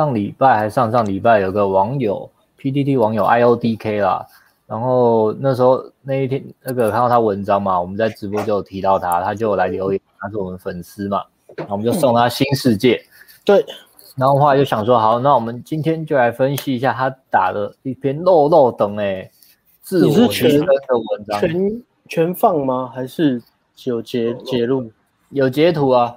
上礼拜还上上礼拜有个网友 PDT 网友 IODK 啦，然后那时候那一天那个看到他文章嘛，我们在直播就有提到他，他就来留言，他是我们粉丝嘛，然后我们就送他新世界，嗯、对，然后后来就想说好，那我们今天就来分析一下他打的一篇漏漏等诶自我提升的文章，全全放吗？还是有截截录？有截图啊。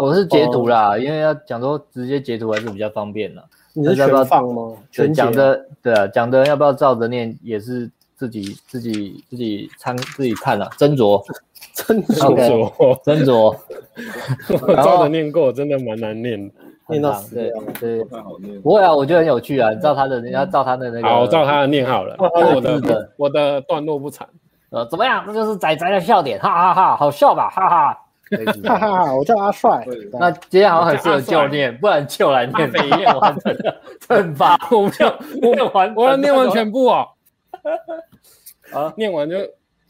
我是截图啦，哦、因为要讲说直接截图还是比较方便的。你是全放吗？全讲的，对啊，讲的要不要照着念也是自己自己自己参自己看了，斟酌，斟酌，斟酌。照着念过，真的蛮难念，念到死对对，不会啊，我觉得很有趣啊。你照他的，人家照他的那个。好，我照他的念好了。我的我的段落不长。呃，怎么样？这就是仔仔的笑点，哈哈哈，好笑吧，哈哈。哈哈，我叫阿帅。那今天好像很适合教练，不然就来念。没念完整的 惩罚，我们就念完，我要念完全部哦。啊，念完就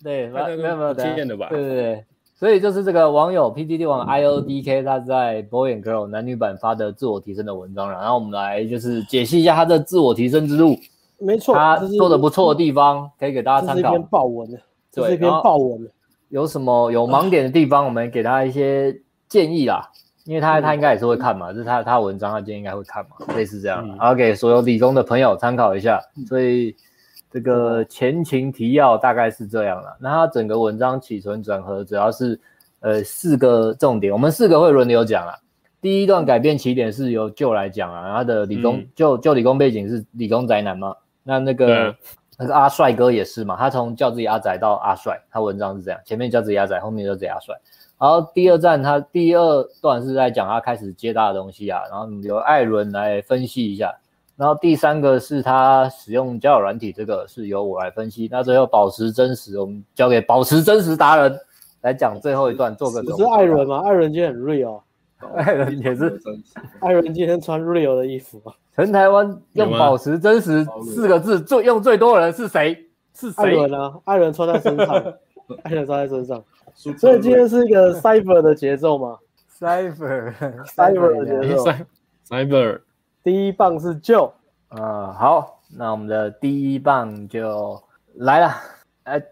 对，没有没有没有经验的吧？对对对，所以就是这个网友 P D D 网 IODK 他在 Boy and Girl 男女版发的自我提升的文章，然后我们来就是解析一下他的自我提升之路。没错，他做的不错的地方可以给大家参考。这是一篇爆文的，这是一篇爆文的。有什么有盲点的地方，我们给他一些建议啦。因为他他应该也是会看嘛，就是他他文章，他今天应该会看嘛，类似这样，然后给所有理工的朋友参考一下。所以这个前情提要大概是这样了。那他整个文章起承转合主要是呃四个重点，我们四个会轮流讲啦。第一段改变起点是由旧来讲啊，他的理工就就理工背景是理工宅男嘛，那那个。那个阿帅哥也是嘛，他从叫自己阿仔到阿帅，他文章是这样，前面叫自己阿仔，后面叫自己阿帅。然后第二站，他第二段是在讲他开始接大的东西啊，然后由艾伦来分析一下。然后第三个是他使用交友软体，这个是由我来分析。那最后保持真实，我们交给保持真实达人来讲最后一段，做个。不是艾伦吗？艾伦今天很 real，艾伦也是，艾伦今天穿 real 的衣服啊。全台湾用“保持真实”四个字最用最多的人是谁？是谁？艾伦啊，艾伦穿在身上，艾伦穿在身上。所以今天是一个 Cyber 的节奏吗？Cyber，Cyber 的 节奏。Cyber，第一棒是 Joe。啊，好，那我们的第一棒就来了。哎，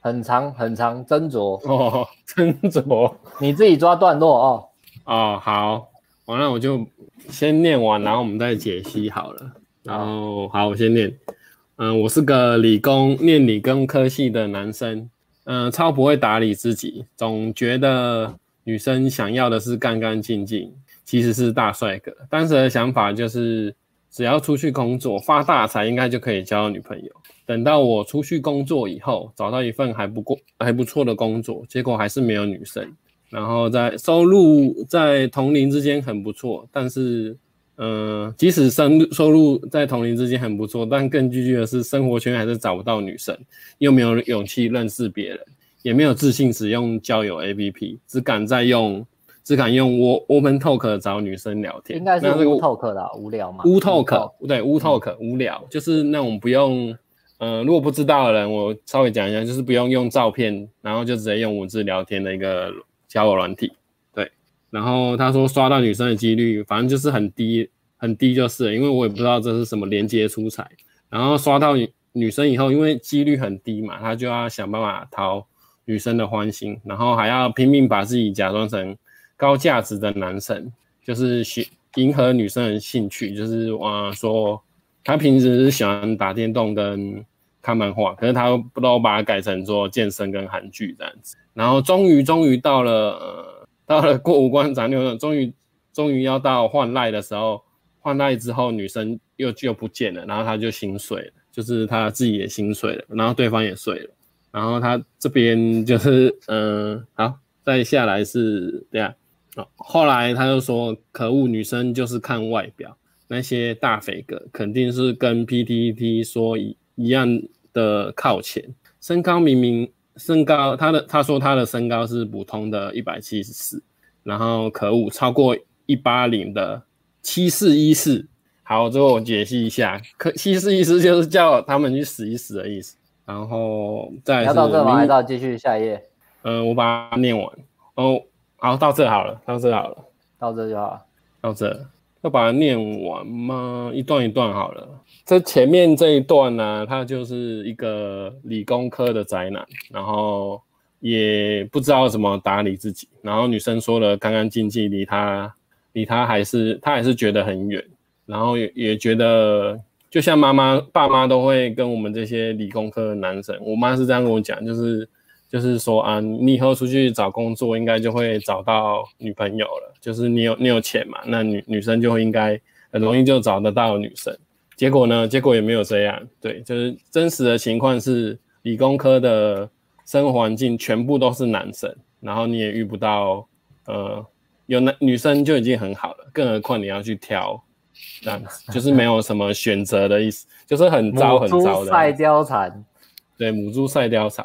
很长很长，斟酌哦，斟酌，你自己抓段落哦。哦，好，完了我就。先念完，然后我们再解析好了。然后好，我先念。嗯，我是个理工念理工科系的男生，嗯，超不会打理自己，总觉得女生想要的是干干净净，其实是大帅哥。当时的想法就是，只要出去工作发大财，应该就可以交女朋友。等到我出去工作以后，找到一份还不过还不错的工作，结果还是没有女生。然后在收入在同龄之间很不错，但是，嗯、呃，即使收收入在同龄之间很不错，但更具体的是生活圈还是找不到女生，又没有勇气认识别人，也没有自信使用交友 APP，只敢在用，只敢用 Open Talk 找女生聊天。应该是 Woo Talk 啦，无聊嘛。Woo Talk 对 Woo Talk、嗯、无聊，就是那种不用，嗯、呃，如果不知道的人，我稍微讲一下，就是不用用照片，然后就直接用文字聊天的一个。交友软体，对，然后他说刷到女生的几率，反正就是很低，很低就是，因为我也不知道这是什么连接出彩。然后刷到女女生以后，因为几率很低嘛，他就要想办法讨女生的欢心，然后还要拼命把自己假装成高价值的男生，就是喜迎合女生的兴趣，就是哇说他平时是喜欢打电动跟看漫画，可是他不都把它改成说健身跟韩剧这样子。然后终于终于到了，呃，到了过五关斩六将，终于终于要到换赖的时候，换赖之后女生又又不见了，然后他就心碎了，就是他自己也心碎了，然后对方也碎了，然后他这边就是嗯，好，再下来是这样，好，后来他就说，可恶，女生就是看外表，那些大肥哥肯定是跟 PTT 说一一样的靠前，身高明明。身高，他的他说他的身高是普通的一百七十四，然后可恶超过一八零的七四一四。好，最后我解析一下，可七四一四就是叫他们去死一死的意思。然后再是要到这吗？还是要继续下一页？呃，我把它念完。哦，好，到这好了，到这好了，到这就好了，到这。要把它念完吗？一段一段好了。这前面这一段呢、他就是一个理工科的宅男，然后也不知道怎么打理自己。然后女生说了，干干净净，离他离他还是他还是觉得很远。然后也也觉得，就像妈妈爸妈都会跟我们这些理工科的男生，我妈是这样跟我讲，就是。就是说啊，你以后出去找工作，应该就会找到女朋友了。就是你有你有钱嘛，那女女生就会应该很容易就找得到女生。结果呢，结果也没有这样。对，就是真实的情况是，理工科的生活环境全部都是男生，然后你也遇不到呃有男女生就已经很好了，更何况你要去挑，这样子就是没有什么选择的意思，就是很糟很糟的。母猪赛貂蝉，对，母猪赛貂蝉。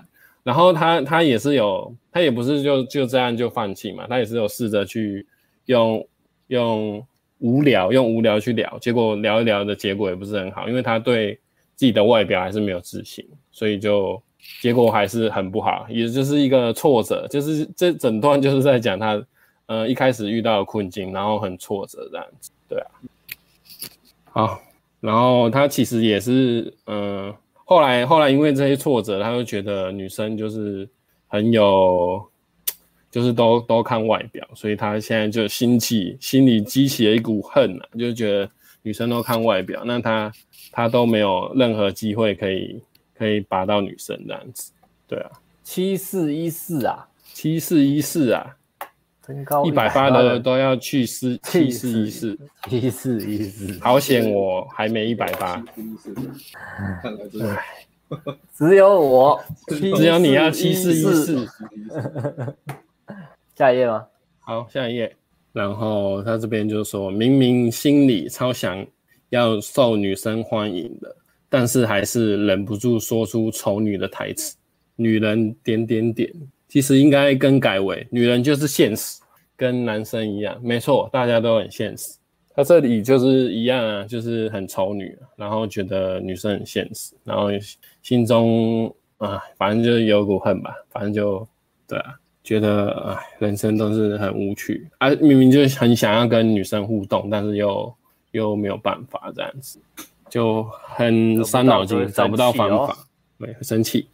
然后他他也是有，他也不是就就这样就放弃嘛，他也是有试着去用用无聊用无聊去聊，结果聊一聊的结果也不是很好，因为他对自己的外表还是没有自信，所以就结果还是很不好，也就是一个挫折，就是这整段就是在讲他呃一开始遇到的困境，然后很挫折这样子，对啊，好，然后他其实也是嗯。后来，后来因为这些挫折，他就觉得女生就是很有，就是都都看外表，所以他现在就心起，心里激起了一股恨啊，就觉得女生都看外表，那他他都没有任何机会可以可以拔到女生这样子，对啊，七四一四啊，七四一四啊。身高一百八的都要去四七四一试，一试一试，好险我还没一百八，只有我，只有你要七四一试，下一页吗？好，下一页。然后他这边就说明明心里超想要受女生欢迎的，但是还是忍不住说出丑女的台词。女人点点点。其实应该更改为女人就是现实，跟男生一样，没错，大家都很现实。他这里就是一样啊，就是很丑女，然后觉得女生很现实，然后心中啊，反正就是有股恨吧，反正就对啊，觉得啊，人生都是很无趣啊，明明就很想要跟女生互动，但是又又没有办法这样子，就很伤脑筋，找不到方法，对，很生气。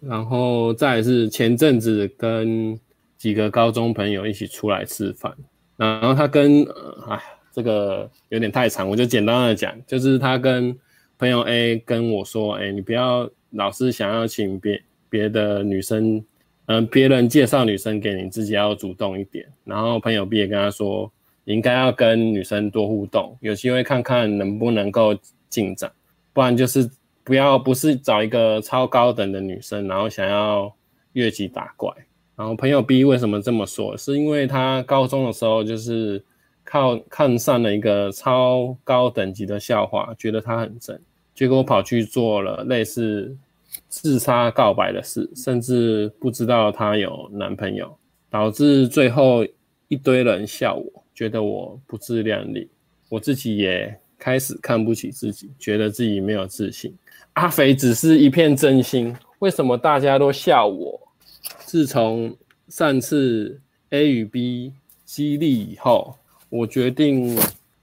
然后再来是前阵子跟几个高中朋友一起出来吃饭，然后他跟呃，哎，这个有点太长，我就简单的讲，就是他跟朋友 A 跟我说，哎，你不要老是想要请别别的女生，嗯、别人介绍女生给你，自己要主动一点。然后朋友 B 也跟他说，你应该要跟女生多互动，有机会看看能不能够进展，不然就是。不要不是找一个超高等的女生，然后想要越级打怪。然后朋友 B 为什么这么说？是因为他高中的时候就是靠看上了一个超高等级的校花，觉得她很正，结果跑去做了类似自杀告白的事，甚至不知道她有男朋友，导致最后一堆人笑我，觉得我不自量力，我自己也开始看不起自己，觉得自己没有自信。阿肥只是一片真心，为什么大家都笑我？自从上次 A 与 B 激励以后，我决定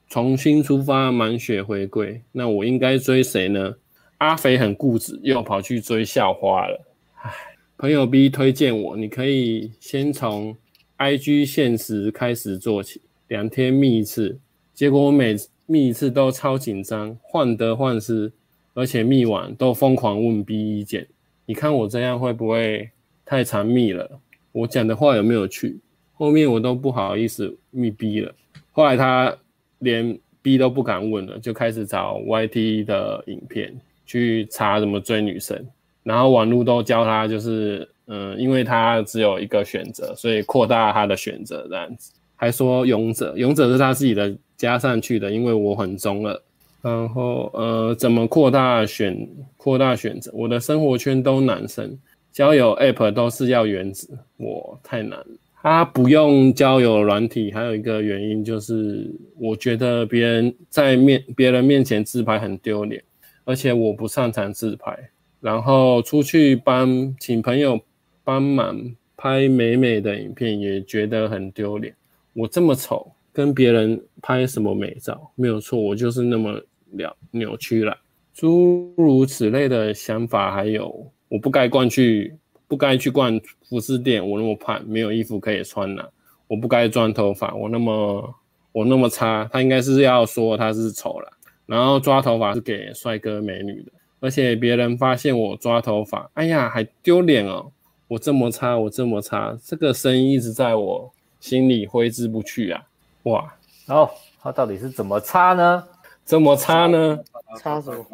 重新出发，满血回归。那我应该追谁呢？阿肥很固执，又跑去追校花了。唉，朋友 B 推荐我，你可以先从 IG 现实开始做起，两天密一次。结果我每密一次都超紧张，患得患失。而且密完都疯狂问 B 意见，你看我这样会不会太长密了？我讲的话有没有趣？后面我都不好意思密逼了。后来他连逼都不敢问了，就开始找 YT 的影片去查怎么追女生，然后网络都教他，就是嗯，因为他只有一个选择，所以扩大他的选择这样子。还说勇者，勇者是他自己的加上去的，因为我很中二。然后呃，怎么扩大选扩大选择？我的生活圈都男生，交友 App 都是要颜值，我太难。他不用交友软体，还有一个原因就是，我觉得别人在面别人面前自拍很丢脸，而且我不擅长自拍。然后出去帮请朋友帮忙拍美美的影片，也觉得很丢脸。我这么丑，跟别人拍什么美照，没有错，我就是那么了扭曲了。诸如此类的想法，还有我不该逛去，不该去逛服饰店，我那么胖，没有衣服可以穿了。我不该装头发，我那么我那么差，他应该是要说他是丑了。然后抓头发是给帅哥美女的，而且别人发现我抓头发，哎呀，还丢脸哦！我这么差，我这么差，这个声音一直在我心里挥之不去啊！哇，哦，他到底是怎么差呢？怎么差呢？差什么？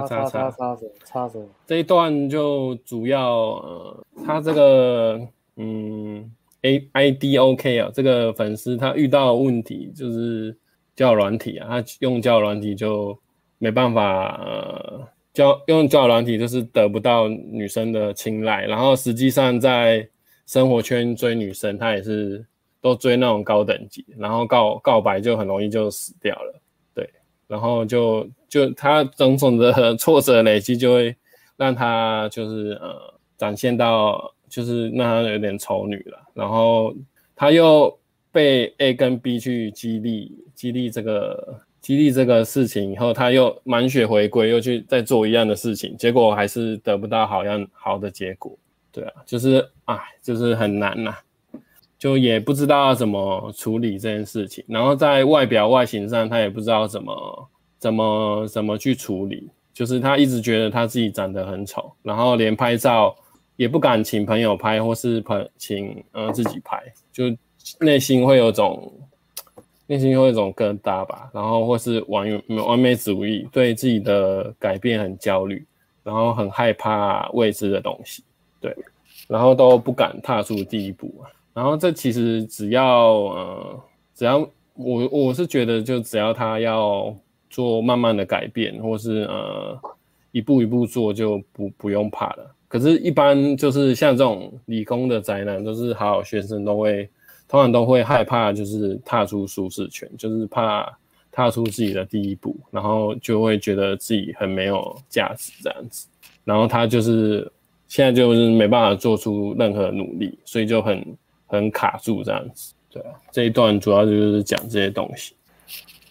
差差差差什么？差什么？这一段就主要呃，他这个嗯，A I D O K 啊，这个粉丝他遇到问题就是交友软体啊，他用交友软体就没办法呃。交用交友软体就是得不到女生的青睐，然后实际上在生活圈追女生，他也是都追那种高等级，然后告告白就很容易就死掉了，对，然后就就他种种的 挫折累积，就会让他就是呃展现到就是让他有点丑女了，然后他又被 A 跟 B 去激励激励这个。激励这个事情以后，他又满血回归，又去再做一样的事情，结果还是得不到好样好的结果。对啊，就是哎，就是很难呐、就也不知道怎么处理这件事情。然后在外表外形上，他也不知道怎么怎么怎么去处理，就是他一直觉得他自己长得很丑，然后连拍照也不敢请朋友拍，或是朋请呃自己拍，就内心会有种。内心会有种疙瘩吧，然后或是完完美主义，对自己的改变很焦虑，然后很害怕未知的东西，对，然后都不敢踏出第一步啊。然后这其实只要呃，只要我我是觉得，就只要他要做慢慢的改变，或是呃一步一步做，就不不用怕了。可是，一般就是像这种理工的宅男，都是好好学生，都会。通常都会害怕，就是踏出舒适圈，就是怕踏出自己的第一步，然后就会觉得自己很没有价值这样子，然后他就是现在就是没办法做出任何努力，所以就很很卡住这样子。对啊，这一段主要就是讲这些东西，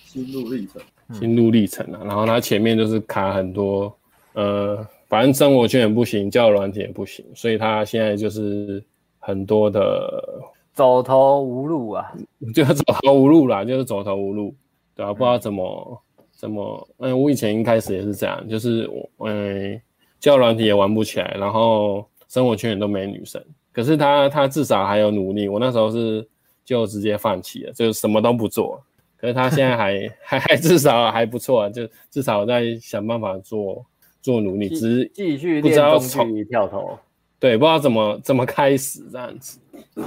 心路历程，心路历程啊。然后他前面就是卡很多，呃，反正生活圈也不行，教育软体也不行，所以他现在就是很多的。走投无路啊，就是走投无路啦，就是走投无路，对、啊？不知道怎么、嗯、怎么，嗯，我以前一开始也是这样，就是我，嗯，教育软体也玩不起来，然后生活圈也都没女生。可是他他至少还有努力，我那时候是就直接放弃了，就什么都不做。可是他现在还 还还至少还不错，就至少在想办法做做努力，只是继续不知道从跳投。对，不知道怎么怎么开始这样子，对。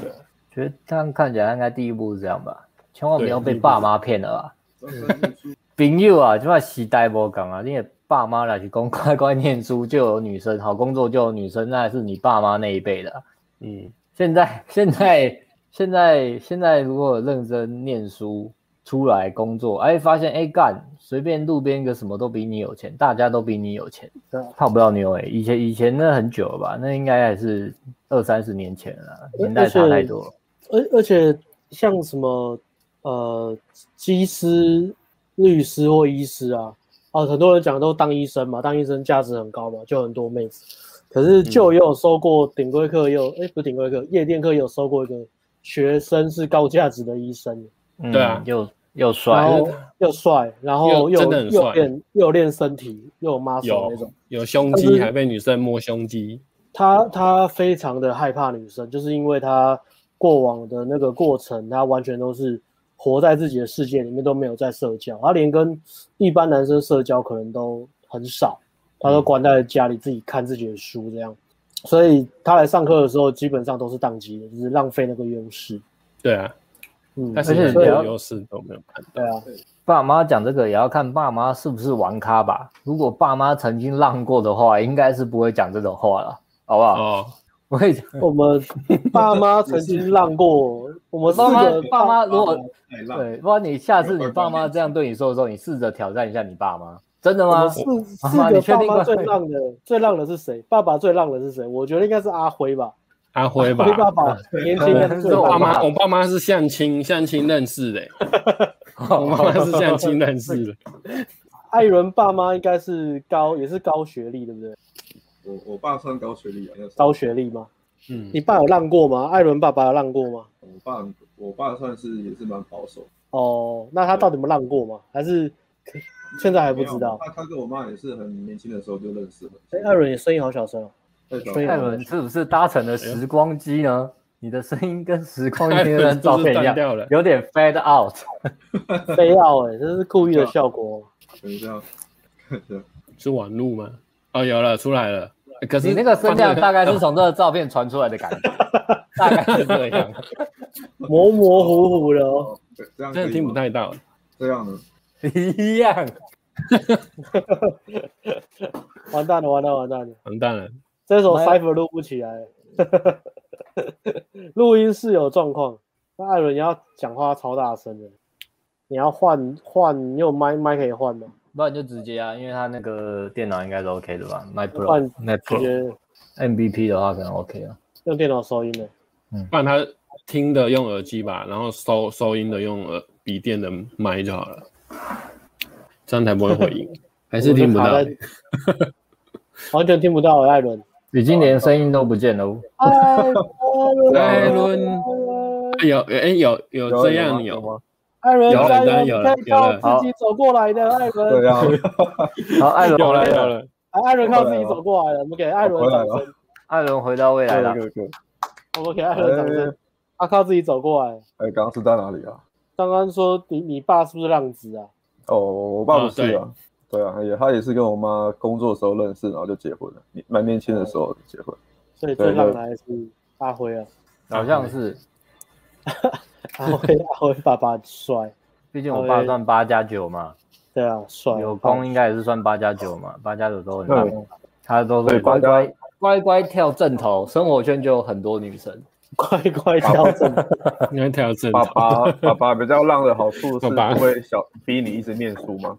觉得这样看起来应该第一步是这样吧，千万不要被爸妈骗了吧。朋友啊，就怕时代不同啊，因为爸妈来去公乖乖念书就有女生，好工作就有女生，那还是你爸妈那一辈的。嗯，现在现在现在现在如果认真念书出来工作，哎，发现哎干，随便路边一个什么都比你有钱，大家都比你有钱，泡不到妞哎。以前以前那很久了吧，那应该还是二三十年前了，年代差太多了。而而且像什么呃，机师、律师或医师啊，啊，很多人讲都当医生嘛，当医生价值很高嘛，就很多妹子。可是就也有收过顶规课，又哎、嗯欸、不是顶规课，夜店课也有收过一个学生是高价值的医生。嗯、对啊，又又帅，又帅，然后又又练又练身体，又有 muscle 那种，有胸肌，还被女生摸胸肌。他他非常的害怕女生，就是因为他。过往的那个过程，他完全都是活在自己的世界里面，都没有在社交。他连跟一般男生社交可能都很少，他都关在家里自己看自己的书这样。所以他来上课的时候，基本上都是宕机的，就是浪费那个优势。对啊，嗯，但是很多优势都没有看到。对啊，爸妈讲这个也要看爸妈是不是玩咖吧。如果爸妈曾经浪过的话，应该是不会讲这种话了，好不好？哦。我会我们爸妈曾经浪过，我们爸妈爸妈如果对，不然你下次你爸妈这样对你说的时候，你试着挑战一下你爸妈，真的吗？四四个爸妈最浪的，最浪的是谁？爸爸最浪的是谁？我觉得应该是阿辉吧。阿辉吧，阿爸爸年轻人是我爸妈，我爸妈是相亲相亲认识的，我妈妈是相亲认识的。艾伦爸妈应该是高，也是高学历，对不对？我我爸算高学历啊，高学历吗？嗯，你爸有浪过吗？艾伦爸爸有浪过吗？我爸我爸算是也是蛮保守。哦，那他到底有没有浪过吗？还是现在还不知道？他他跟我妈也是很年轻的时候就认识了。哎，艾伦，你声音好小声哦。艾伦是不是搭乘了时光机呢？你的声音跟时光机那张照片一样，有点 fade out，fade out 哎，这是故意的效果。等一下，是网路吗？哦，有了，出来了。可是你那个声量大概是从这个照片传出来的感觉，大概是这样，模模糊糊的哦。这样真的听不太到。这样呢？一样。完蛋了，完蛋了，完蛋了，完蛋了。这首 Cypher 录不起来，录音室有状况。那艾伦你要讲话超大声的，你要换换，你有麦麦可以换吗？不然就直接啊，因为他那个电脑应该是 OK 的吧？Mac Pro，Mac Pro，MVP 的话可能 OK 啊。用电脑收音的，嗯，不然他听的用耳机吧，然后收收音的用耳笔电的麦就好了，这样才不会回音。还是听不到，完全听不到艾伦，已经连声音都不见了。艾伦，艾伦，有哎有有这样有吗？艾伦，有了有了有了，自己走过来的艾伦，对啊，好，艾伦有了有了，艾伦靠自己走过来了，我们给艾伦掌声。艾伦回到未来了，我们给艾伦掌声。他靠自己走过来。哎，刚刚是在哪里啊？刚刚说你你爸是不是浪子啊？哦，我爸不是啊，对啊，也他也是跟我妈工作的时候认识，然后就结婚了，蛮年轻的时候结婚。所以最浪的还是阿辉啊，好像是。阿辉，阿辉爸爸帅，毕竟我爸算八加九嘛。对啊，帅。有功应该也是算八加九嘛，八加九都很浪。他都是乖乖乖乖跳正头，生活圈就有很多女生。乖乖跳正头，应该跳正。爸爸爸爸比较浪的好处是不会小逼你一直念书吗？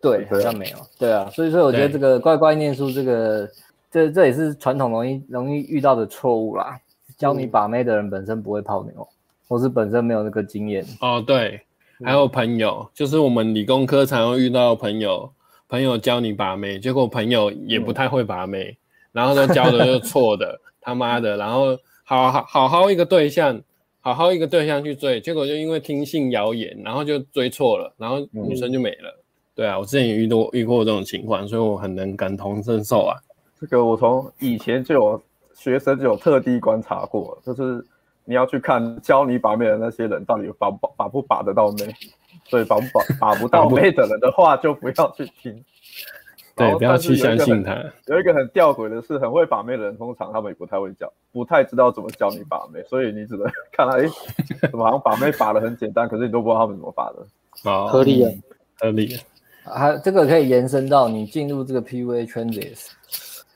对，好像没有。对啊，所以说我觉得这个乖乖念书，这个这这也是传统容易容易遇到的错误啦。教你把妹的人本身不会泡妞，或是本身没有那个经验。哦，对，还有朋友，就是我们理工科常会遇到朋友，朋友教你把妹，结果朋友也不太会把妹，然后都教的就错的，他妈的，然后好好好好一个对象，好好一个对象去追，结果就因为听信谣言，然后就追错了，然后女生就没了。对啊，我之前也遇到遇过这种情况，所以我很能感同身受啊。这个我从以前就有。学生就有特地观察过，就是你要去看教你把妹的那些人到底把把把不把得到妹，所以把不把把不到 妹的人的话就不要去听，对，不要去相信他。有一个很吊诡的是，很会把妹的人通常他们也不太会教，不太知道怎么教你把妹，所以你只能 看哎，怎么好像把妹把的很简单，可是你都不知道他们怎么把的。啊，合理啊，合理。还这个可以延伸到你进入这个 PUA 圈子也是。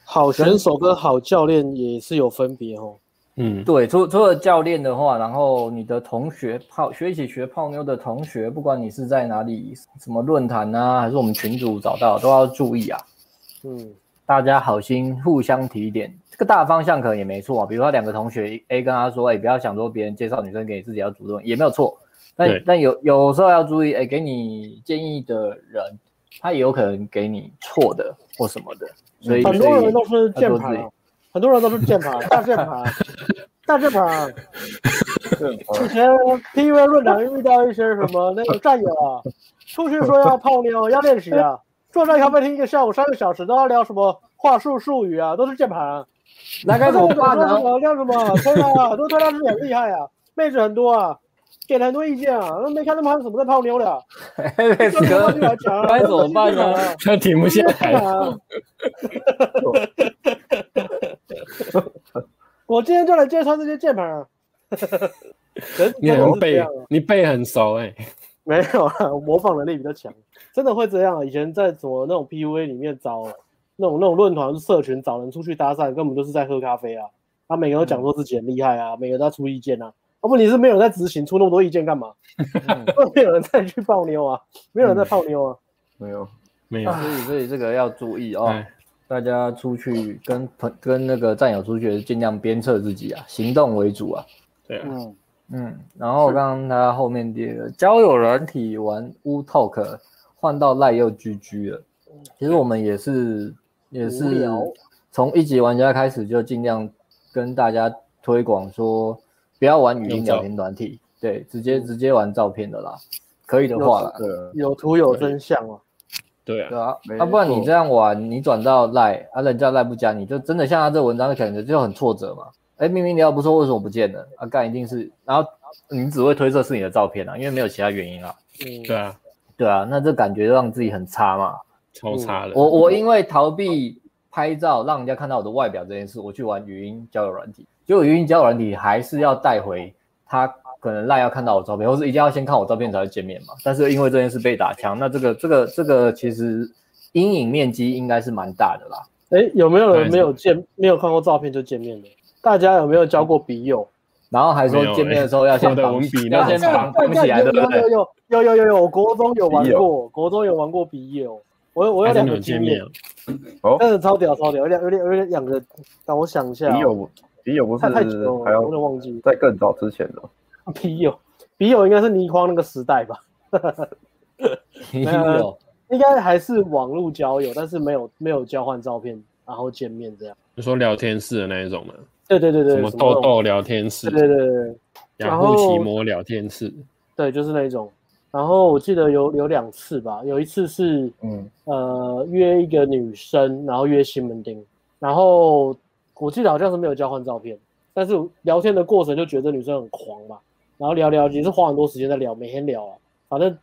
好选手跟好教练也是有分别哦。嗯，对，除除了教练的话，然后你的同学泡学一起学泡妞的同学，不管你是在哪里，什么论坛啊，还是我们群组找到，都要注意啊。嗯，大家好心互相提点，这个大方向可能也没错啊。比如说两个同学 A 跟他说，哎，不要想说别人介绍女生给你，自己要主动，也没有错。但但有有时候要注意，哎，给你建议的人，他也有可能给你错的或什么的。所以很多人都是键盘，很多人都是键盘，大键盘，大键盘。之前 PUA 论坛遇到一些什么 那个战友啊，出去说要泡妞，要练习啊，坐在咖啡厅一个下午三个小时，都要聊什么话术术语啊，都是键盘。那该怎么办呢？聊什么？推啊，都推他是很厉害啊，妹子很多啊。给了很多意见啊，那没看他们还怎么在泡妞的？该怎么办呢？他停不下来。我今天就来介绍这些键盘啊！你很背，你背很熟哎。没有啊，模仿能力比较强，真的会这样啊。以前在什么那种 PUA 里面找那种那种论坛社群找人出去搭讪，根本就是在喝咖啡啊。他每个人都讲说自己很厉害啊，每个人都要出意见啊。要不你是没有人在执行，出那么多意见干嘛？没有人再去泡妞啊，没有人在泡妞啊，没有，没有。所以，所以这个要注意哦。大家出去跟朋跟那个战友出去，尽量鞭策自己啊，行动为主啊。对啊，嗯嗯，然后刚刚他后面第二个交友软体玩 Wootalk 换到赖又 GG 了。其实我们也是也是从一级玩家开始就尽量跟大家推广说，不要玩语音聊天软体，对，直接直接玩照片的啦。可以的话啦，有图有真相啊。对啊，对啊，要不然你这样玩，你转到赖啊，人家赖不加，你就真的像他这文章的感觉就很挫折嘛。哎，明明聊不错，为什么不见了？啊，干一定是，然后你只会推测是你的照片啊，因为没有其他原因啊。嗯，对啊，对啊，那这感觉让自己很差嘛，超差的。我我因为逃避拍照，让人家看到我的外表这件事，我去玩语音交友软体，结果语音交友软体还是要带回他。可能赖要看到我照片，或是一定要先看我照片才会见面嘛。但是因为这件事被打枪，那这个这个这个其实阴影面积应该是蛮大的啦。哎，有没有人没有见没有看过照片就见面的？大家有没有交过笔友？然后还说见面的时候要先的文笔，要先绑绑起来的。有有有有有有有，国中有玩过，国中有玩过笔友。我我有两个经验，哦，但是超屌超屌，有点有点有点两个，让我想一下。笔友笔友不是太久了，还要忘记在更早之前的。笔友，笔友应该是倪匡那个时代吧？笔友 应该还是网络交友，但是没有没有交换照片，然后见面这样。你说聊天室的那一种吗？对对对对，什么豆豆聊天室？对对对对，雅虎奇摩聊天室。对，就是那种。然后我记得有有两次吧，有一次是嗯呃约一个女生，然后约西门町，然后我记得好像是没有交换照片。但是聊天的过程就觉得女生很狂嘛，然后聊聊也是花很多时间在聊，每天聊啊，反正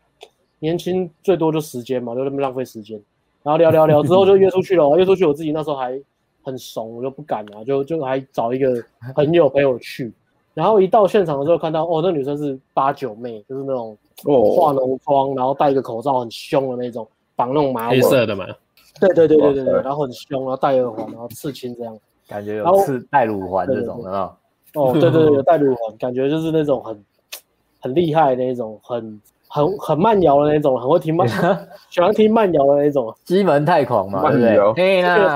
年轻最多就时间嘛，就那么浪费时间。然后聊聊聊之后就约出去了，约出去我自己那时候还很怂，我就不敢啊，就就还找一个朋友陪我去。然后一到现场的时候看到哦，那女生是八九妹，就是那种化浓妆，然后戴一个口罩很凶的那种，绑那种马尾，黑色的嘛。对对对对对对，然后很凶，然后戴耳环，然后刺青这样。感觉有刺戴乳环这种的啊，哦，对对对，有带乳环，感觉就是那种很很厉害的那种，很很很慢摇的那种，很会听慢，喜欢听慢摇的那种，西门太狂嘛，对不对？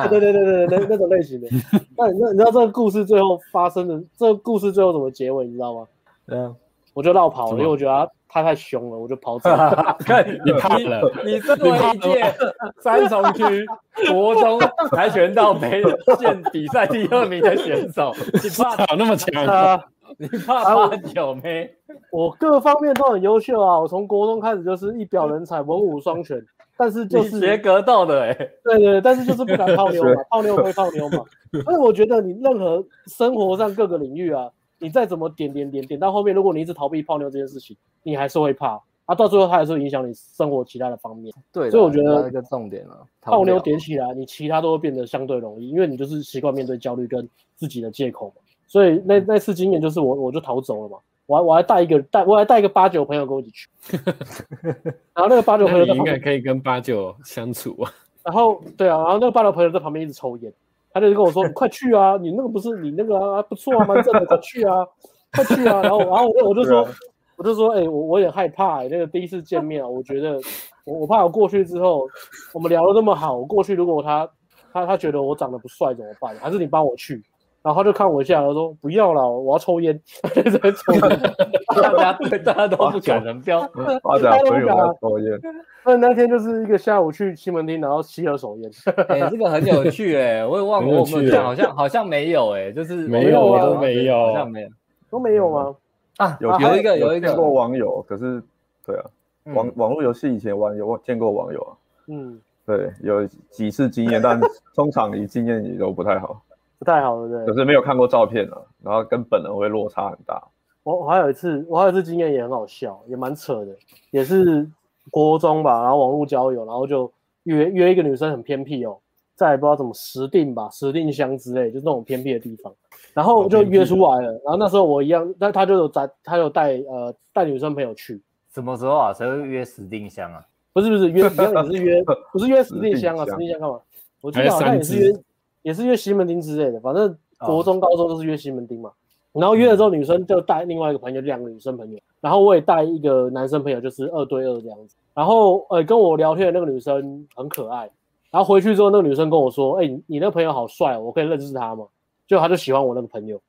对对对对对，那那种类型的。那你那你知道这个故事最后发生的，这个故事最后怎么结尾，你知道吗？嗯，我就绕跑了，因为我觉得他。太凶了，我就跑走了。看 你怕了，你身为一届三重区国中跆拳道杯县比赛第二名的选手，你怕跑那么强啊？你怕八九没？我各方面都很优秀啊！我从国中开始就是一表人才，文武双全。但是就是学格斗的哎，对对，但是就是不敢泡妞嘛，泡妞归泡妞嘛。所以我觉得你任何生活上各个领域啊。你再怎么点点点点到后面，如果你一直逃避泡妞这件事情，你还是会怕啊。到最后，它还是会影响你生活其他的方面。对，所以我觉得一个重点了，泡妞点起来，你其他都会变得相对容易，因为你就是习惯面对焦虑跟自己的借口嘛。所以那那次经验就是我我就逃走了嘛。我还我还带一个带我还带一个八九朋友跟我一起去，然后那个八九朋友应该可以跟八九相处啊。然后对啊，然后那个八九朋友在旁边一直抽烟。他就跟我说：“你快去啊！你那个不是你那个啊，不错啊，蛮正的，快去啊，快去啊！”然后，然后我就我就说，我就说：“哎、欸，我我也害怕、欸，那个第一次见面啊，我觉得我我怕我过去之后，我们聊得那么好，我过去如果他他他觉得我长得不帅怎么办？还是你帮我去？”然后他就看我一下，他说：“不要了，我要抽烟。”在抽烟，大家对大家都不敢人标，大家不敢抽烟。那那天就是一个下午去西门町，然后吸二手烟。哎、欸，这个很有趣哎、欸，我也忘了我们讲，好像好像没有哎、欸，就是没有啊，都没有，好像没有，都没有吗？啊，有有一个有一个网友，可是对啊，网网络游戏以前玩有见过网友啊，嗯，对，有几次经验，但通常你经验也都不太好，不太好，对不对？可是没有看过照片啊，然后跟本人会落差很大。我我还有一次，我还有一次经验也很好笑，也蛮扯的，也是。国中吧，然后网络交友，然后就约约一个女生很偏僻哦，在不知道怎么石碇吧，石碇乡之类，就是那种偏僻的地方，然后就约出来了。然后那时候我一样，但他就有带，他有带呃带女生朋友去。什么时候啊？谁会约石碇乡啊？不是不是约，一样也是约，不是约石碇乡啊，石碇乡干嘛？我记得好像也是约，也是约西门町之类的，反正国中、高中都是约西门町嘛。然后约了之后，女生就带另外一个朋友，两个女生朋友，然后我也带一个男生朋友，就是二对二这样子。然后呃，跟我聊天的那个女生很可爱，然然后回去之后，那个女生跟我说：“哎、欸，你你那个朋友好帅哦，我可以认识他吗？”就他就喜欢我那个朋友，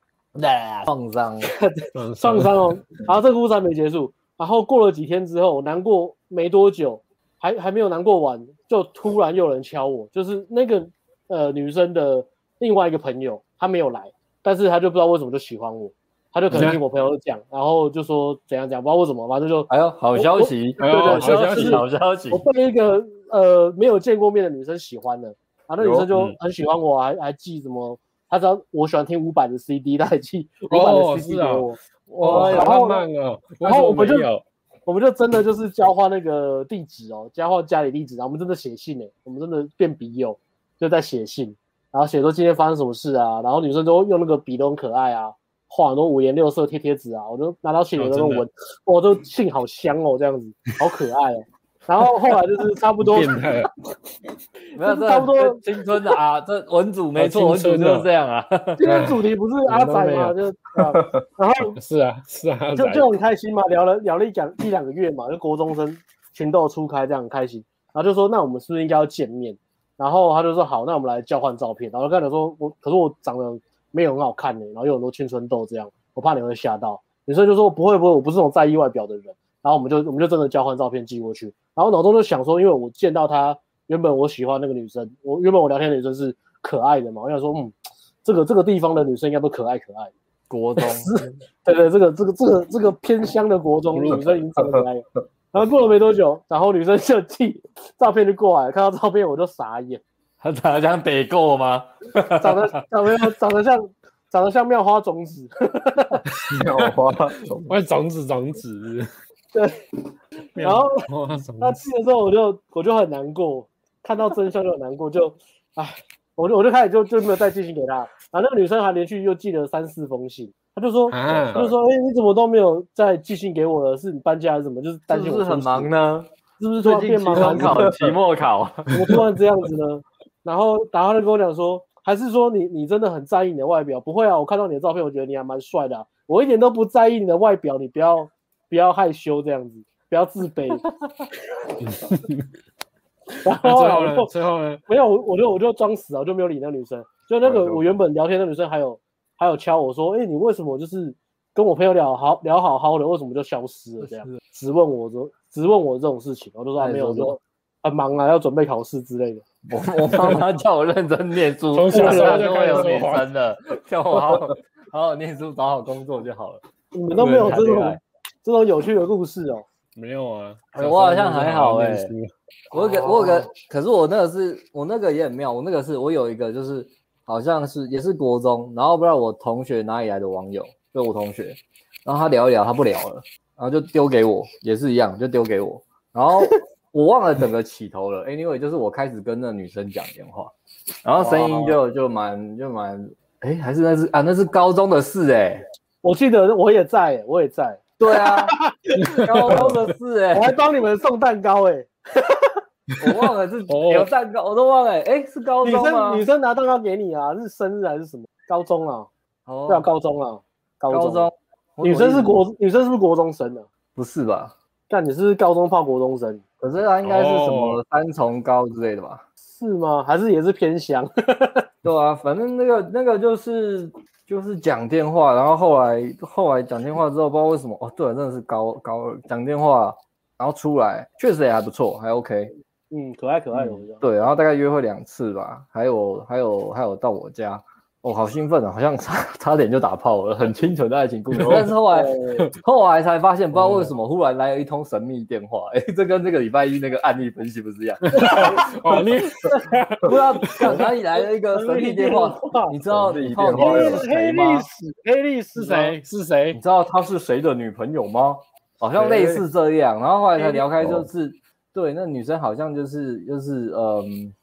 创伤，创伤 哦。然后这个故事还没结束，然后过了几天之后，难过没多久，还还没有难过完，就突然又有人敲我，就是那个呃女生的另外一个朋友，她没有来，但是她就不知道为什么就喜欢我。她就可能听我朋友讲，然后就说怎样怎样，不知道为什么，反正就哎呦，好消息，对对，好消息，好消息，我被一个呃没有见过面的女生喜欢了，然后那女生就很喜欢我，还还寄什么，她知道我喜欢听伍佰的 CD，她还寄伍佰的 CD 给我，哇，好慢哦，然后我们就我们就真的就是交换那个地址哦，交换家里地址，然后我们真的写信呢，我们真的变笔友，就在写信，然后写说今天发生什么事啊，然后女生都用那个笔都很可爱啊。画很多五颜六色贴贴纸啊，我都拿到信里都闻，我都信好香哦，这样子好可爱哦。然后后来就是差不多，变态，没有差不多青春的啊，这文组没错，文组就是这样啊。今天主题不是阿仔吗？就然后是啊是啊，就就很开心嘛，聊了聊了一讲一两个月嘛，就国中生情窦初开这样很开心，然后就说那我们是不是应该要见面？然后他就说好，那我们来交换照片。然后刚才说我可是我长得。没有很好看呢，然后又有很多青春痘这样，我怕你会吓到。女生就说不会不会，我不是那种在意外表的人。然后我们就我们就真的交换照片寄过去。然后脑中就想说，因为我见到她原本我喜欢那个女生，我原本我聊天的女生是可爱的嘛，我想说嗯，这个这个地方的女生应该都可爱可爱。国中，对对，这个这个这个这个偏乡的国中女生已经长可爱了。然后过了没多久，然后女生就寄 照片就过来，看到照片我就傻眼。他长得像北够吗？长得长得长得像长得像妙花种子，妙花种种子种子。对，然后他寄的时候我就我就很难过，看到真相就很难过，就唉，我就我就开始就就没有再寄信给他。然后那个女生还连续又寄了三四封信，他就说，他就说，哎，你怎么都没有再寄信给我了？是你搬家还是什么？就是担心我是很忙呢？是不是突然变忙？期考、期末考，怎么突然这样子呢？然后，然后他就跟我讲说，还是说你你真的很在意你的外表？不会啊，我看到你的照片，我觉得你还蛮帅的啊。我一点都不在意你的外表，你不要不要害羞这样子，不要自卑。然后最后呢？最后呢？没有，我就我就装死啊，我就没有理那个女生。就那个我原本聊天的女生，还有还有敲我说，哎，你为什么就是跟我朋友聊好聊好好的，为什么就消失了？这样质问我说，质问我这种事情，我就说还没有说。很忙啊，要准备考试之类的。我我妈妈叫我认真念书，从小 时候就会有女生的，叫我好好好好念书，找好工作就好了。你们都没有这种这种有趣的故事哦？没有啊，我好像还好哎。我有个我有个，可是我那个是我那个也很妙，我那个是我有一个就是好像是也是国中，然后不知道我同学哪里来的网友，就我同学，然后他聊一聊，他不聊了，然后就丢给我，也是一样，就丢给我，然后。我忘了整个起头了，Anyway，就是我开始跟那女生讲电话，然后声音就就蛮就蛮，哎，还是那是啊，那是高中的事哎，我记得我也在，我也在，对啊，高中的事哎，我还帮你们送蛋糕哎，我忘了是有蛋糕，我都忘了哎，是高中吗？女生女生拿蛋糕给你啊，是生日还是什么？高中啊，哦，对啊，高中啊，高中，女生是国女生是不是国中生啊？不是吧？但你是是高中泡国中生？可是她应该是什么三重高之类的吧？是吗？还是也是偏乡？对啊，反正那个那个就是就是讲电话，然后后来后来讲电话之后，不知道为什么哦，对，真的是高高二讲电话，然后出来确实也还不错，还 OK，嗯，可爱可爱的、嗯。对，然后大概约会两次吧，还有还有还有到我家。哦，好兴奋啊！好像差差点就打炮了，很清纯的爱情故事。但是后来 后来才发现，不知道为什么忽然来了一通神秘电话。哎，这跟这个礼拜一那个案例分析不是一样？哦，你不知道从哪里来了一个神秘电话？你知道你电话是谁吗？黑历史是谁？是谁？你知道他是谁的女朋友吗？好像类似这样。然后后来才聊开，就是对那女生好像就是就是嗯，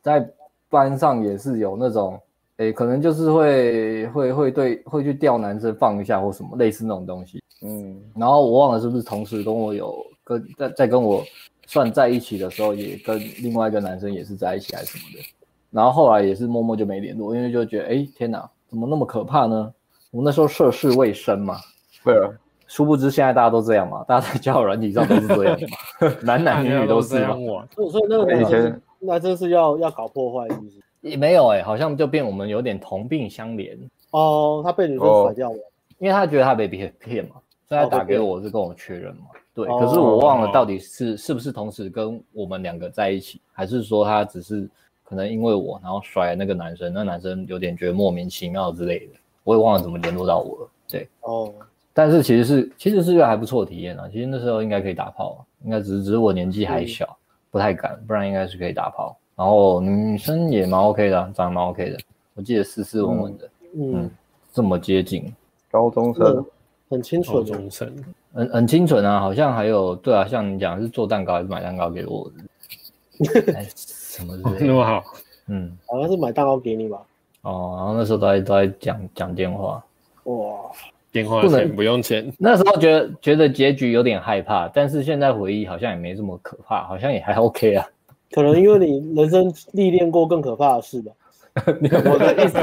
在班上也是有那种。诶，可能就是会会会对会去钓男生放一下或什么类似那种东西，嗯，然后我忘了是不是同时跟我有跟在在跟我算在一起的时候，也跟另外一个男生也是在一起还是什么的，然后后来也是默默就没联络，因为就觉得哎，天哪，怎么那么可怕呢？我那时候涉世未深嘛，对啊，殊不知现在大家都这样嘛，大家在交友软体上都是这样嘛，男男女女都是嘛，所以那个以前。那真是要要搞破坏是不是？也没有哎、欸，好像就变我们有点同病相怜。哦，他被女生甩掉了，因为他觉得他被别人骗嘛，所以他打给我是跟我确认嘛。对，哦、可是我忘了到底是是不是同时跟我们两个在一起，还是说他只是可能因为我然后甩了那个男生，那男生有点觉得莫名其妙之类的，我也忘了怎么联络到我了。对，哦。但是其实是其实是一个还不错的体验啊，其实那时候应该可以打炮，应该只是只是我年纪还小，嗯、不太敢，不然应该是可以打炮。然后女生也蛮 OK 的，长得蛮 OK 的，我记得斯斯文文的，嗯，嗯，这么接近，高中生，很清纯，高中生，很很清纯啊，好像还有对啊，像你讲是做蛋糕还是买蛋糕给我的，哎，什么的。那么好，嗯，好像是买蛋糕给你吧，哦，然后那时候都在都在讲讲电话，哇。电话钱不用钱，那时候觉得觉得结局有点害怕，但是现在回忆好像也没这么可怕，好像也还 OK 啊。可能因为你人生历练过更可怕的事吧。我的意思。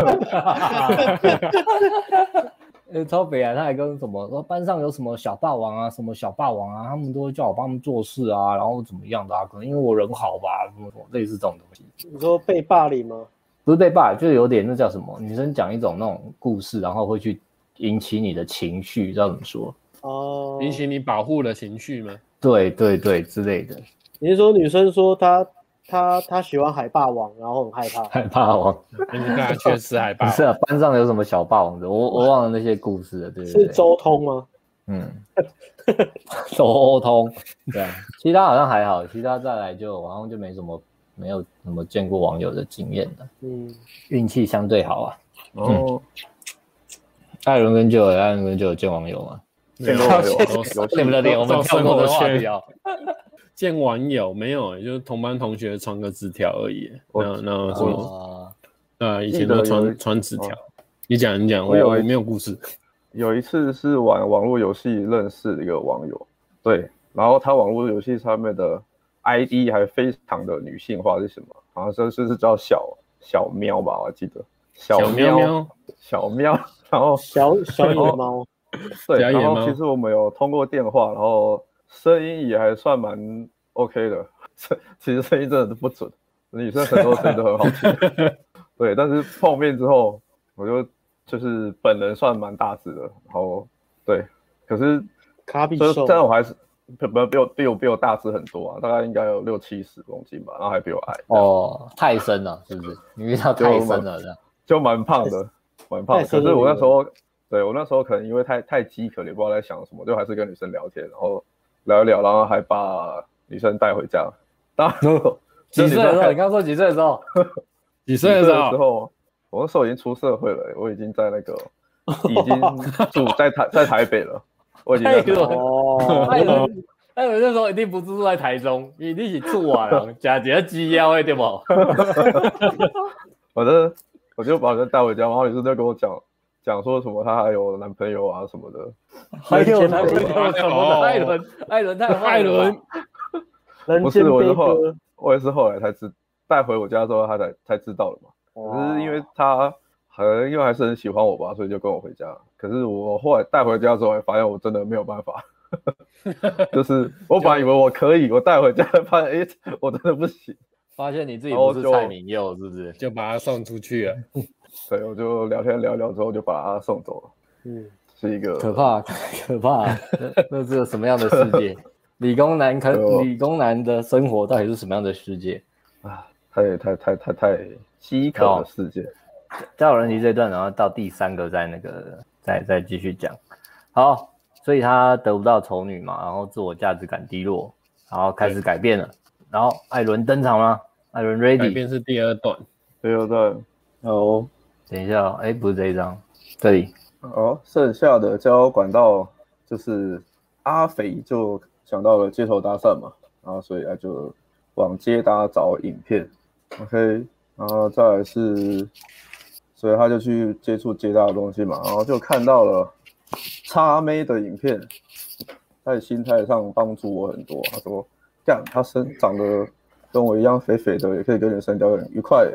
呃，超北啊，他还跟什么说班上有什么小霸王啊，什么小霸王啊，他们都会叫我帮他们做事啊，然后怎么样的啊？可能因为我人好吧，什么什么类似这种东西。你说被霸凌吗？不是被霸凌，就有点那叫什么？女生讲一种那种故事，然后会去。引起你的情绪，知道怎么说？哦，引起你保护的情绪吗？对对对，之类的。你是说女生说她她她喜欢海霸王，然后很害怕 海霸王？你看确实海霸王。不是啊，班上有什么小霸王的？我我忘了那些故事了。对，不，对，是周通吗？嗯，周通。对啊，其他好像还好，其他再来就好像就没什么，没有什么见过网友的经验了。嗯，运气相对好啊。哦。嗯艾伦跟 Joe，艾伦跟 Joe 有见网友吗？见过网友，你们的脸，我们跳过的话题啊。见网友没有，就是同班同学传个纸条而已。那那什么？啊，以前都传传纸条。你讲，你讲，我有没有故事？有一次是玩网络游戏认识一个网友，对，然后他网络游戏上面的 ID 还非常的女性化，是什么？好像是是叫小小喵吧，我还记得。小喵，小喵。然后小小野猫，对，然后其实我们有通过电话，然后声音也还算蛮 OK 的，其实声音真的是不准，女生很多声音都很好听，对，但是碰面之后，我就就是本人算蛮大只的，然后对，可是卡比兽，但我还是不不比我比我比我大只很多啊，大概应该有六七十公斤吧，然后还比我矮，哦，太深了，是不是？你遇到太深了，这样就蛮胖的。蛮胖，可是我那时候，对我那时候可能因为太太饥渴，也不知道在想什么，就还是跟女生聊天，然后聊一聊，然后还把女生带回家。当然，几岁的时候？你刚刚说几岁的时候？几岁的时候？我那时候已经出社会了，我已经在那个已经住在台在台北了。我已经在哦，艾伦，艾伦那时候一定不是住在台中，你一定是住啊，假假鸡腰对不？我的。我就把人带回家，然后也是在跟我讲讲说什么，她还有男朋友啊什么的，还有男朋友什么的。艾伦，艾伦太艾伦，不是，我是后，我也是后来才知，带回我家之后，他才才知道的嘛。可是因为他可能因为还是很喜欢我吧，所以就跟我回家。可是我后来带回家之后，发现我真的没有办法，就是我本来以为我可以，我带回家发现，哎、欸，我真的不行。发现你自己不是蔡明佑，是不是？就把他送出去了。对，我就聊天聊聊之后就把他送走了。嗯，是一个可怕 可怕。那那是个什么样的世界？理工男可 理工男的生活到底是什么样的世界啊？太太太太太饥渴的世界。交友软体这段，然后到第三个再那个再再继续讲。好，所以他得不到丑女嘛，然后自我价值感低落，然后开始改变了。然后艾伦登场了。艾伦 ready，改变是第二段，第二段哦。等一下，哎，不是这一张，这里。哦，剩下的交管道就是阿肥就想到了街头搭讪嘛，然后所以他就往街搭找影片，OK，然后再来是，所以他就去接触街搭的东西嘛，然后就看到了叉妹的影片，在心态上帮助我很多。他说，干，他身长得。跟我一样肥肥的，也可以跟女生聊得很愉快。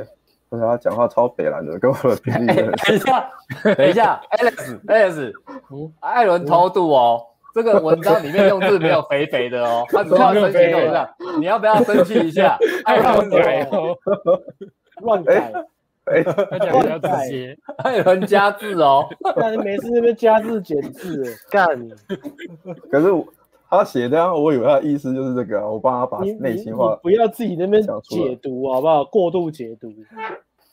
而且他讲话超北蓝的，跟我的比例很。等一下，等一下，Alex，Alex，嗯，艾伦偷渡哦，这个文章里面用字没有肥肥的哦，他只要生气就这样，你要不要生气一下？爱伦改哦，乱改，哎，他讲比较直接，艾伦加字哦，那你每次那边加字减字，干。可是他写的，我以为他的意思就是这个，我帮他把内心话，不要自己那边解读好不好？过度解读。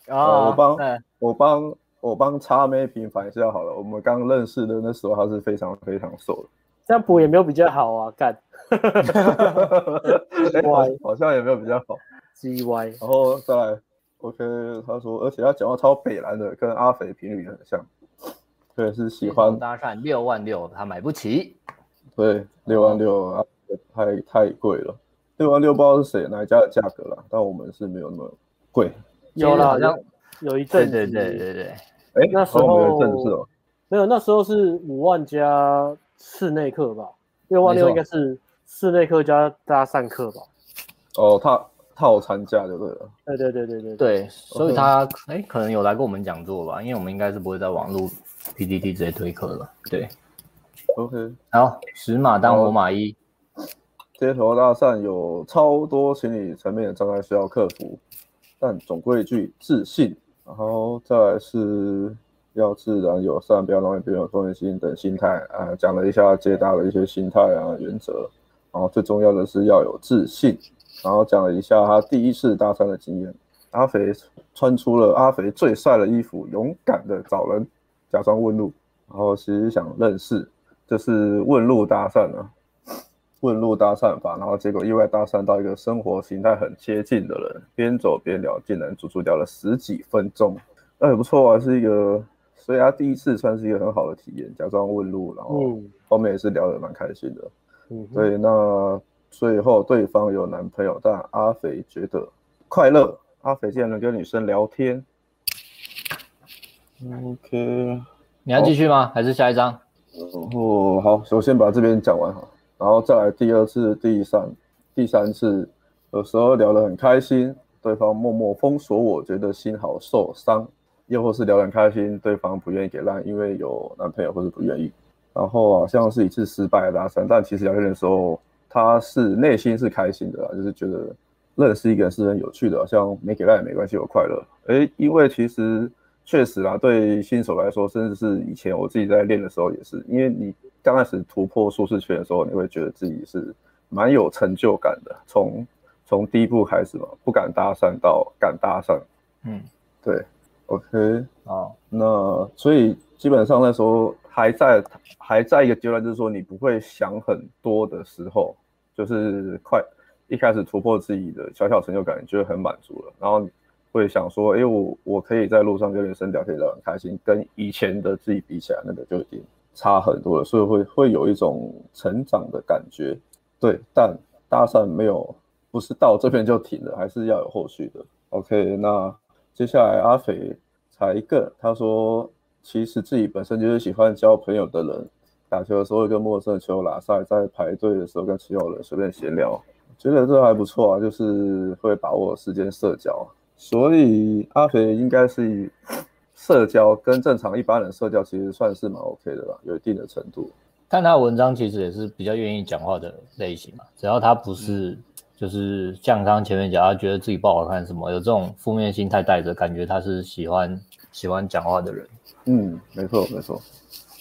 啊，我帮，我帮。我帮叉妹平反一下好了。我们刚认识的那时候，他是非常非常瘦的，这样补也没有比较好啊，干。歪，好像也没有比较好。G Y，然后再来，OK，他说，而且他讲话超北蓝的，跟阿肥频率也很像。对，是喜欢搭讪六万六，他买不起。对，六万六啊，太太贵了。六万六不知道是谁哪一家的价格了，但我们是没有那么贵。有了，好像有一阵子，对对对对。哎，那时候没有，没有，那时候是五万加室内课吧，六万六应该是室内课加搭讪课吧。哦，套套餐价就对了。对对对对对对，所以他哎，可能有来过我们讲座吧，因为我们应该是不会在网络 PPT 直接推课了。对，OK，好，十马当我马一，街头搭讪有超多心理层面的障碍需要克服，但总归一句，自信。然后再来是要自然友善，不要容易别人有同情心等心态啊，讲了一下接搭的一些心态啊原则，然后最重要的是要有自信，然后讲了一下他第一次搭讪的经验，阿肥穿出了阿肥最帅的衣服，勇敢的找人假装问路，然后其实想认识，就是问路搭讪啊。问路搭讪法，然后结果意外搭讪到一个生活形态很接近的人，边走边聊，竟然足足聊了十几分钟，那也不错啊，是一个，所以他第一次算是一个很好的体验，假装问路，然后后面也是聊得蛮开心的，嗯，所以那最后对方有男朋友，但阿肥觉得快乐，阿肥竟然能跟女生聊天，OK，你要继续吗？还是下一张？然后，好，首先把这边讲完哈。然后再来第二次、第三、第三次，有时候聊得很开心，对方默默封锁我，觉得心好受伤；又或是聊得很开心，对方不愿意给烂，因为有男朋友或是不愿意。然后好像是一次失败的搭讪，但其实聊天的时候，他是内心是开心的，就是觉得认识一个人是很有趣的，好像没给烂也没关系，我快乐。诶，因为其实确实啦，对新手来说，甚至是以前我自己在练的时候也是，因为你。刚开始突破舒适圈的时候，你会觉得自己是蛮有成就感的。从从第一步开始嘛，不敢搭讪到敢搭讪，嗯，对，OK，啊，那所以基本上那时候还在还在一个阶段，就是说你不会想很多的时候，就是快一开始突破自己的小小成就感，你就会很满足了。然后你会想说，哎，我我可以在路上跟女生聊天聊得很开心，跟以前的自己比起来，那个就已经。差很多了，所以会会有一种成长的感觉，对。但搭讪没有，不是到这边就停了，还是要有后续的。OK，那接下来阿肥才一个，他说其实自己本身就是喜欢交朋友的人，打球的时候跟陌生球友拉赛，在排队的时候跟其他人随便闲聊，觉得这还不错啊，就是会把握时间社交，所以阿肥应该是。社交跟正常一般人社交其实算是蛮 OK 的吧，有一定的程度。看他的文章其实也是比较愿意讲话的类型嘛，只要他不是就是像刚刚前面讲，他觉得自己不好看什么，有这种负面心态带着，感觉他是喜欢喜欢讲话的人。嗯，没错没错。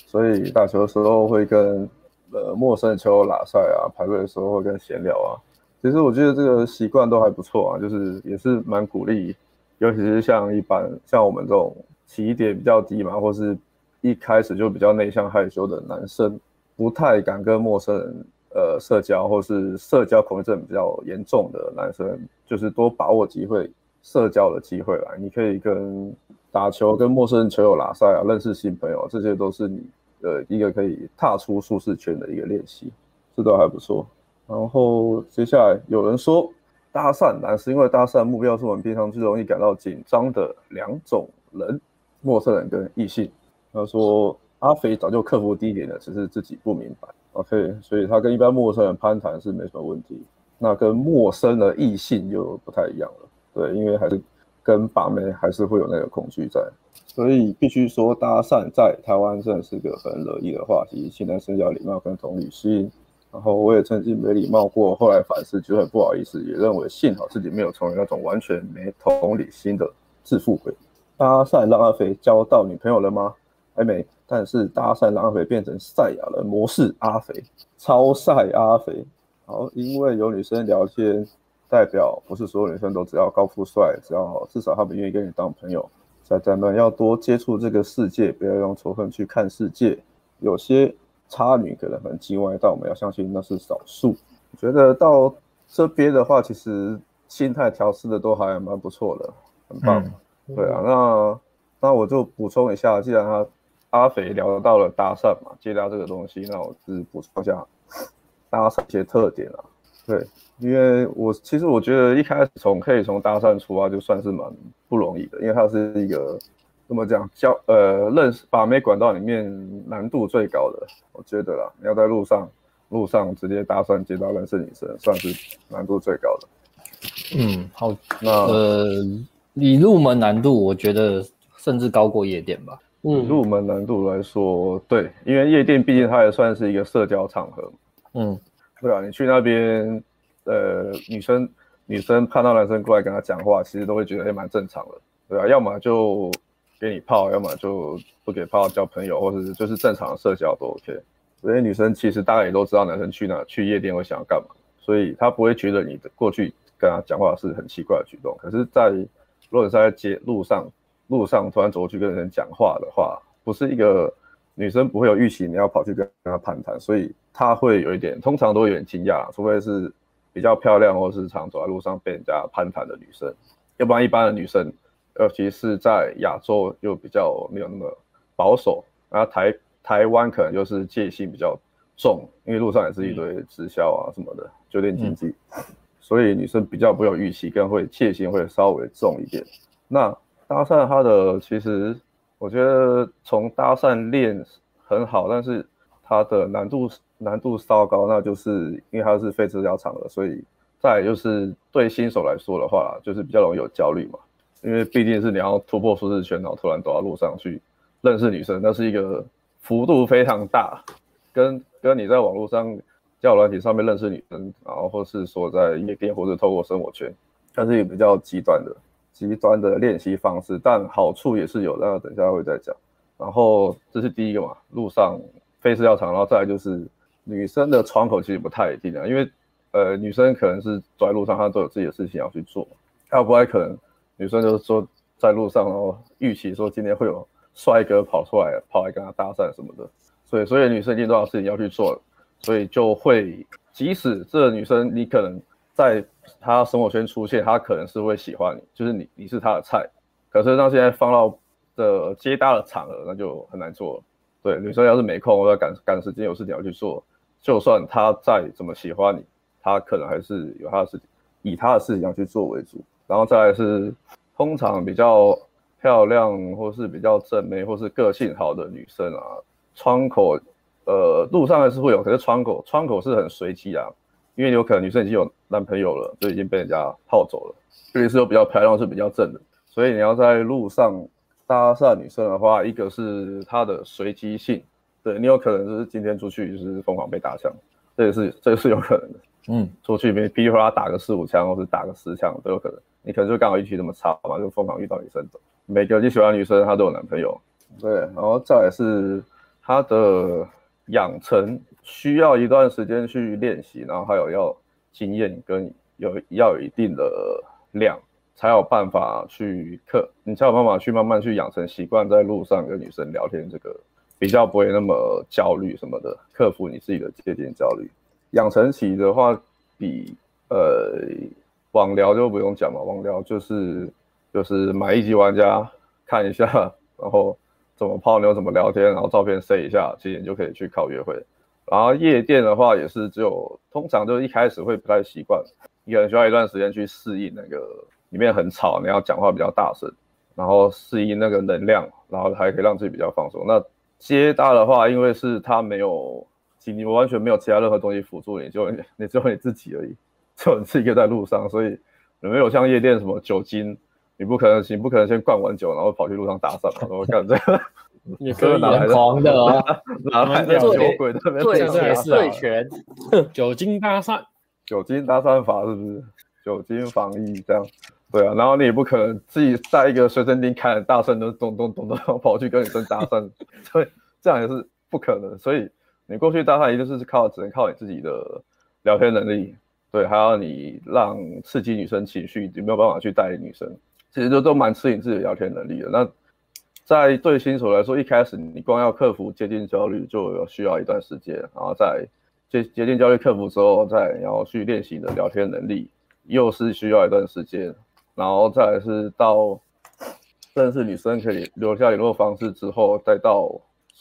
所以打球的时候会跟呃陌生的球友拉赛啊，排队的时候会跟闲聊啊。其实我觉得这个习惯都还不错啊，就是也是蛮鼓励，尤其是像一般像我们这种。起点比较低嘛，或是一开始就比较内向害羞的男生，不太敢跟陌生人呃社交，或是社交恐惧症比较严重的男生，就是多把握机会社交的机会来。你可以跟打球、跟陌生人球友拉赛啊，认识新朋友，这些都是你呃一个可以踏出舒适圈的一个练习，这都还不错。然后接下来有人说搭讪难，是因为搭讪目标是我们平常最容易感到紧张的两种人。陌生人跟异性，他说阿肥早就克服第一点了，只是自己不明白。OK，所以他跟一般陌生人攀谈是没什么问题。那跟陌生的异性就不太一样了，对，因为还是跟把妹还是会有那个恐惧在。所以必须说，搭讪在台湾真的是个很热议的话题。现在是要礼貌跟同理心。然后我也曾经没礼貌过，后来反思就很不好意思，也认为幸好自己没有成为那种完全没同理心的自负鬼。搭讪让阿肥交到女朋友了吗？还没。但是搭讪让阿肥变成赛亚人模式，阿肥超赛阿肥。好，因为有女生聊天，代表不是所有女生都只要高富帅，只要至少他们愿意跟你当朋友。仔仔们要多接触这个世界，不要用仇恨去看世界。有些差女可能很叽歪，但我们要相信那是少数。我觉得到这边的话，其实心态调试的都还蛮不错的，很棒。嗯、对啊，那那我就补充一下，既然他阿肥聊到了搭讪嘛，接搭这个东西，那我是补充一下搭讪一些特点啊。对，因为我其实我觉得一开始从可以从搭讪出发，就算是蛮不容易的，因为它是一个怎么讲交呃认识把妹管道里面难度最高的，我觉得啦，你要在路上路上直接搭讪接到认识女生，算是难度最高的。嗯，好，那呃，你入门难度，我觉得甚至高过夜店吧。嗯，入门难度来说，对，因为夜店毕竟它也算是一个社交场合。嗯。对啊，你去那边，呃，女生女生看到男生过来跟他讲话，其实都会觉得也蛮正常的，对啊，要么就给你泡，要么就不给泡，交朋友，或者是就是正常的社交都 OK。所以女生其实大概也都知道男生去哪去夜店会想要干嘛，所以他不会觉得你的过去跟他讲话是很奇怪的举动。可是，在如果是在街路上路上突然走过去跟人讲话的话，不是一个。女生不会有预期，你要跑去跟她攀谈，所以她会有一点，通常都有点惊讶，除非是比较漂亮或是常走在路上被人家攀谈的女生，要不然一般的女生，尤其是在亚洲又比较没有那么保守，然后台台湾可能就是戒心比较重，因为路上也是一堆直销啊什么的酒店经济，所以女生比较不有预期，更会戒心会稍微重一点。那搭讪他的其实。我觉得从搭讪练很好，但是它的难度难度稍高，那就是因为它是非社交场合，所以再就是对新手来说的话，就是比较容易有焦虑嘛。因为毕竟是你要突破舒适圈，然后突然走到路上去认识女生，那是一个幅度非常大，跟跟你在网络上交友软体上面认识女生，然后或是说在夜店或者透过生活圈，它是一个比较极端的。极端的练习方式，但好处也是有，那等下会再讲。然后这是第一个嘛，路上非社交场，然后再来就是女生的窗口其实不太一定啊，因为呃女生可能是走在路上，她都有自己的事情要去做，要不然可能女生就是说在路上，然后预期说今天会有帅哥跑出来，跑来跟她搭讪什么的，所以所以女生一定多少事情要去做，所以就会即使这女生你可能在。她生活圈出现，她可能是会喜欢你，就是你你是她的菜。可是那现在放到的接搭的场合，那就很难做了。对，女生要是没空，或者赶赶时间有事情要去做，就算她再怎么喜欢你，她可能还是有她的事情，以她的事情要去做为主。然后再来是通常比较漂亮或是比较正妹或是个性好的女生啊，窗口呃路上还是会有，可是窗口窗口是很随机啊。因为有可能女生已经有男朋友了，就已经被人家泡走了，这里是有比较漂亮是比较正的，所以你要在路上搭讪女生的话，一个是她的随机性，对，你有可能就是今天出去就是疯狂被打枪，这也是这个是有可能的，嗯，出去没噼里啪啦打个四五枪或是打个十枪都有可能，你可能就刚好运气这么差嘛，就疯狂遇到女生，每个你喜欢的女生她都有男朋友，对，然后再来是她的养成。需要一段时间去练习，然后还有要经验跟有要有一定的量，才有办法去克，你才有办法去慢慢去养成习惯，在路上跟女生聊天，这个比较不会那么焦虑什么的，克服你自己的接近焦虑。养成期的话，比呃网聊就不用讲嘛，网聊就是就是买一级玩家看一下，然后怎么泡妞怎么聊天，然后照片塞一下，其实你就可以去靠约会。然后夜店的话也是只有，通常就一开始会不太习惯，你可能需要一段时间去适应那个里面很吵，你要讲话比较大声，然后适应那个能量，然后还可以让自己比较放松。那接搭的话，因为是他没有，你完全没有其他任何东西辅助你，就你只有你自己而已，只有你自己一个在路上，所以你没有像夜店什么酒精，你不可能，你不可能先灌完酒，然后跑去路上搭讪嘛？我干这个，你可以很狂的哦，拿来 的酒鬼这边醉拳醉拳，酒精搭讪，酒精搭讪法是不是？酒精防疫这样，对啊，然后你也不可能自己带一个随身听开很大声的咚咚咚咚 跑去跟女生搭讪，所以这样也是不可能。所以你过去搭讪，一定是靠只能靠你自己的聊天能力，对，还要你让刺激女生情绪，你没有办法去带女生，其实就都蛮吃你自己的聊天能力的。那在对新手来说，一开始你光要克服接近焦虑，就有需要一段时间，然后在接接近焦虑克服之后，再然后去练习你的聊天能力。又是需要一段时间，然后再是到认识女生可以留下联络方式之后，再到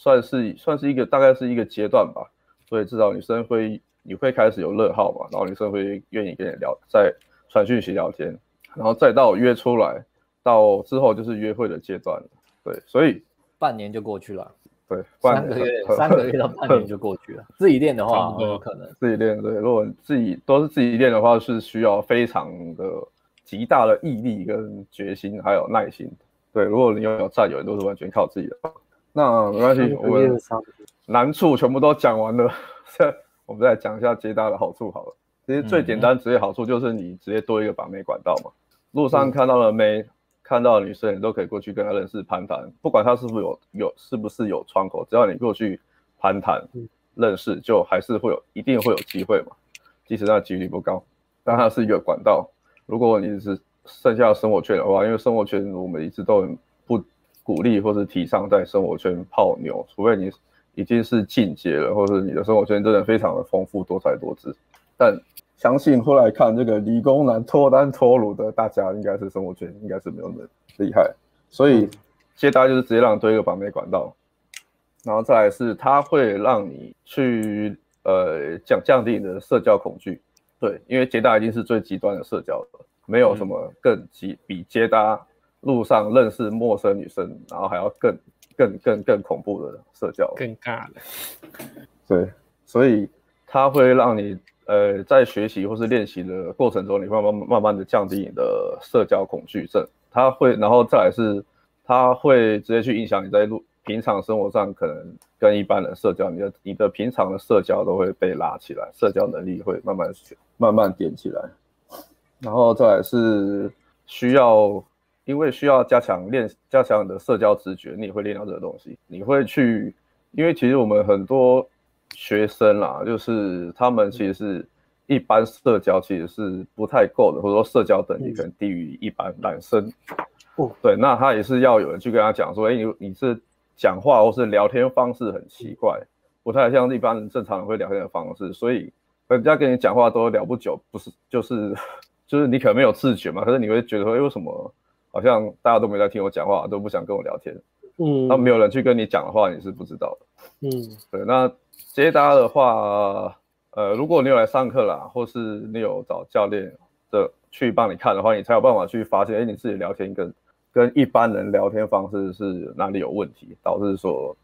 算是算是一个大概是一个阶段吧。所以至少女生会你会开始有热号嘛，然后女生会愿意跟你聊，在传讯息聊天，然后再到约出来，到之后就是约会的阶段。对，所以半年就过去了。对，三个月，三个月到半年就过去了。自己练的话，有可能自己练。对，如果自己都是自己练的话，是需要非常的极大的毅力跟决心，还有耐心。对，如果你有有战友，都是完全靠自己的。那没关系，我们难处全部都讲完了，我们再讲一下接搭的好处好了。其实最简单直接好处就是你直接多一个把妹管道嘛。路上看到了妹。看到的女生，你都可以过去跟她认识攀谈，不管她是不是有有是不是有窗口，只要你过去攀谈认识，就还是会有一定会有机会嘛。即使那几率不高，但它是一个管道。如果你是剩下的生活圈的话，因为生活圈我们一直都不鼓励或是提倡在生活圈泡妞，除非你已经是进阶了，或是你的生活圈真的非常的丰富多彩多姿，但。相信后来看这个理工男脱单脱鲁的大家，应该是生活圈应该是没有那么厉害，所以接搭就是直接让你多一个把妹管道，然后再来是它会让你去呃降降低你的社交恐惧，对，因为接搭已经是最极端的社交了，没有什么更极比接搭路上认识陌生女生，然后还要更更更更恐怖的社交，更尬了，对，所以它会让你。呃，在学习或是练习的过程中，你会慢慢慢慢的降低你的社交恐惧症。它会，然后再来是，它会直接去影响你在路平常生活上可能跟一般人社交，你的你的平常的社交都会被拉起来，社交能力会慢慢慢慢点起来。然后再来是需要，因为需要加强练加强你的社交直觉，你也会练到这个东西。你会去，因为其实我们很多。学生啦，就是他们其实是一般社交其实是不太够的，或者说社交等级可能低于一般男生。哦，对，那他也是要有人去跟他讲说，哎，你你是讲话或是聊天方式很奇怪，不太像一般人正常人会聊天的方式，所以人家跟你讲话都聊不久，不是就是就是你可能没有自觉嘛，可是你会觉得说，哎，为什么好像大家都没在听我讲话，都不想跟我聊天？嗯，那没有人去跟你讲的话，你是不知道的。嗯，对，那。接搭的话，呃，如果你有来上课啦，或是你有找教练的去帮你看的话，你才有办法去发现，哎，你自己聊天跟跟一般人聊天方式是哪里有问题，导致说，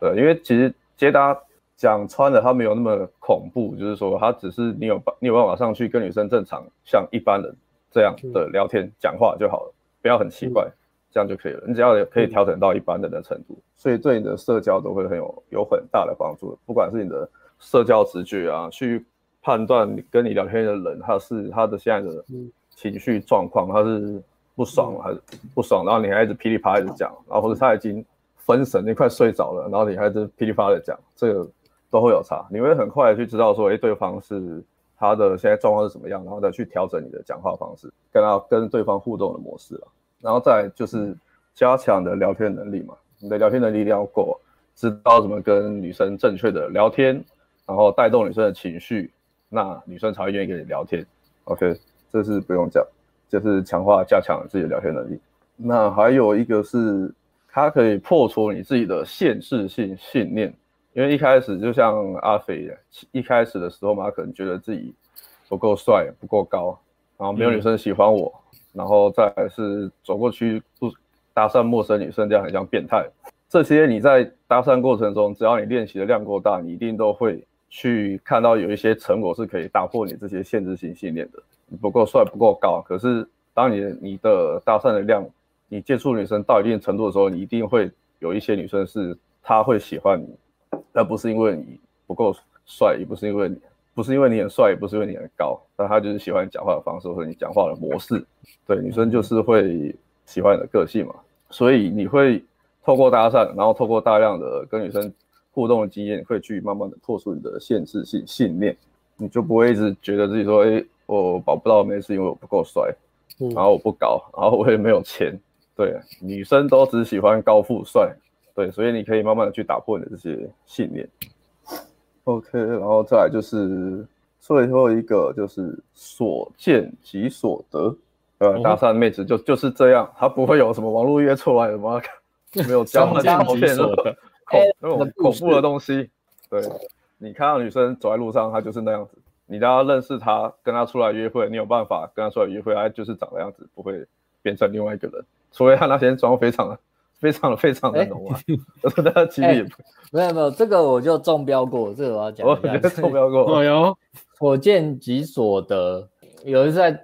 对，因为其实接搭讲穿了，它没有那么恐怖，就是说，它只是你有办你有办法上去跟女生正常像一般人这样的聊天讲话就好了，不要很奇怪。这样就可以了，你只要可以调整到一般人的程度，所以对你的社交都会很有有很大的帮助。不管是你的社交直觉啊，去判断跟你聊天的人，他是他的现在的情绪状况，他是不爽还是不爽，然后你还一直噼里啪啦一直讲，然后或者他已经分神，你快睡着了，然后你还一直噼里啪啦的讲，这个都会有差。你会很快的去知道说，哎，对方是他的现在状况是什么样，然后再去调整你的讲话方式，跟他跟对方互动的模式了。然后再就是加强的聊天能力嘛，你的聊天能力一定要够，知道怎么跟女生正确的聊天，然后带动女生的情绪，那女生才会愿意跟你聊天。OK，这是不用讲，就是强化加强自己的聊天能力。那还有一个是，它可以破除你自己的限制性信念，因为一开始就像阿肥一开始的时候嘛，可能觉得自己不够帅、不够高，然后没有女生喜欢我。嗯然后再来是走过去不搭讪陌生女生，这样很像变态。这些你在搭讪过程中，只要你练习的量够大，你一定都会去看到有一些成果是可以打破你这些限制性信念的。你不够帅，不够高，可是当你你的搭讪的量，你接触女生到一定程度的时候，你一定会有一些女生是她会喜欢你，但不是因为你不够帅，也不是因为你不是因为你很帅，也不是因为你很高，但他就是喜欢你讲话的方式或者你讲话的模式。对，女生就是会喜欢你的个性嘛，所以你会透过搭讪，然后透过大量的跟女生互动的经验，会去慢慢的破除你的限制性信念，你就不会一直觉得自己说，哎，我保不到妹是因为我不够帅。然后我不高，然后我也没有钱，对，女生都只喜欢高富帅，对，所以你可以慢慢的去打破你的这些信念。OK，然后再来就是最后一个就是所见即所得，呃，搭讪妹子就就是这样，她不会有什么网络约出来的吗？没有交换照片的恐那种恐怖的东西，对，你看到女生走在路上，她就是那样子。你要认识她，跟她出来约会，你有办法跟她出来约会，她就是长那样子，不会变成另外一个人。除非她那天妆非常的、非常的、非常的浓啊，但他其实也不、欸、没有没有，这个我就中标过，这个我要讲。我觉得中标过。哦哟，所见即所得。有一次在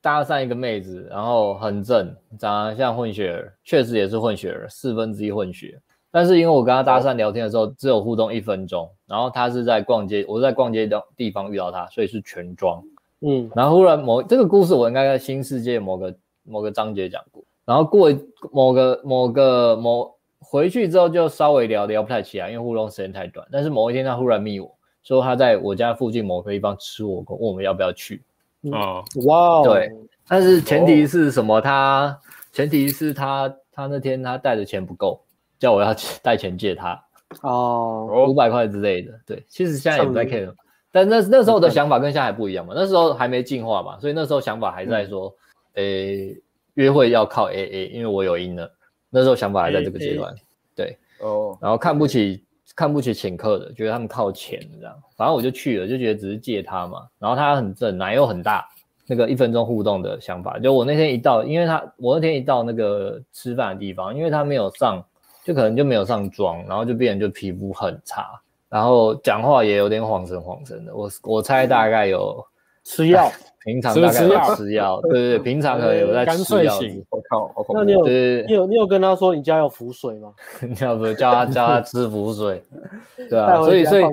搭讪一个妹子，然后很正，长得像混血儿，确实也是混血儿，四分之一混血。但是因为我跟他搭讪聊天的时候，只有互动一分钟，然后他是在逛街，我是在逛街的地方遇到他，所以是全妆。嗯，然后忽然某这个故事我应该在新世界某个某个章节讲过，然后过某个某个某回去之后就稍微聊聊不太起来，因为互动时间太短。但是某一天他忽然密我说他在我家附近某个地方吃火锅，问我们要不要去。哦，哇，对，但是前提是什么？他前提是他他那天他带的钱不够。叫我要带钱借他哦，五百块之类的。对，其实现在也不在 care，但那那时候的想法跟现在还不一样嘛。那时候还没进化嘛，所以那时候想法还在说，诶、嗯欸，约会要靠 AA，因为我有赢了。那时候想法还在这个阶段，对哦。然后看不起看不起请客的，觉得他们靠钱这样。反正我就去了，就觉得只是借他嘛。然后他很正，奶又很大，那个一分钟互动的想法。就我那天一到，因为他我那天一到那个吃饭的地方，因为他没有上。就可能就没有上妆，然后就变成就皮肤很差，然后讲话也有点晃神晃神的。我我猜大概有吃药，平常大概有吃药，对对对，平常可能有在吃药。我靠，好恐怖！那你有你有你有跟他说你家有浮水吗？你要不叫他叫他吃浮水？对啊，所以所以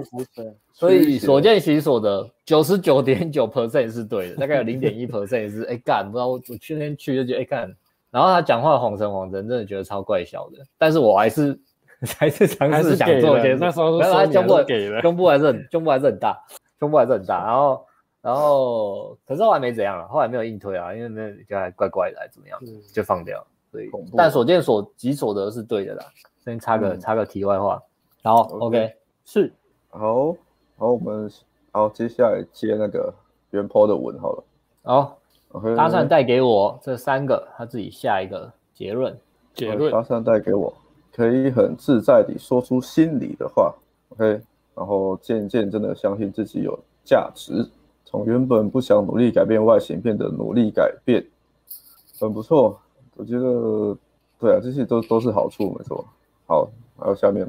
所以所见即所得，九十九点九 percent 是对的，大概有零点一 percent 是哎干，不知道我我去天去就觉得哎干。然后他讲话晃神晃神，真的觉得超怪小的。但是我还是还是尝试想做一些。那时候他胸部胸部还是很胸部还是很大，胸部还是很大。然后然后可是后来没怎样了，后来没有硬推啊，因为那就还怪怪的，还怎么样，就放掉。所以但所见所及所得是对的啦。先插个插个题外话。好，OK，是好，好，我们好，接下来接那个原 po 的文好了。好。搭讪带给我这三个，他自己下一个结论。结论，搭讪带给我，可以很自在地说出心里的话。OK，然后渐渐真的相信自己有价值，从原本不想努力改变外形，变得努力改变，很不错。我觉得，对啊，这些都都是好处，没错。好，还有下面，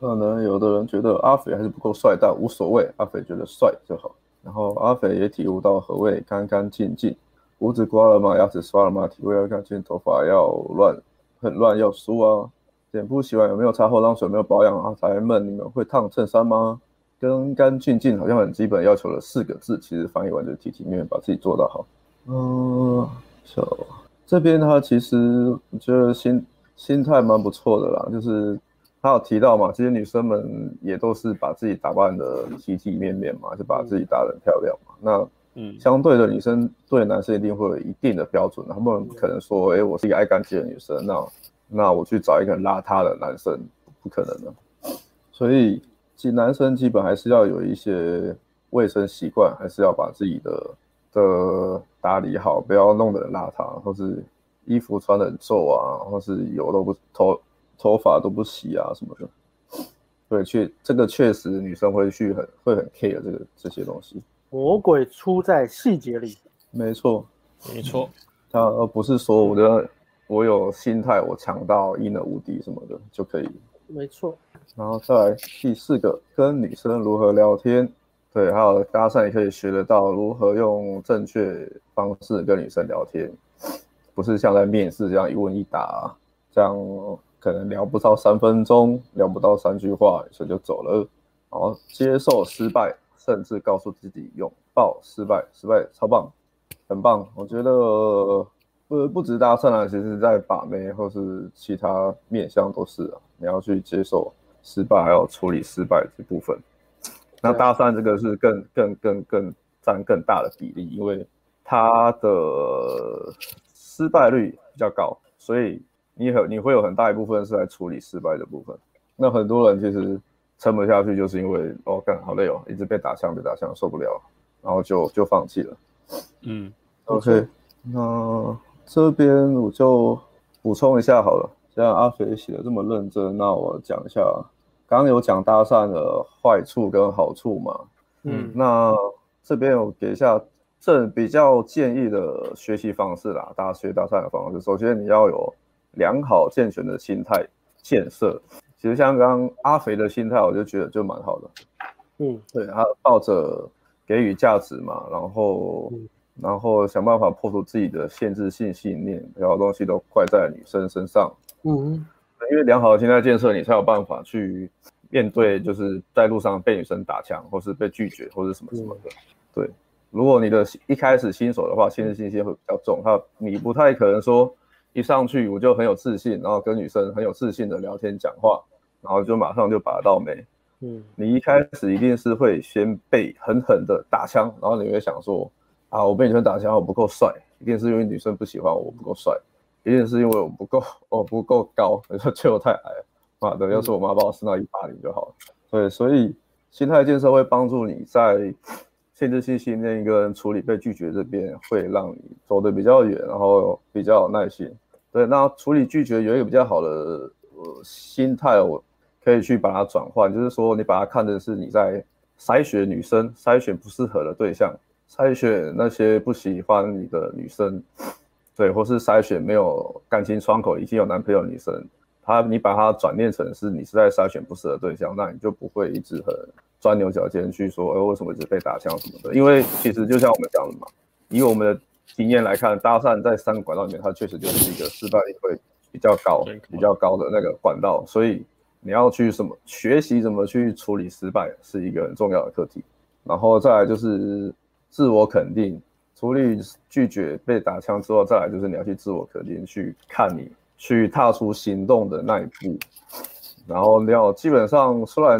可能有的人觉得阿肥还是不够帅，但无所谓，阿肥觉得帅就好。然后阿肥也体悟到何谓干干净净，胡子刮了吗？牙齿刷了吗？体味要干净，头发要乱，很乱要梳啊。脸部洗完有没有擦后浪水？没有保养啊？才闷。你们会烫衬衫吗？干干净净好像很基本要求的四个字，其实翻译完就体体面面把自己做到好。嗯，so, 这边他其实我觉得心心态蛮不错的啦，就是。他有提到嘛，这些女生们也都是把自己打扮的体体面面嘛，就把自己打得很漂亮嘛。那嗯，相对的女生对男生一定会有一定的标准，他们不可能说，哎、欸，我是一个爱干净的女生，那那我去找一个邋遢的男生，不可能的。所以，其实男生基本还是要有一些卫生习惯，还是要把自己的的打理好，不要弄得很邋遢，或是衣服穿得很皱啊，或是油都不头。头发都不洗啊什么的，对，确这个确实女生会去很会很 care 这个这些东西。魔鬼出在细节里，没错，没错。他而不是说我的我有心态，我强到一能无敌什么的就可以。没错。然后再来第四个，跟女生如何聊天，对，还有搭讪也可以学得到如何用正确方式跟女生聊天，不是像在面试这样一问一答，这样可能聊不到三分钟，聊不到三句话，女生就走了。然后接受失败，甚至告诉自己拥抱失败，失败超棒，很棒。我觉得不不止搭讪啊，其实在把妹或是其他面向都是啊，你要去接受失败，还有处理失败这部分。那搭讪这个是更更更更占更大的比例，因为它的失败率比较高，所以你很你会有很大一部分是在处理失败的部分。那很多人其实撑不下去，就是因为哦干好累哦，一直被打枪被打枪受不了，然后就就放弃了。嗯，OK，那这边我就补充一下好了，像阿肥写的这么认真，那我讲一下。刚刚有讲搭讪的坏处跟好处嘛，嗯，那这边有给一下这比较建议的学习方式啦，大家学搭讪的方式，首先你要有良好健全的心态建设。其实像刚刚阿肥的心态，我就觉得就蛮好的，嗯，对，他抱着给予价值嘛，然后然后想办法破除自己的限制性信念，然后东西都怪在女生身上，嗯。因为良好的心态建设，你才有办法去面对，就是在路上被女生打枪，或是被拒绝，或是什么什么的。对，如果你的一开始新手的话，心理信心会比较重，他你不太可能说一上去我就很有自信，然后跟女生很有自信的聊天讲话，然后就马上就把到妹。嗯，你一开始一定是会先被狠狠的打枪，然后你会想说啊，我被女生打枪，我不够帅，一定是因为女生不喜欢我，我不够帅。一定是因为我不够，我不够高，你说就我太矮了，妈的，要是我妈把我生到一八零就好了。对，所以心态建设会帮助你在限制性信念跟处理被拒绝这边，会让你走得比较远，然后比较有耐心。对，那处理拒绝有一个比较好的呃心态，我可以去把它转换，就是说你把它看成是你在筛选女生，筛选不适合的对象，筛选那些不喜欢你的女生。对，或是筛选没有感情窗口、已经有男朋友的女生，她你把它转念成是你是在筛选不适合的对象，那你就不会一直很钻牛角尖去说，哎，为什么一直被打枪什么的？因为其实就像我们讲的嘛，以我们的经验来看，搭讪在三个管道里面，它确实就是一个失败率会比较高、比较高的那个管道，所以你要去什么学习怎么去处理失败，是一个很重要的课题。然后再来就是自我肯定。处理拒绝被打枪之后，再来就是你要去自我肯定，去看你去踏出行动的那一步。然后你要基本上，虽然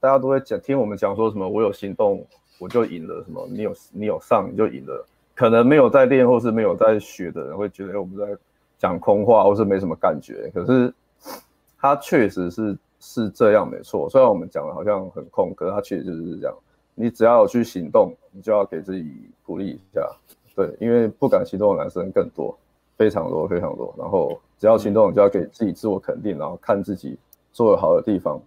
大家都会讲听我们讲说什么我有行动我就赢了，什么你有你有上你就赢了，可能没有在练或是没有在学的人会觉得我们在讲空话或是没什么感觉。可是他确实是是这样没错，虽然我们讲的好像很空，可是他确实就是这样。你只要有去行动，你就要给自己鼓励一下，对，因为不敢行动的男生更多，非常多非常多。然后只要行动，就要给自己自我肯定，然后看自己做的好的地方。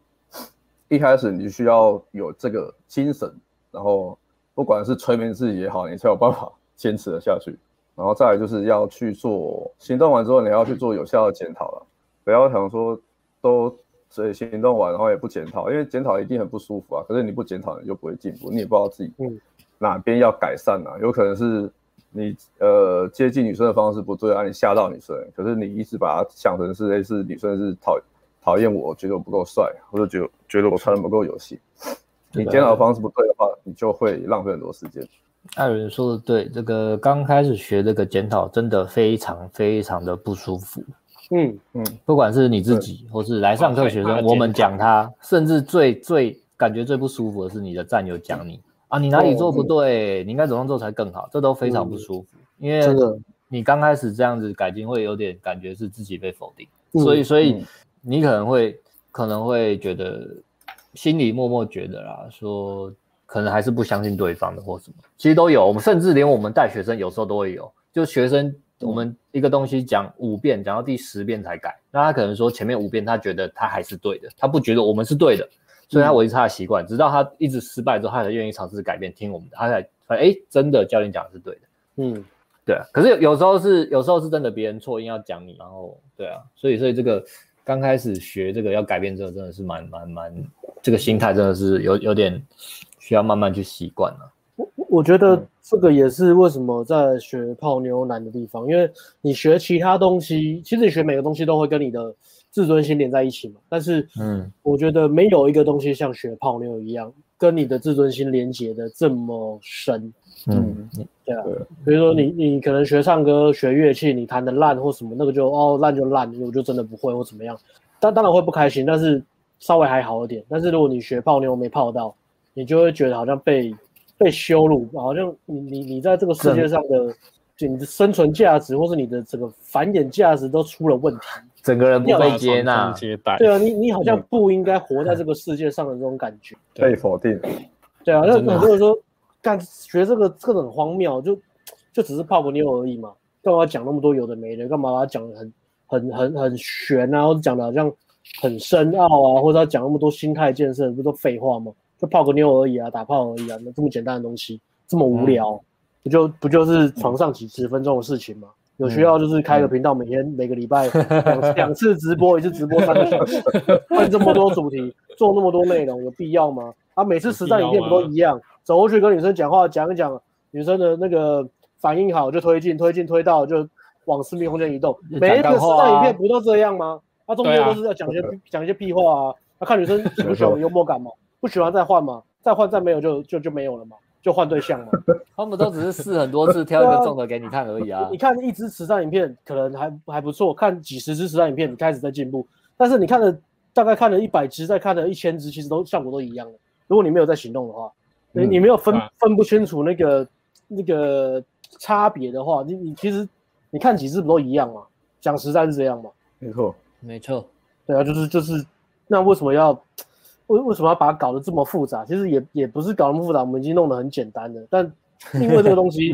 一开始你就需要有这个精神，然后不管是催眠自己也好，你才有办法坚持的下去。然后再来就是要去做行动完之后，你要去做有效的检讨了，不要想说都。所以行动完，然后也不检讨，因为检讨一定很不舒服啊。可是你不检讨，你就不会进步，你也不知道自己哪边要改善啊。有可能是你呃接近女生的方式不对啊，你吓到女生。可是你一直把它想成是类似女生是讨讨厌我，觉得我不够帅，或者觉得觉得我穿的不够有型。你检讨的方式不对的话，你就会浪费很多时间。艾伦说的对，这个刚开始学这个检讨，真的非常非常的不舒服。嗯。嗯，不管是你自己，或是来上课学生，我们讲他，甚至最最感觉最不舒服的是你的战友讲你。啊，你哪里做不对，你应该怎么做才更好，这都非常不舒服。因为你刚开始这样子改进，会有点感觉是自己被否定，所以所以你可能会可能会觉得心里默默觉得啦，说可能还是不相信对方的或什么，其实都有，我们甚至连我们带学生有时候都会有，就学生。我们一个东西讲五遍，讲到第十遍才改，那他可能说前面五遍他觉得他还是对的，他不觉得我们是对的，所以他维持他的习惯，直到他一直失败之后，他才愿意尝试改变，听我们的，他才发现哎，真的教练讲的是对的，嗯，对啊。可是有有时候是有时候是真的别人错，硬要讲你，然后对啊，所以所以这个刚开始学这个要改变这个真的是蛮蛮蛮这个心态真的是有有点需要慢慢去习惯了。我我觉得这个也是为什么在学泡妞难的地方，因为你学其他东西，其实你学每个东西都会跟你的自尊心连在一起嘛。但是，嗯，我觉得没有一个东西像学泡妞一样，跟你的自尊心连接的这么深。嗯，对啊。比如说你你可能学唱歌、学乐器，你弹的烂或什么，那个就哦烂就烂，我就真的不会或怎么样。但当然会不开心，但是稍微还好一点。但是如果你学泡妞没泡到，你就会觉得好像被。被羞辱，好像你你你在这个世界上的，就你的生存价值，或是你的整个繁衍价值都出了问题，整个人不被接纳，接待。对啊，你你好像不应该活在这个世界上的这种感觉，被否定。对啊，那很多人说，干学这个这个很荒谬，就就只是泡个妞而已嘛，干嘛要讲那么多有的没的？干嘛把它讲的很很很很玄啊，或者讲的好像很深奥啊，或者要讲那么多心态建设，不都废话吗？就泡个妞而已啊，打炮而已啊，那这么简单的东西，这么无聊，嗯、不就不就是床上几十分钟的事情吗？嗯、有需要就是开个频道，每天、嗯、每个礼拜 两两次直播，一次直播三个小时，问这么多主题，做那么多内容，有必要吗？啊，每次实战影片不都一样？走过去跟女生讲话，讲一讲，女生的那个反应好就推进，推进推到就往私密空间移动。每一个实战影片不都这样吗？他、啊、中间都是要讲一些讲、啊、一些屁话啊，他、啊、看女生 喜不喜欢幽默感嘛。不喜欢再换嘛，再换再没有就就就没有了嘛，就换对象嘛。他们都只是试很多次，挑一个中的给你看而已啊。你看一支慈善影片可能还还不错，看几十支慈善影片你开始在进步，但是你看了大概看了一百支，再看了一千支，其实都效果都一样的。如果你没有在行动的话，你、嗯、你没有分、啊、分不清楚那个那个差别的话，你你其实你看几支不都一样吗？讲实在是这样吗？没错，没错。对啊，就是就是，那为什么要？为为什么要把它搞得这么复杂？其实也也不是搞那么复杂，我们已经弄得很简单了。但 因为这个东西，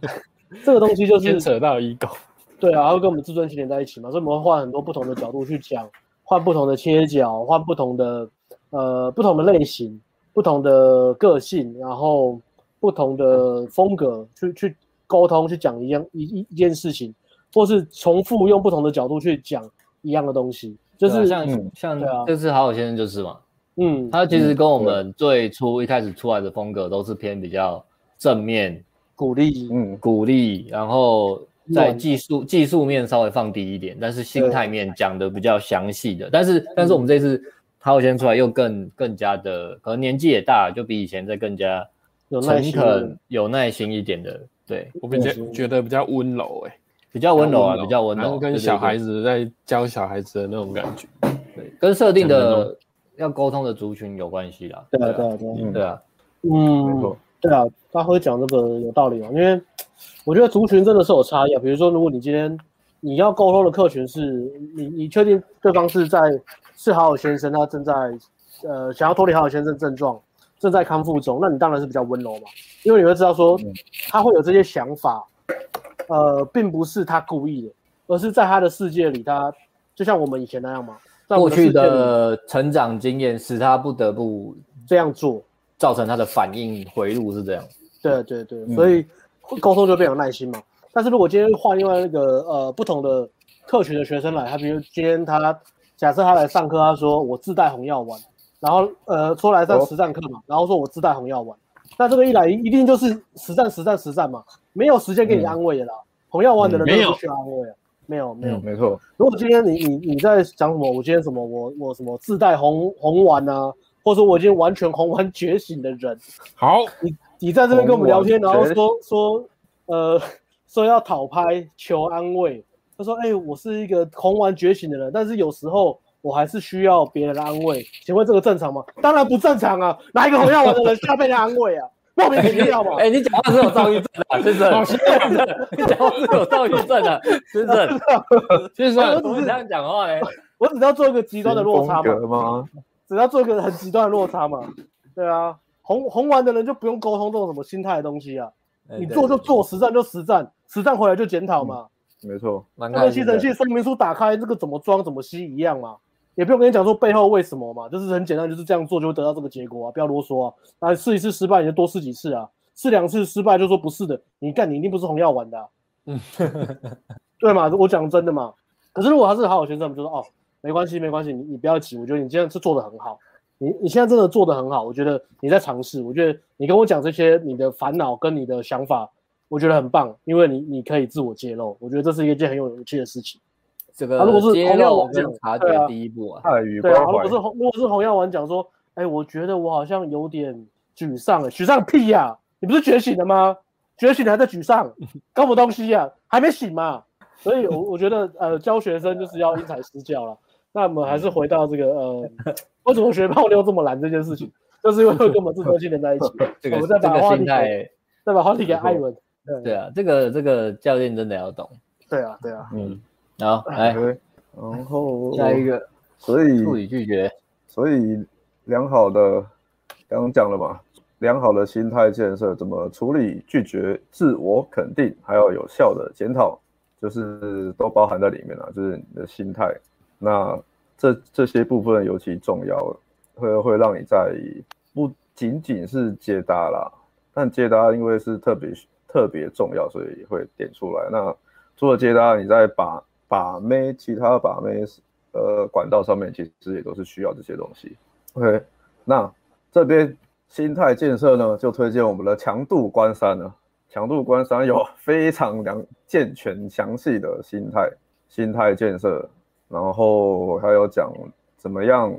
这个东西就是牵扯到 ego。对啊，它会跟我们自尊心连在一起嘛，所以我们会换很多不同的角度去讲，换不同的切角，换不同的呃不同的类型，不同的个性，然后不同的风格去去沟通，去讲一样一一一件事情，或是重复用不同的角度去讲一样的东西，就是、啊、像、嗯、像这次好好先生就是嘛。嗯，他其实跟我们最初一开始出来的风格都是偏比较正面鼓励，嗯，鼓励，然后在技术技术面稍微放低一点，但是心态面讲的比较详细的。但是但是我们这次他会先出来又更更加的，可能年纪也大，就比以前再更加诚恳有耐心一点的。对，我比较觉得比较温柔，哎，比较温柔啊，比较温柔，跟小孩子在教小孩子的那种感觉。对，跟设定的。要沟通的族群有关系啦，对啊，对啊，对啊，对啊，嗯，对啊，他会讲这个有道理哦，因为我觉得族群真的是有差异啊。比如说，如果你今天你要沟通的客群是你，你确定对方是在是好好先生，他正在呃想要脱离好好先生症状，正在康复中，那你当然是比较温柔嘛，因为你会知道说他会有这些想法，呃，并不是他故意的，而是在他的世界里，他就像我们以前那样嘛。过去的成长经验使他不得不这样做，造成他的反应回路是这样。对对对，嗯、所以沟通就变有耐心嘛。但是如果今天换另外那个呃不同的特群的学生来，他比如今天他假设他来上课，他说我自带红药丸，然后呃出来上实战课嘛，哦、然后说我自带红药丸，那这个一来一定就是实战实战实战嘛，没有时间给你安慰的啦。嗯、红药丸的人都不需要安慰啊。没有没有、嗯、没错。如果今天你你你在讲什么？我今天什么？我我什么自带红红丸啊？或者说我已经完全红丸觉醒的人？好，你你在这边跟我们聊天，然后说说呃说要讨拍求安慰。他说：“哎、欸，我是一个红丸觉醒的人，但是有时候我还是需要别人的安慰。请问这个正常吗？当然不正常啊！哪一个红药丸的人需要被人安慰啊？”莫名其妙嘛！哎，你讲话是有躁郁症的，先生。先生，你讲话是有躁郁症的，先生。先生，我只是这样讲话哎，我只要做一个极端的落差嘛。只要做一个很极端的落差嘛。对啊，红红完的人就不用沟通这种什么心态的东西啊。你做就做，实战就实战，实战回来就检讨嘛。没错。那个吸尘器说明书打开，这个怎么装怎么吸一样嘛。也不用跟你讲说背后为什么嘛，就是很简单，就是这样做就会得到这个结果啊，不要啰嗦啊。啊，试一次失败你就多试几次啊，试两次失败就说不是的，你干你一定不是红药丸的，啊，嗯，对嘛，我讲真的嘛。可是如果他是好好先生，我们就说哦，没关系没关系，你你不要急，我觉得你这样是做的很好，你你现在真的做的很好，我觉得你在尝试，我觉得你跟我讲这些你的烦恼跟你的想法，我觉得很棒，因为你你可以自我揭露，我觉得这是一件很有勇气的事情。这个如果是红药丸讲察觉第一步啊，对啊，对啊，如果是红如果是红药丸讲说，哎，我觉得我好像有点沮丧了，沮丧屁呀、啊！你不是觉醒了吗？觉醒了还在沮丧，搞什么东西呀、啊？还没醒嘛？所以我，我我觉得呃，教学生就是要因材施教了。那我们还是回到这个呃，为什么学泡妞这么难这件事情，就是因为跟我们自尊心连在一起。这个、我们再把话题再把话题给艾文。对，对啊，这个这个教练真的要懂。对啊，对啊。嗯，好，来，然后下一个，所以处理拒绝，所以良好的刚刚讲了嘛，良好的心态建设，怎么处理拒绝、自我肯定，还有有效的检讨，就是都包含在里面了，就是你的心态。那这这些部分尤其重要，会会让你在不仅仅是接搭啦，但接搭因为是特别特别重要，所以会点出来。那除了接搭，你再把把妹其他把妹呃管道上面，其实也都是需要这些东西。OK，那这边心态建设呢，就推荐我们的强度关山了。强度关山有非常良健全详细的心态心态建设。然后还有讲怎么样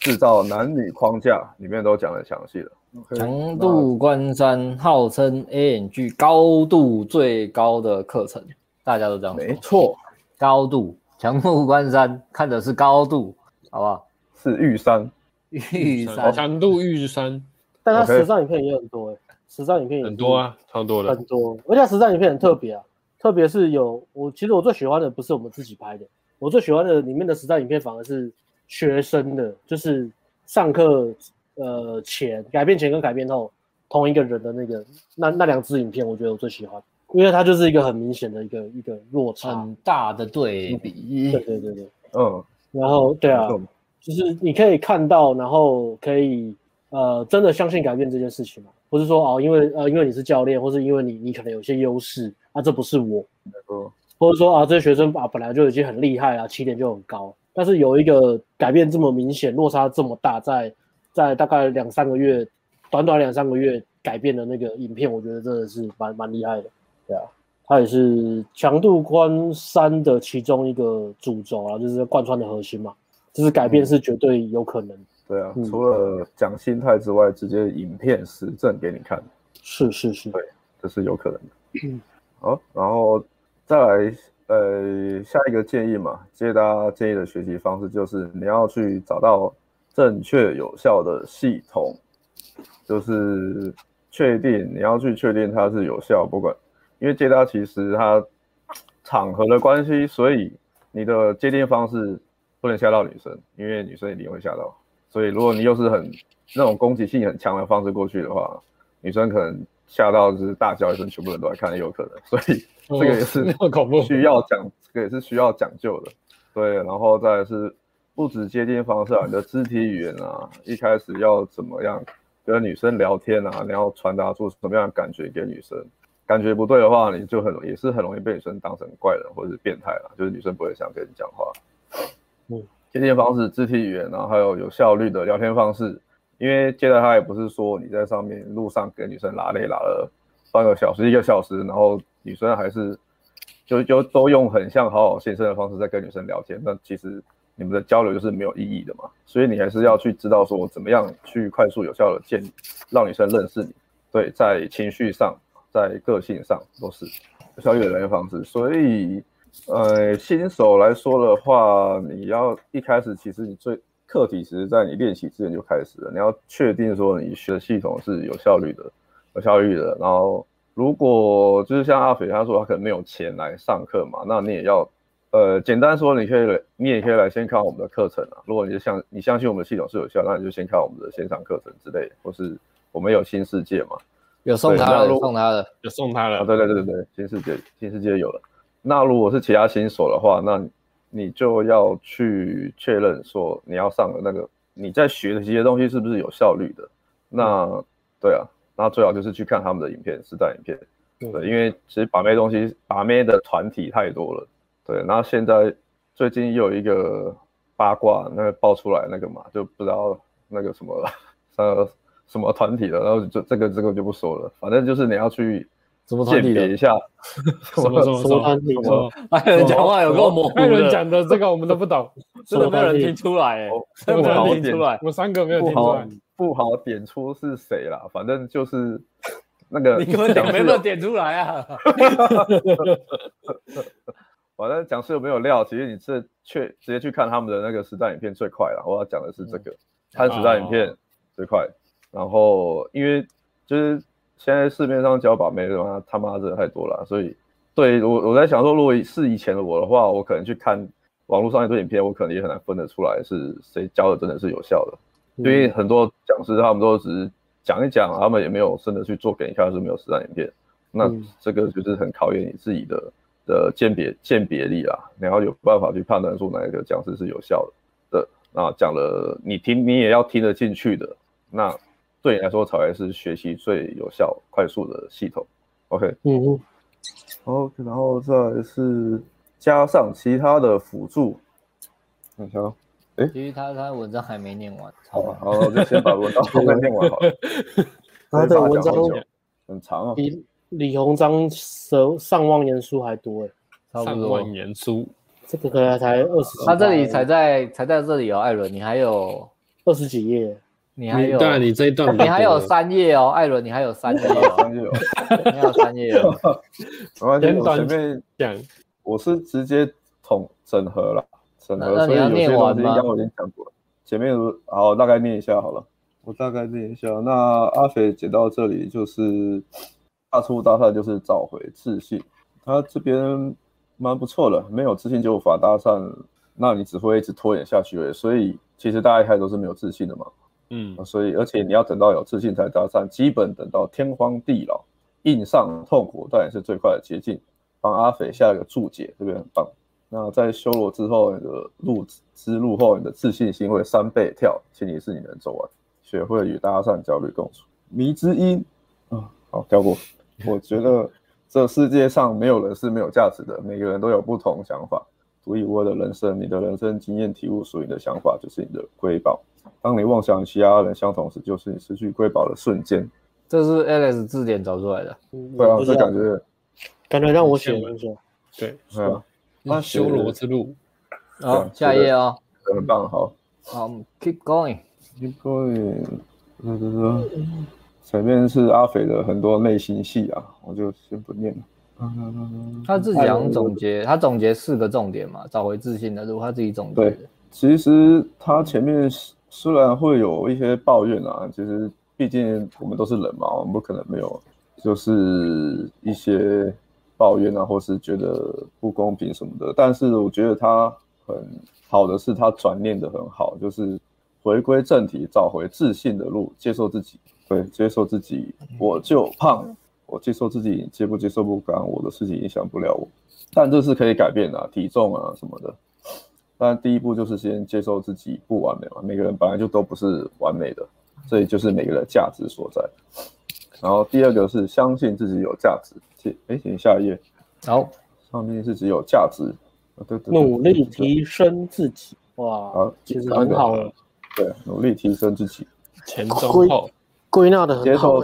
制造男女框架，里面都讲的详细了。强度关山号称 AMG 高度最高的课程，大家都这样说。没错，高度强度关山看的是高度，好不好？是玉山，玉山 强度玉山，但它实战影片也很多哎，实战影片也很多啊，超多的，很多。而且实战影片很特别啊，特别是有我其实我最喜欢的不是我们自己拍的。我最喜欢的里面的实战影片反而是学生的，就是上课呃前改变前跟改变后同一个人的那个那那两支影片，我觉得我最喜欢，因为它就是一个很明显的一个一个落差很大的对比。对对对对，嗯，然后对啊，就是你可以看到，然后可以呃真的相信改变这件事情嘛，不是说哦因为呃因为你是教练，或是因为你你可能有些优势啊，这不是我。嗯或者说啊，这些学生啊本来就已经很厉害啊，起点就很高，但是有一个改变这么明显，落差这么大，在在大概两三个月，短短两三个月改变的那个影片，我觉得真的是蛮蛮厉害的。对啊，它也是强度关山的其中一个主轴啊，就是贯穿的核心嘛，就是改变是绝对有可能。嗯、对啊，嗯、除了讲心态之外，直接影片实证给你看。是是是，对，这是有可能的。嗯，好，然后。再来，呃，下一个建议嘛，接大家建议的学习方式就是你要去找到正确有效的系统，就是确定你要去确定它是有效，不管，因为接搭其实它场合的关系，所以你的接电方式不能吓到女生，因为女生一定会吓到，所以如果你又是很那种攻击性很强的方式过去的话，女生可能吓到就是大叫一声，全部人都来看也有可能，所以。这个也是 需要讲，这个也是需要讲究的，对。然后再来是不止接近方式啊，你的肢体语言啊，一开始要怎么样跟女生聊天啊，你要传达出什么样的感觉给女生，感觉不对的话，你就很容易也是很容易被女生当成怪人或者是变态了，就是女生不会想跟你讲话。嗯，接近方式、肢体语言，然后还有有效率的聊天方式，因为接待他也不是说你在上面路上给女生拉累拉了半个小时、一个小时，然后。女生还是就就都用很像好好先生的方式在跟女生聊天，那其实你们的交流就是没有意义的嘛。所以你还是要去知道说怎么样去快速有效的建立，让女生认识你。对，在情绪上，在个性上都是有效率的聊天方式。所以，呃，新手来说的话，你要一开始其实你最课题，其实在你练习之前就开始了。你要确定说你学系统是有效率的，有效率的，然后。如果就是像阿肥他说他可能没有钱来上课嘛，那你也要，呃，简单说，你可以来，你也可以来先看我们的课程啊。如果你就相你相信我们系统是有效，那你就先看我们的线上课程之类，或是我们有新世界嘛，有送他的，送他的，有送他的，啊，对对对对对，新世界新世界有了。那如果是其他新手的话，那你就要去确认说你要上的那个你在学的这些东西是不是有效率的。那、嗯、对啊。那最好就是去看他们的影片，实战影片，对，因为其实把妹东西，把妹的团体太多了，对。然后现在最近又有一个八卦，那个爆出来那个嘛，就不知道那个什么了，呃，什么团体的，然后就这个这个就不说了，反正就是你要去什么鉴别一下，什么什么什么团体？艾伦讲话有够模糊艾伦的，讲的这个我们都不懂，真的没有人听出来，哎，真的没有人听出来我。们三个没有听出来。不好点出是谁啦，反正就是那个 你根本点没有点出来啊！反正讲是有没有料，其实你是去直接去看他们的那个实战影片最快了。我要讲的是这个，看实战影片最快。然后因为就是现在市面上教把妹的话，他妈真的太多了，所以对我我在想说，如果是以前的我的话，我可能去看网络上一堆影片，我可能也很难分得出来是谁教的真的是有效的。因为很多讲师他们都只是讲一讲，他们也没有真的去做给你看，是没有实战影片。那这个就是很考验你自己的的鉴别鉴别力啦，你要有办法去判断出哪一个讲师是有效的。的那讲了，你听你也要听得进去的，那对你来说才会是学习最有效、快速的系统。OK，嗯好，然后再是加上其他的辅助，看一下哦。其实他他文章还没念完，好吧，好，就先把文章 后面念完好了。他的文章很长啊，比李鸿章上上万言书还多哎，差不多。上万言书，这个可能才二十，他这里才在才在这里哦，艾伦，你还有二十几页，你还有，当然，你这一段你还有三页哦，艾伦，你还有三页哦，三页哦，你还有三页哦。没关系，我前面讲，我是直接统整合了。整合，所以有些东西？应该我已经讲过了。前面好，大概念一下好了。我大概念一下。那阿肥解到这里就是大出大赛，就是找回自信。他这边蛮不错的，没有自信就无法搭讪，那你只会一直拖延下去而已。所以其实大家一开始都是没有自信的嘛。嗯，所以而且你要等到有自信才搭讪，基本等到天荒地老，硬上痛苦，但也是最快的捷径。帮阿肥下一个注解，这边很棒。那在修罗之后，你的路之路后，你的自信心会三倍跳，前提是你能走完。学会与搭讪焦虑共处。迷之音啊，好跳过。我觉得这世界上没有人是没有价值的，每个人都有不同想法，独一无二的人生。你的人生经验体悟，属于你的想法就是你的瑰宝。当你妄想与其他人相同时，就是你失去瑰宝的瞬间。这是 Alex 字典找出来的。对啊，这感觉感觉让我写一下。对，是啊。那修罗之路，好，下一页哦，很棒，好，好，keep going，keep going，这这这，前面是阿肥的很多内心戏啊，我就先不念了。他自己讲总结，他总结四个重点嘛，找回自信的路，他自己总结。对，其实他前面虽然会有一些抱怨啊，其实毕竟我们都是人嘛，我们不可能没有，就是一些。抱怨啊，或是觉得不公平什么的，但是我觉得他很好的是，他转念的很好，就是回归正题，找回自信的路，接受自己，对，接受自己，我就胖，我接受自己，接不接受不干我的事情，影响不了我，但这是可以改变的，体重啊什么的，但第一步就是先接受自己不完美嘛，每个人本来就都不是完美的，这也就是每个人价值所在。然后第二个是相信自己有价值，请哎，请下一页。好，上面是只有价值，对对对，努力提升自己，哇，好，其实很好了。对，努力提升自己，前中后归纳的很好。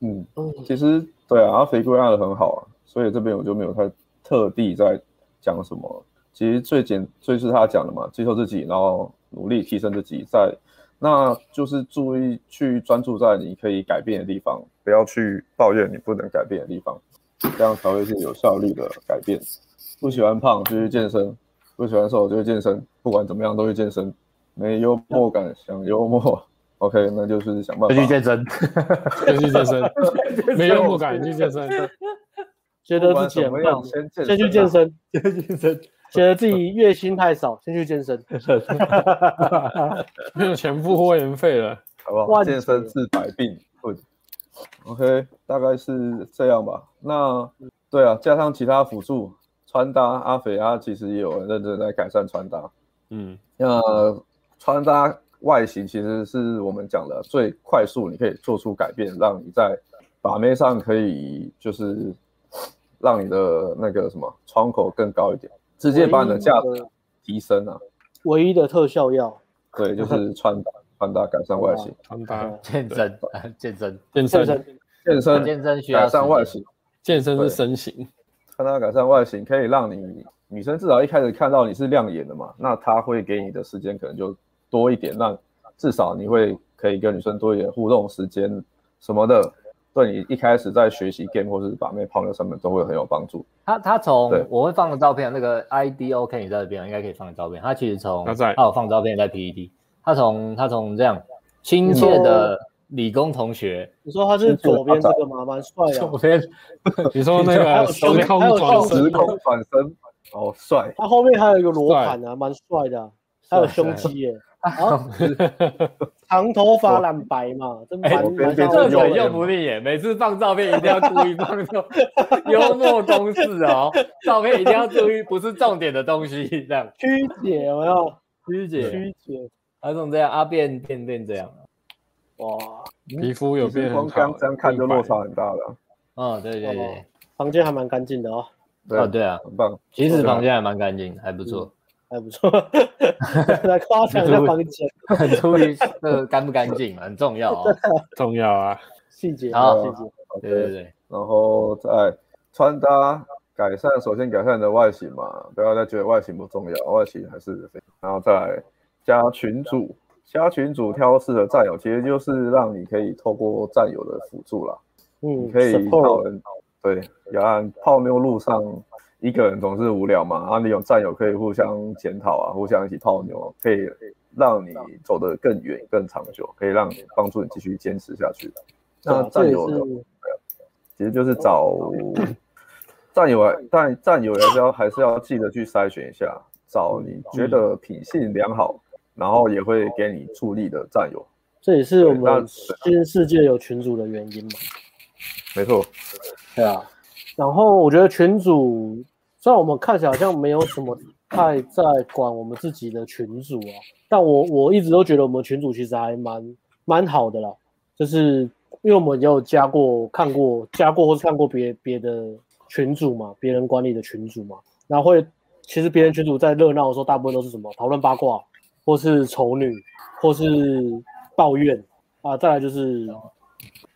嗯，其实对啊，阿肥归纳的很好啊，所以这边我就没有太特地在讲什么。其实最简最是他讲的嘛，接受自己，然后努力提升自己，在。那就是注意去专注在你可以改变的地方，不要去抱怨你不能改变的地方，这样才会是有效率的改变。不喜欢胖就去健身，不喜欢瘦就去健身，不管怎么样都去健身。没幽默感想幽默，OK，那就是想办法去健身，就去健身。没幽默感去健身，觉得自己很棒，先去健身，先去健身。觉得自己月薪太少，先去健身。没有钱付会员费了，好不好？健身治百病。OK，大概是这样吧。那对啊，加上其他辅助，穿搭，阿肥啊其实也有很认真在改善穿搭。嗯，那穿搭外形其实是我们讲的最快速，你可以做出改变，让你在把妹上可以就是让你的那个什么窗口更高一点。直接把你的价值提升啊！唯一的特效药，对，就是 穿搭。穿搭改善外形，穿搭。健身，健身，健身，健身，健身需要改善外形，健身是身形，穿搭改善外形可以让你女生至少一开始看到你是亮眼的嘛，那她会给你的时间可能就多一点，那至少你会可以跟女生多一点互动时间什么的。对你一开始在学习 game 或是把妹泡妞上面都会很有帮助。他他从我会放个照片，那个 ID OK 你在这边应该可以放个照片。他其实从他在他有放照片在 PPT。他从他从这样亲切的理工同学，你说他是左边这个吗？蛮帅的。左边，你说那个时空转时空转身，哦，帅。他后面还有一个罗盘啊，蛮帅的，还有胸肌耶。啊，长头发染白嘛，真蛮这很用不腻耶。每次放照片一定要注意放这种 幽默公式哦，照片一定要注意不是重点的东西，这样。曲解我要曲解。曲解，还是这样啊变变变这样，哇，皮肤有变很好，刚这样看就落差很大了。嗯，对对对，房间还蛮干净的哦。哦，对啊，很棒，其实房间还蛮干净，还不错。还不错，来夸奖一下房间，很注意那个干不干净，很重要哦，重要啊，细节，啊，细节，对对对，然后再穿搭改善，首先改善你的外形嘛，不要再觉得外形不重要，外形还是非，然后再加群主，加群主挑适合战友，其实就是让你可以透过战友的辅助啦，嗯，可以靠人，对，要按泡妞路上。一个人总是无聊嘛，然后你有战友可以互相检讨啊，互相一起泡妞，可以让你走得更远、更长久，可以让你帮助你继续坚持下去。那战友的，其实就是找 战友啊，但战友还是要还是要记得去筛选一下，找你觉得品性良好，然后也会给你助力的战友。这也是我们新世界有群主的原因嘛？没错，对啊。然后我觉得群组。虽然我们看起来好像没有什么太在管我们自己的群主啊，但我我一直都觉得我们群主其实还蛮蛮好的啦，就是因为我们也有加过、看过、加过或是看过别别的群主嘛，别人管理的群主嘛，然后会其实别人群主在热闹的时候，大部分都是什么讨论八卦，或是丑女，或是抱怨啊，再来就是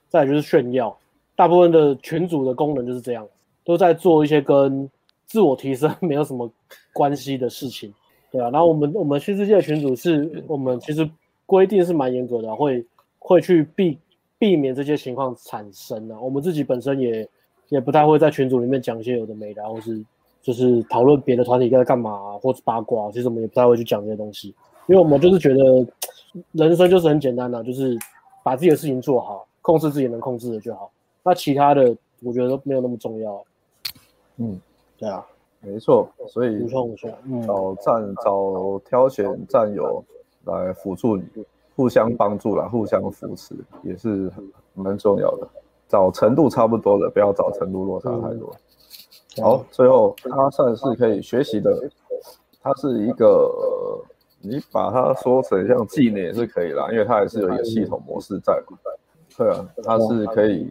再来就是炫耀，大部分的群主的功能就是这样，都在做一些跟自我提升 没有什么关系的事情，对啊。然后我们我们新世界的群组是我们其实规定是蛮严格的啊，会会去避避免这些情况产生啊。我们自己本身也也不太会在群组里面讲一些有的没的，或是就是讨论别的团体在干嘛啊，或者八卦。其实我们也不太会去讲这些东西，因为我们就是觉得人生就是很简单的，就是把自己的事情做好，控制自己能控制的就好。那其他的我觉得都没有那么重要。嗯。对啊，没错，所以找战找挑选战友来辅助你，互相帮助啦，互相扶持也是很蛮重要的。找程度差不多的，不要找程度落差太多。嗯、好，最后它算是可以学习的，它是一个你把它说成像技能也是可以啦，因为它也是有一个系统模式在。对啊，它是可以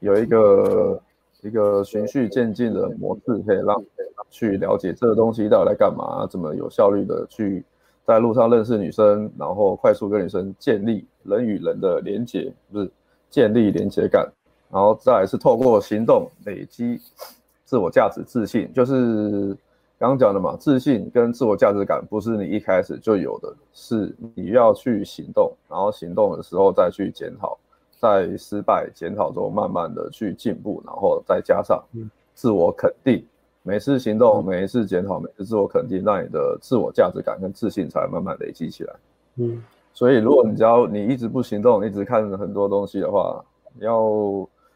有一个。一个循序渐进的模式，可以让去了解这个东西到底来干嘛，怎么有效率的去在路上认识女生，然后快速跟女生建立人与人的连接，不是建立连接感，然后再是透过行动累积自我价值自信，就是刚刚讲的嘛，自信跟自我价值感不是你一开始就有的，是你要去行动，然后行动的时候再去检讨。在失败检讨中，慢慢的去进步，然后再加上自我肯定，每次行动，每一次检讨，每次自我肯定，让你的自我价值感跟自信才慢慢累积起来。嗯，所以如果你只要你一直不行动，一直看很多东西的话，你要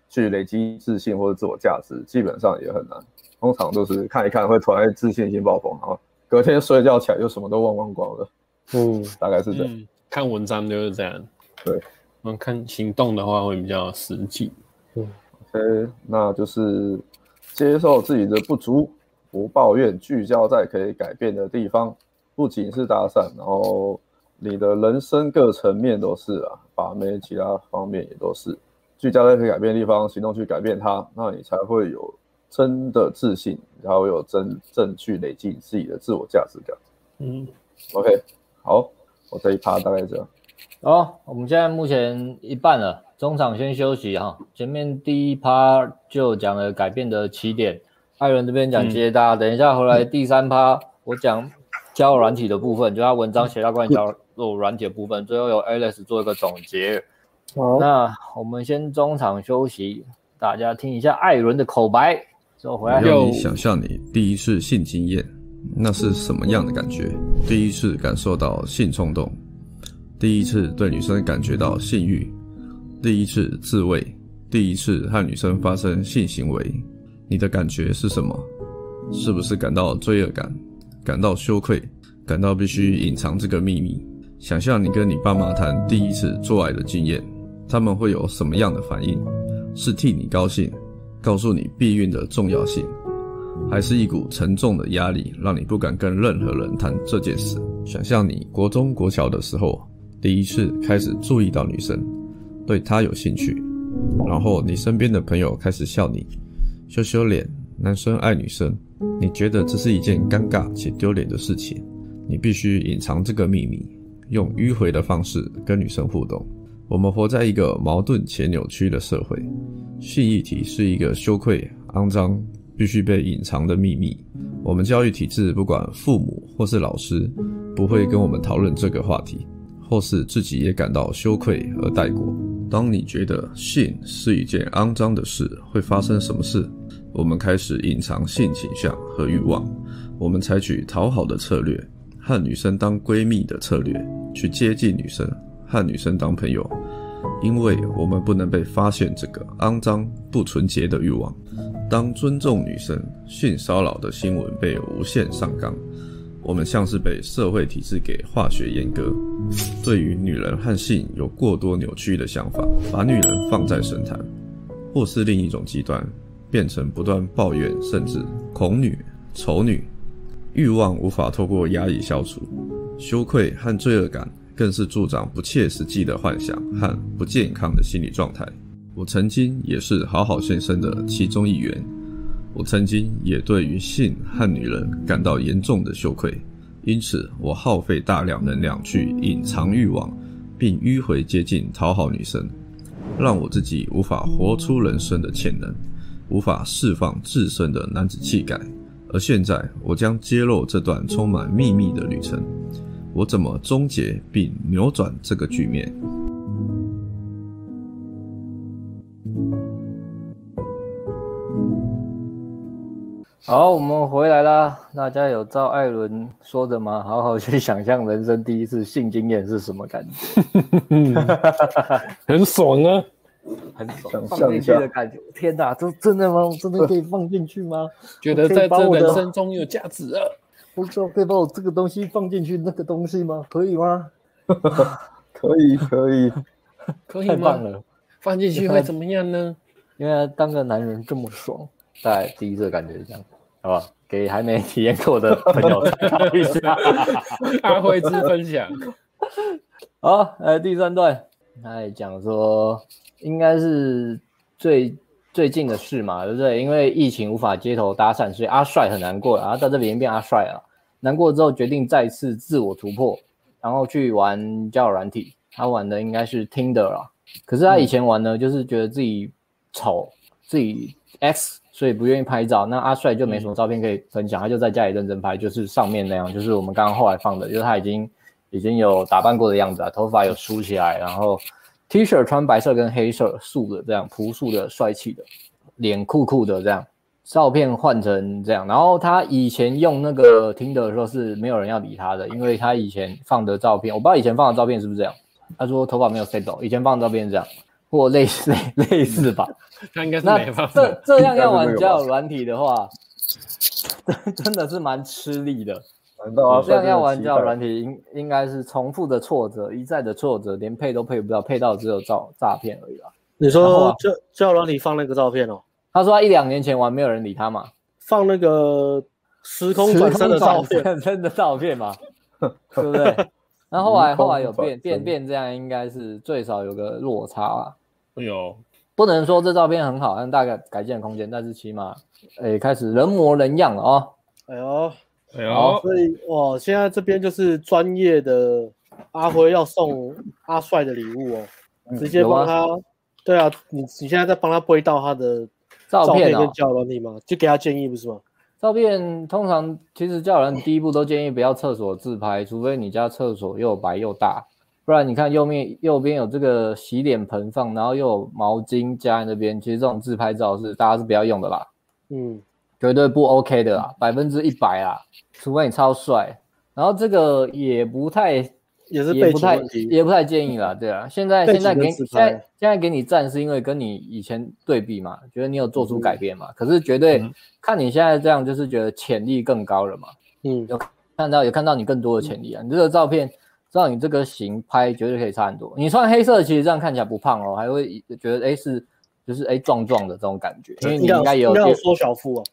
去累积自信或者自我价值，基本上也很难。通常都是看一看，会突然自信心爆棚，然后隔天睡觉起来就什么都忘光光了。嗯，大概是这样。嗯，看文章就是这样。对。看行动的话会比较实际。嗯，OK，那就是接受自己的不足，不抱怨，聚焦在可以改变的地方。不仅是搭讪，然后你的人生各层面都是啊，把妹其他方面也都是。聚焦在可以改变的地方，行动去改变它，那你才会有真的自信，然后有真正去累积自己的自我价值感。嗯，OK，好，我这一趴大概这样。好，我们现在目前一半了，中场先休息哈。前面第一趴就讲了改变的起点，艾伦这边讲接搭，嗯、等一下回来第三趴我讲交友软体的部分，就他文章写到关于交友软体的部分，最后由 Alex 做一个总结。好，那我们先中场休息，大家听一下艾伦的口白，之后回来。让你想象你第一次性经验，那是什么样的感觉？第一次感受到性冲动。第一次对女生感觉到性欲，第一次自慰，第一次和女生发生性行为，你的感觉是什么？是不是感到罪恶感，感到羞愧，感到必须隐藏这个秘密？想象你跟你爸妈谈第一次做爱的经验，他们会有什么样的反应？是替你高兴，告诉你避孕的重要性，还是一股沉重的压力，让你不敢跟任何人谈这件事？想象你国中国小的时候。第一次开始注意到女生，对她有兴趣，然后你身边的朋友开始笑你，羞羞脸，男生爱女生，你觉得这是一件尴尬且丢脸的事情，你必须隐藏这个秘密，用迂回的方式跟女生互动。我们活在一个矛盾且扭曲的社会，性议题是一个羞愧、肮脏、必须被隐藏的秘密。我们教育体制，不管父母或是老师，不会跟我们讨论这个话题。或是自己也感到羞愧而带过。当你觉得性是一件肮脏的事，会发生什么事？我们开始隐藏性倾向和欲望，我们采取讨好的策略，和女生当闺蜜的策略，去接近女生，和女生当朋友，因为我们不能被发现这个肮脏不纯洁的欲望。当尊重女生、性骚扰的新闻被无限上纲。我们像是被社会体制给化学阉割，对于女人和性有过多扭曲的想法，把女人放在神坛，或是另一种极端，变成不断抱怨甚至恐女、丑女，欲望无法透过压抑消除，羞愧和罪恶感更是助长不切实际的幻想和不健康的心理状态。我曾经也是好好先生的其中一员。我曾经也对于性和女人感到严重的羞愧，因此我耗费大量能量去隐藏欲望，并迂回接近讨好女生，让我自己无法活出人生的潜能，无法释放自身的男子气概。而现在，我将揭露这段充满秘密的旅程，我怎么终结并扭转这个局面。好，我们回来啦。大家有照艾伦说的吗？好好去想象人生第一次性经验是什么感觉，很爽啊，很爽，放进去的感觉。天哪，这真的吗？真的可以放进去吗？觉得在这人生中有价值啊！不知道可以把我这个东西放进去那个东西吗？可以吗？可以，可以，可以吗？太棒了，放进去会怎么样呢？因为当个男人这么爽，大概第一次感觉是这样。好吧，给还没体验过的朋友参考一下，阿辉之分享。好，呃第三段，他也讲说，应该是最最近的事嘛，对不对？因为疫情无法街头搭讪，所以阿帅很难过，然后在这边变阿帅了。难过之后，决定再次自我突破，然后去玩交友软体。他玩的应该是 Tinder 啦，可是他以前玩呢，嗯、就是觉得自己丑，自己 X。所以不愿意拍照，那阿帅就没什么照片可以分享，他就在家里认真拍，就是上面那样，就是我们刚刚后来放的，就是他已经已经有打扮过的样子啊，头发有梳起来，然后 T 恤穿白色跟黑色素的这样朴素的帅气的，脸酷酷的这样，照片换成这样，然后他以前用那个 Tinder 的时候是没有人要理他的，因为他以前放的照片，我不知道以前放的照片是不是这样，他说头发没有 set 以前放的照片是这样。或类似类类似吧，那应该是没办法。这这样要玩交友软体的话，真的是蛮吃力的。这样要玩交友软体，应应该是重复的挫折，一再的挫折，连配都配不到，配到只有照诈骗而已啦。你说交交友软体放那个照片哦？他说他一两年前玩，没有人理他嘛。放那个时空转身的照片，真的照片嘛？对不对？然后后来后来有变变变，这样应该是最少有个落差啊。哎呦，不能说这照片很好，但大概改进的空间，但是起码，哎，开始人模人样了哦。哎呦，哎呦，所以哇，现在这边就是专业的阿辉要送阿帅的礼物哦，直接帮他。对啊，你你现在在帮他归到他的照片跟交友软体吗？就给他建议不是吗？照片通常其实叫人第一步都建议不要厕所自拍，除非你家厕所又白又大，不然你看右面右边有这个洗脸盆放，然后又有毛巾夹在那边，其实这种自拍照是大家是不要用的啦。嗯，绝对不 OK 的啦，百分之一百啦，除非你超帅。然后这个也不太，也是也不太也不太建议啦，对啊。现在现在给现在现在给你赞是因为跟你以前对比嘛，觉得你有做出改变嘛。嗯、可是绝对、嗯、看你现在这样，就是觉得潜力更高了嘛。嗯，有看到有看到你更多的潜力啊。嗯、你这个照片照你这个型拍，绝对可以差很多。你穿黑色其实这样看起来不胖哦，还会觉得哎是就是哎壮壮的这种感觉，因为你应该有有缩小腹啊。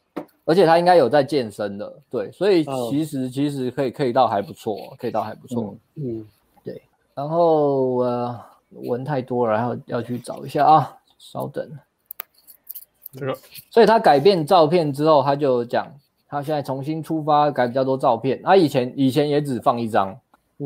而且他应该有在健身的，对，所以其实、嗯、其实可以可以到还不错，可以到还不错，嗯，嗯对。然后呃，文太多了，然后要去找一下啊，稍等。这个，所以他改变照片之后，他就讲他现在重新出发，改比较多照片。他、啊、以前以前也只放一张，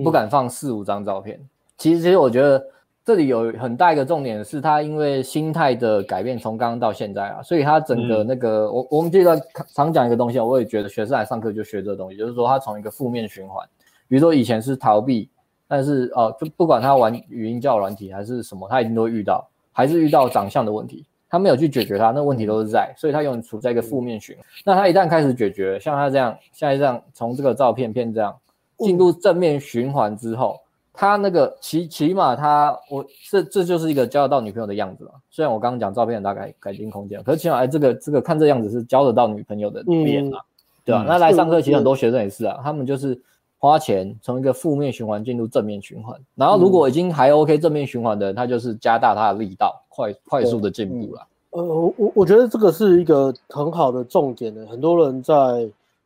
不敢放四五张照片。嗯、其实其实我觉得。这里有很大一个重点是，他因为心态的改变，从刚刚到现在啊，所以他整个那个，嗯、我我们记得常讲一个东西，我也觉得学生来上课就学这个东西，就是说他从一个负面循环，比如说以前是逃避，但是呃，就不管他玩语音教软体还是什么，他一定都会遇到，还是遇到长相的问题，他没有去解决它，那问题都是在，所以他永远处在一个负面循环。那他一旦开始解决，像他这样，现在这样，从这个照片片这样进入正面循环之后。他那个起起码他我这这就是一个交得到女朋友的样子了。虽然我刚刚讲照片大概改进空间，可是起码哎这个这个看这样子是交得到女朋友的脸啊，嗯、对吧？嗯、那来上课其实很多学生也是啊，是他们就是花钱从一个负面循环进入正面循环，然后如果已经还 OK 正面循环的人，他就是加大他的力道，快快速的进步了。呃，我我觉得这个是一个很好的重点的。很多人在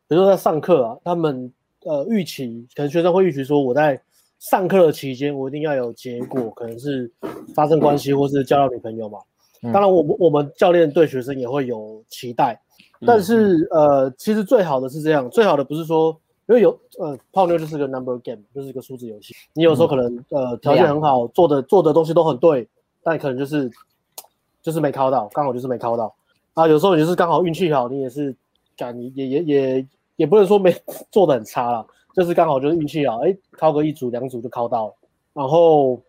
比如说在上课啊，他们呃预期可能学生会预期说我在。上课的期间，我一定要有结果，可能是发生关系或是交到女朋友嘛。当然，我们我们教练对学生也会有期待，但是呃，其实最好的是这样，最好的不是说，因为有呃泡妞就是个 number game，就是一个数字游戏。你有时候可能呃条件很好，做的做的东西都很对，但可能就是就是没考到，刚好就是没考到啊。有时候你就是刚好运气好，你也是感也也也也也不能说没 做的很差了。就是刚好就是运气啊，哎，考个一组两组就考到了，然后，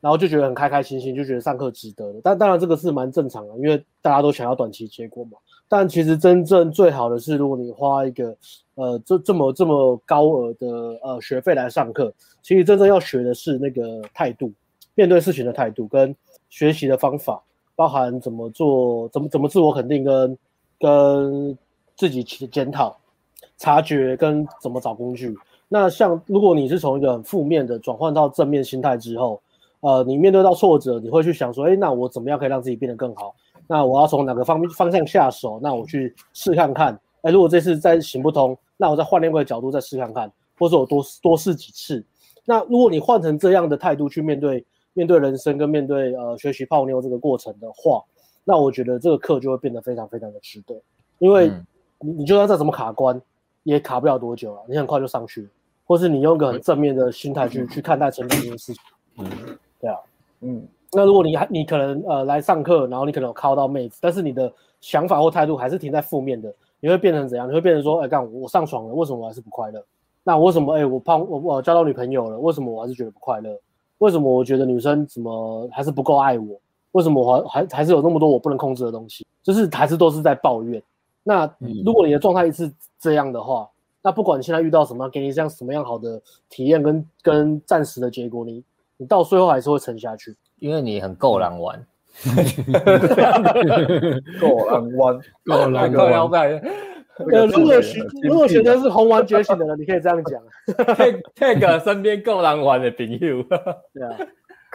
然后就觉得很开开心心，就觉得上课值得了。但当然这个是蛮正常的，因为大家都想要短期结果嘛。但其实真正最好的是，如果你花一个呃这这么这么高额的呃学费来上课，其实真正要学的是那个态度，面对事情的态度跟学习的方法，包含怎么做，怎么怎么自我肯定跟跟自己检讨。察觉跟怎么找工具。那像如果你是从一个很负面的转换到正面心态之后，呃，你面对到挫折，你会去想说，哎，那我怎么样可以让自己变得更好？那我要从哪个方面方向下手？那我去试看看。哎，如果这次再行不通，那我再换另外一个角度再试看看，或者我多多试几次。那如果你换成这样的态度去面对面对人生跟面对呃学习泡妞这个过程的话，那我觉得这个课就会变得非常非常的值得，因为你你就算再怎么卡关。也卡不了多久了，你很快就上去，或是你用一个很正面的心态去、嗯、去看待前面这件事情。嗯，对啊，嗯，那如果你还你可能呃来上课，然后你可能有靠到妹子，但是你的想法或态度还是停在负面的，你会变成怎样？你会变成说，哎、欸，干我上床了，为什么我还是不快乐？那为什么哎、欸、我胖我我交到女朋友了，为什么我还是觉得不快乐？为什么我觉得女生怎么还是不够爱我？为什么我还还还是有那么多我不能控制的东西？就是还是都是在抱怨。那如果你的状态是这样的话，那不管你现在遇到什么，给你这样什么样好的体验跟跟暂时的结果，你你到最后还是会沉下去，因为你很够狼玩，够狼玩，够狼玩。呃，如果学如果选择是红丸觉醒的人，你可以这样讲，take take 身边够狼玩的朋友，对啊，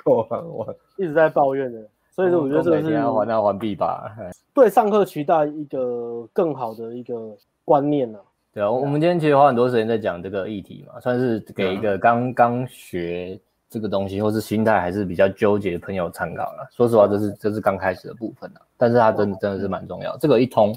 够狼玩，一直在抱怨的。所以说，我觉得这个是要还那还币吧。对上课取代一个更好的一个观念呢、啊。对啊，我们今天其实花很多时间在讲这个议题嘛，算是给一个刚刚学这个东西或是心态还是比较纠结的朋友参考了。说实话，这是这是刚开始的部分啊，但是它真的真的是蛮重要。这个一通，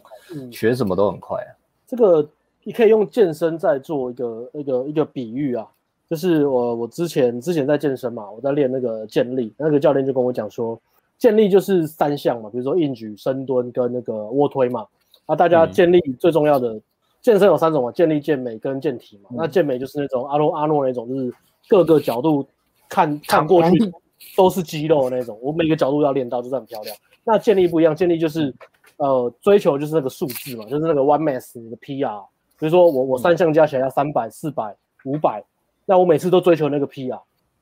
学什么都很快啊。这个你可以用健身在做一个一个一个比喻啊。就是我我之前之前在健身嘛，我在练那个健力，那个教练就跟我讲说，健力就是三项嘛，比如说硬举、深蹲跟那个卧推嘛。啊大家建立最重要的、嗯、健身有三种嘛，健力、健美跟健体嘛。嗯、那健美就是那种阿诺阿诺那种，就是各个角度看看过去都是肌肉的那种，我每个角度要练到，就是很漂亮。那健力不一样，健力就是呃追求就是那个数字嘛，就是那个 one mass 你的 PR，比如说我我三项加起来要三百、四百、五百。那我每次都追求那个 PR，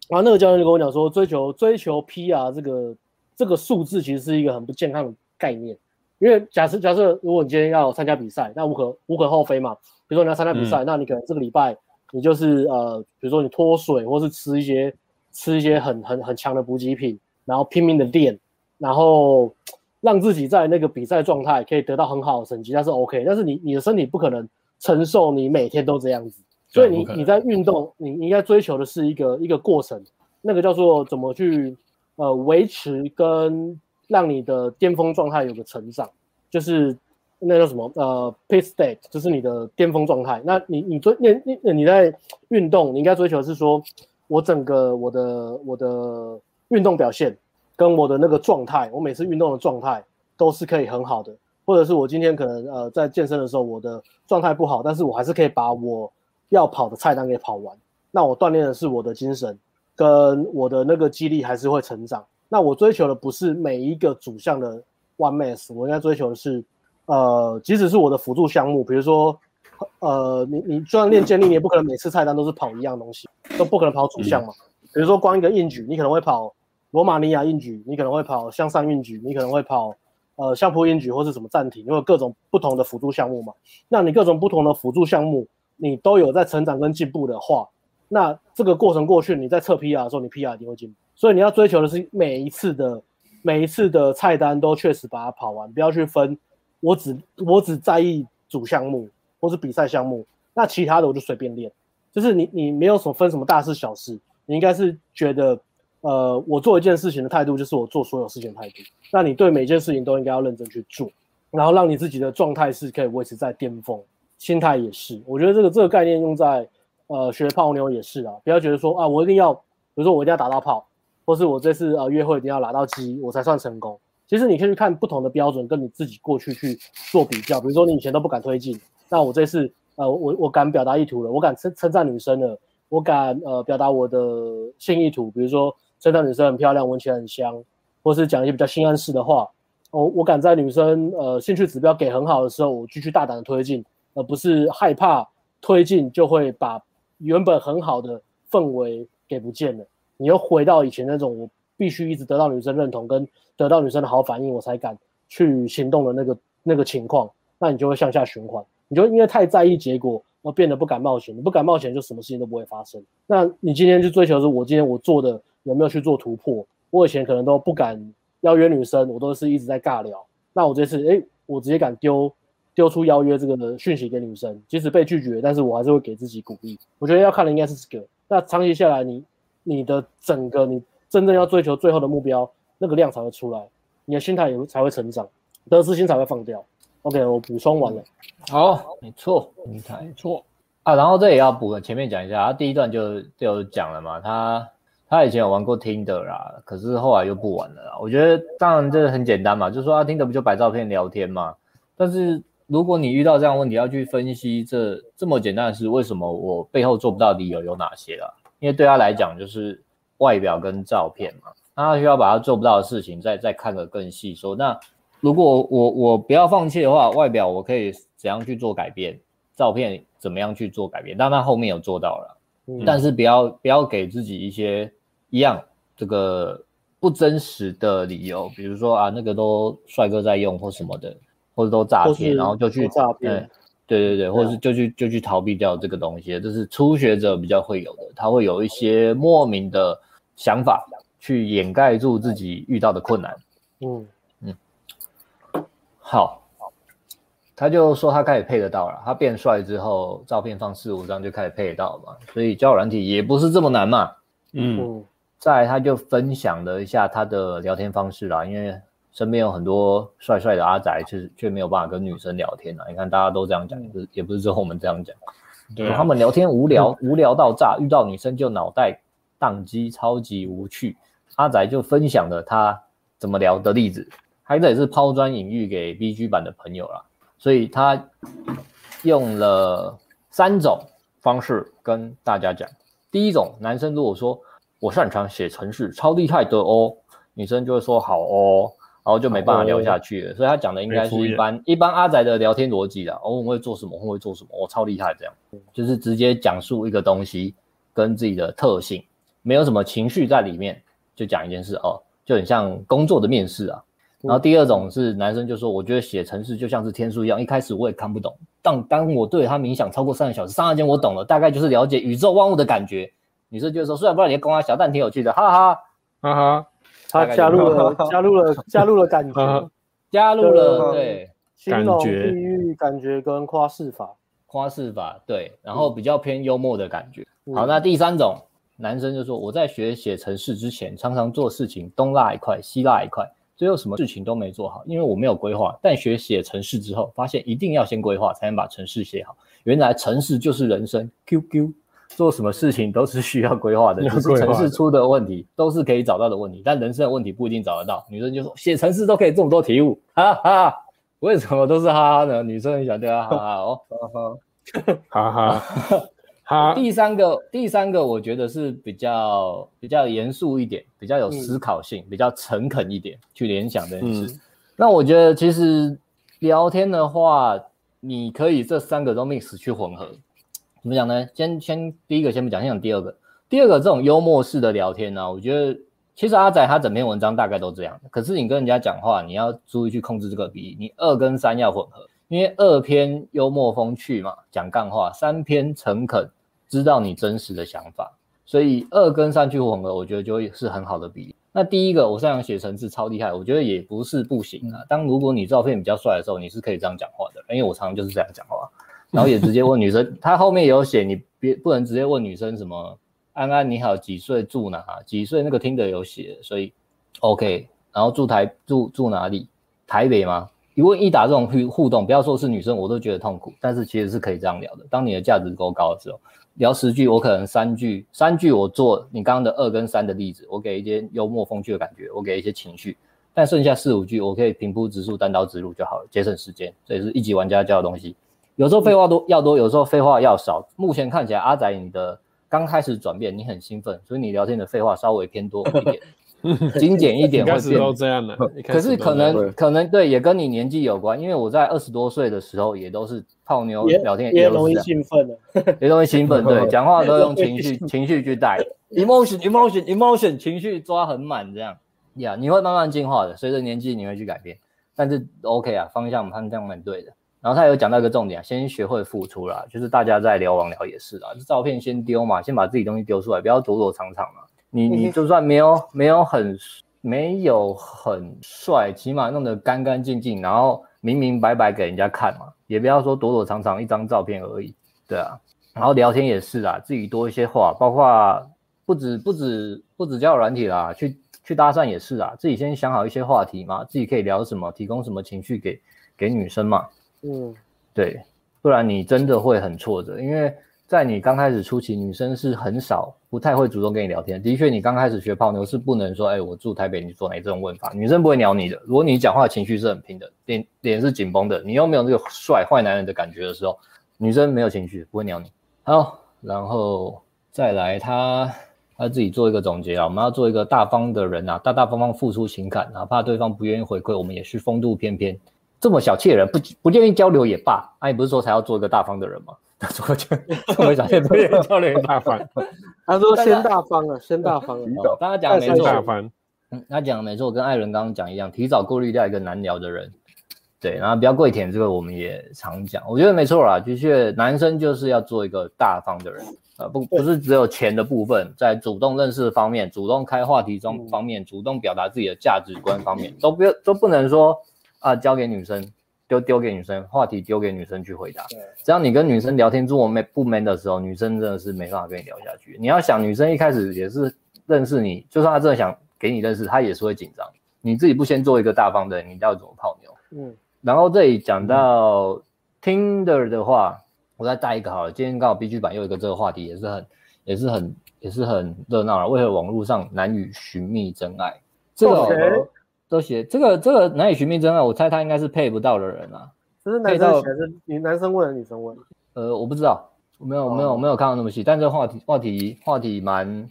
然后那个教练就跟我讲说，追求追求 PR 这个这个数字其实是一个很不健康的概念，因为假设假设如果你今天要参加比赛，那无可无可厚非嘛。比如说你要参加比赛，嗯、那你可能这个礼拜你就是呃，比如说你脱水，或是吃一些吃一些很很很强的补给品，然后拼命的练，然后让自己在那个比赛状态可以得到很好的成绩，那是 OK。但是你你的身体不可能承受你每天都这样子。所以你你在运动，你应该追求的是一个一个过程，那个叫做怎么去呃维持跟让你的巅峰状态有个成长，就是那叫什么呃 peak state，就是你的巅峰状态。那你你追你你你在运动，你应该追求的是说，我整个我的我的运动表现跟我的那个状态，我每次运动的状态都是可以很好的，或者是我今天可能呃在健身的时候我的状态不好，但是我还是可以把我要跑的菜单给跑完，那我锻炼的是我的精神，跟我的那个肌力还是会成长。那我追求的不是每一个主项的 one mass，我应该追求的是，呃，即使是我的辅助项目，比如说，呃，你你就算练健力，你也不可能每次菜单都是跑一样东西，都不可能跑主项嘛。比如说光一个硬举，你可能会跑罗马尼亚硬举，你可能会跑向上硬举，你可能会跑呃相扑硬举或是什么暂停，因为各种不同的辅助项目嘛。那你各种不同的辅助项目。你都有在成长跟进步的话，那这个过程过去，你在测 PR 的时候，你 PR 一定会进步。所以你要追求的是每一次的每一次的菜单都确实把它跑完，不要去分。我只我只在意主项目或是比赛项目，那其他的我就随便练。就是你你没有什么分什么大事小事，你应该是觉得，呃，我做一件事情的态度就是我做所有事情的态度。那你对每件事情都应该要认真去做，然后让你自己的状态是可以维持在巅峰。心态也是，我觉得这个这个概念用在呃学泡妞也是啊，不要觉得说啊我一定要，比如说我一定要打到炮，或是我这次呃约会一定要拿到鸡我才算成功。其实你可以去看不同的标准，跟你自己过去去做比较。比如说你以前都不敢推进，那我这次呃我我敢表达意图了，我敢称称赞女生了，我敢呃表达我的性意图，比如说称赞女生很漂亮，闻起来很香，或是讲一些比较性暗示的话。我我敢在女生呃兴趣指标给很好的时候，我继续大胆的推进。而不是害怕推进就会把原本很好的氛围给不见了，你又回到以前那种我必须一直得到女生认同跟得到女生的好反应我才敢去行动的那个那个情况，那你就会向下循环，你就因为太在意结果而变得不敢冒险，你不敢冒险就什么事情都不会发生。那你今天去追求是我今天我做的有没有去做突破？我以前可能都不敢邀约女生，我都是一直在尬聊，那我这次诶，我直接敢丢。丢出邀约这个的讯息给女生，即使被拒绝，但是我还是会给自己鼓励。我觉得要看的应该是这个。那长期下来你，你你的整个你真正要追求最后的目标，那个量才会出来，你的心态也才会成长，得失心才会放掉。OK，我补充完了。好，没错，你才没错啊。然后这也要补，前面讲一下，他第一段就就讲了嘛，他他以前有玩过 Tinder 啦，可是后来又不玩了啦。我觉得当然这个很简单嘛，就是说啊，Tinder 不就摆照片聊天嘛，但是。如果你遇到这样的问题，要去分析这这么简单的事，为什么我背后做不到的理由有哪些啊？因为对他来讲，就是外表跟照片嘛，那他需要把他做不到的事情再再看得更细。说那如果我我不要放弃的话，外表我可以怎样去做改变？照片怎么样去做改变？但他后面有做到了，嗯、但是不要不要给自己一些一样这个不真实的理由，比如说啊那个都帅哥在用或什么的。或者都诈骗，然后就去诈骗，对对对，或者是就去就去逃避掉这个东西，这是初学者比较会有的，他会有一些莫名的想法去掩盖住自己遇到的困难。嗯嗯，好，他就说他开始配得到了，他变帅之后，照片放四五张就开始配得到嘛，所以交友软体也不是这么难嘛。嗯，再来他就分享了一下他的聊天方式啦，因为。身边有很多帅帅的阿宅，却却没有办法跟女生聊天啊！你看大家都这样讲，也不是也不是只有我们这样讲。对、啊，他们聊天无聊，嗯、无聊到炸，遇到女生就脑袋宕机，超级无趣。阿宅就分享了他怎么聊的例子，他这也是抛砖引玉给 BG 版的朋友啦，所以他用了三种方式跟大家讲。第一种，男生如果说我擅长写程式，超厉害的哦，女生就会说好哦。然后就没办法聊下去了，所以他讲的应该是一般一般阿宅的聊天逻辑啦。哦，我会做什么？我会做什么？我超厉害，这样就是直接讲述一个东西跟自己的特性，没有什么情绪在里面，就讲一件事哦，就很像工作的面试啊。然后第二种是男生就说，我觉得写程式就像是天书一样，一开始我也看不懂，但当我对他冥想超过三个小时，刹那间我懂了，大概就是了解宇宙万物的感觉。女生就说，虽然不知道你的公啊小，但挺有趣的，哈哈哈哈。他加入了，加入了，加入了感觉，加入了对，感觉、地域、感觉跟夸饰法，夸饰法对，然后比较偏幽默的感觉。嗯、好，那第三种男生就说，我在学写程式之前，常常做事情东拉一块，西拉一块，最后什么事情都没做好，因为我没有规划。但学写程式之后，发现一定要先规划，才能把程式写好。原来程式就是人生，QQ。做什么事情都是需要规划的，只是城市出的问题都是可以找到的问题，但人生的问题不一定找得到。女生就说写城市都可以这么多题目，哈哈，为什么都是哈哈呢？女生很喜欢对他哈哈哦，哈哈哈哈。第三个，第三个我觉得是比较比较严肃一点，比较有思考性，嗯、比较诚恳一点去联想这件事。嗯、那我觉得其实聊天的话，你可以这三个都 mix 去混合。怎么讲呢？先先第一个先不讲，先讲第二个。第二个这种幽默式的聊天呢、我觉得其实阿仔他整篇文章大概都这样。可是你跟人家讲话，你要注意去控制这个比例。你二跟三要混合，因为二篇幽默风趣嘛，讲干话；三篇诚恳，知道你真实的想法。所以二跟三去混合，我觉得就会是很好的比例。那第一个，我擅长写程式超厉害，我觉得也不是不行啊。当如果你照片比较帅的时候，你是可以这样讲话的，因为我常常就是这样讲话。然后也直接问女生，他后面有写，你 别不能直接问女生什么，安安你好，几岁住哪？几岁那个听的有写，所以 OK。然后住台住住哪里？台北吗？一问一答这种互互动，不要说是女生，我都觉得痛苦。但是其实是可以这样聊的。当你的价值够高的时候，聊十句，我可能三句三句我做你刚刚的二跟三的例子，我给一些幽默风趣的感觉，我给一些情绪，但剩下四五句我可以平铺直述，单刀直入就好了，节省时间。这也是一级玩家教的东西。有时候废话多要多，有时候废话要少。目前看起来，阿仔你的刚开始转变，你很兴奋，所以你聊天的废话稍微偏多一点，精简一点会变。开始 都这样的，可是可能可能对，也跟你年纪有关。因为我在二十多岁的时候，也都是泡妞聊天，也容易兴奋的，也容易兴奋。对，讲话都用情绪情绪去带，emotion emotion emotion，情绪抓很满这样。呀，你会慢慢进化的，随着年纪你会去改变。但是 OK 啊，方向方向蛮对的。然后他有讲到一个重点，先学会付出啦，就是大家在聊网聊也是啦，就照片先丢嘛，先把自己东西丢出来，不要躲躲藏藏嘛。你你就算没有没有很没有很帅，起码弄得干干净净，然后明明白白给人家看嘛，也不要说躲躲藏藏一张照片而已，对啊。然后聊天也是啊，自己多一些话，包括不止不止不止交友软体啦，去去搭讪也是啊，自己先想好一些话题嘛，自己可以聊什么，提供什么情绪给给女生嘛。嗯，对，不然你真的会很挫折，因为在你刚开始初期，女生是很少，不太会主动跟你聊天。的确，你刚开始学泡妞是不能说，哎，我住台北，你住哪？这种问法，女生不会鸟你的。如果你讲话情绪是很平的，脸脸是紧绷的，你又没有那个帅坏男人的感觉的时候，女生没有情绪，不会鸟你。好，然后再来他他自己做一个总结啊，我们要做一个大方的人啊，大大方方付出情感，哪怕对方不愿意回馈，我们也是风度翩翩。这么小气的人不不愿意交流也罢，阿、啊、你不是说才要做一个大方的人吗？他说这这么小气不愿意交流也大方，他说先大方了，先大方了。刚刚讲的没错，嗯，他讲的没错，跟艾伦刚刚讲一样，提早过滤掉一个难聊的人。对，然后不要跪舔，这个我们也常讲，我觉得没错啦。的确，男生就是要做一个大方的人啊，不不是只有钱的部分，在主动认识方面、主动开话题中方面、主动表达自己的价值观方面，都不要都不能说。啊，交给女生，丢丢给女生，话题丢给女生去回答。对，只要你跟女生聊天中我没不闷的时候，女生真的是没办法跟你聊下去。你要想，女生一开始也是认识你，就算她真的想给你认识，她也是会紧张。你自己不先做一个大方的人，你到底怎么泡妞？嗯。然后这里讲到 Tinder 的话，我再带一个好了。今天刚好 B G 版又一个这个话题，也是很也是很也是很热闹了。为何网络上难以寻觅真爱？这个都写这个这个难以寻觅真爱，我猜他应该是配不到的人啊。这是男生写的，你男生问的，女生问？呃，我不知道，我没有、哦、没有没有看到那么细，但这个话题话题话题蛮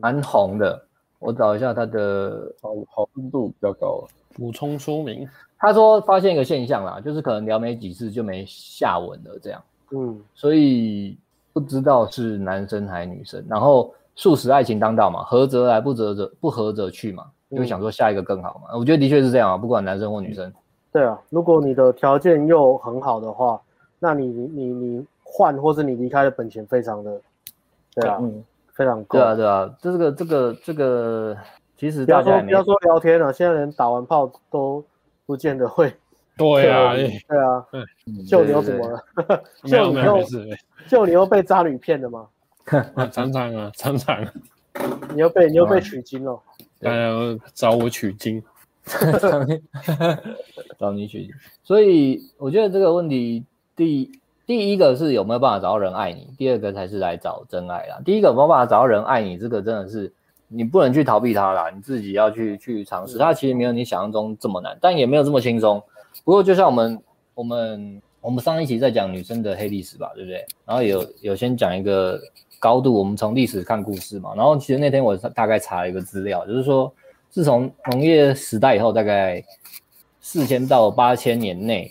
蛮红的。我找一下他的讨讨论度比较高。补充说明，他说发现一个现象啦，就是可能聊没几次就没下文了，这样。嗯，所以不知道是男生还是女生。然后素食爱情当道嘛，合则来，不合则不合则去嘛，因为想说下一个更好嘛。我觉得的确是这样啊，不管男生或女生。对啊，如果你的条件又很好的话，那你你你换或是你离开的本钱非常的，对啊，嗯，非常高。对啊，对啊，这个这个这个，其实不要说不要说聊天了，现在连打完炮都不见得会。对啊，对啊，就你又怎么了？就你又就你又被渣女骗了吗？常常啊，常常。你又被你又被取经了？呃找我取经。找你取经，所以我觉得这个问题，第第一个是有没有办法找到人爱你，第二个才是来找真爱啦。第一个有没有办法找到人爱你，这个真的是你不能去逃避它啦，你自己要去去尝试。它其实没有你想象中这么难，但也没有这么轻松。不过就像我们我们我们上一期在讲女生的黑历史吧，对不对？然后有有先讲一个高度，我们从历史看故事嘛。然后其实那天我大概查了一个资料，就是说。自从农业时代以后，大概四千到八千年内，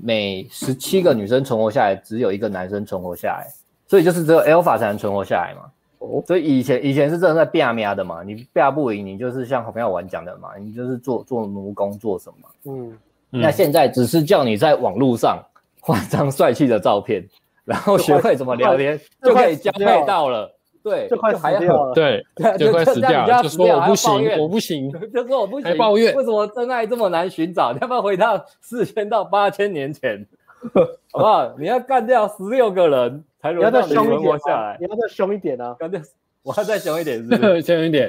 每十七个女生存活下来，只有一个男生存活下来，所以就是只有 Alpha 才能存活下来嘛。哦，所以以前以前是真的在变喵的嘛，你拼不赢，你就是像朋友玩讲的嘛，你就是做做奴工做什么。嗯，那现在只是叫你在网络上换张帅气的照片，然后学会怎么聊天，就可以交配到了。对，就快死掉了。对，就快死掉了。就说我不行，我不行，就说我不行，还抱怨为什么真爱这么难寻找？你要不要回到 四千到八千年前？好不好？你要干掉十六个人才轮到你存活下来。你要再凶一点啊！干掉，我要再凶一点，是不是？凶一点。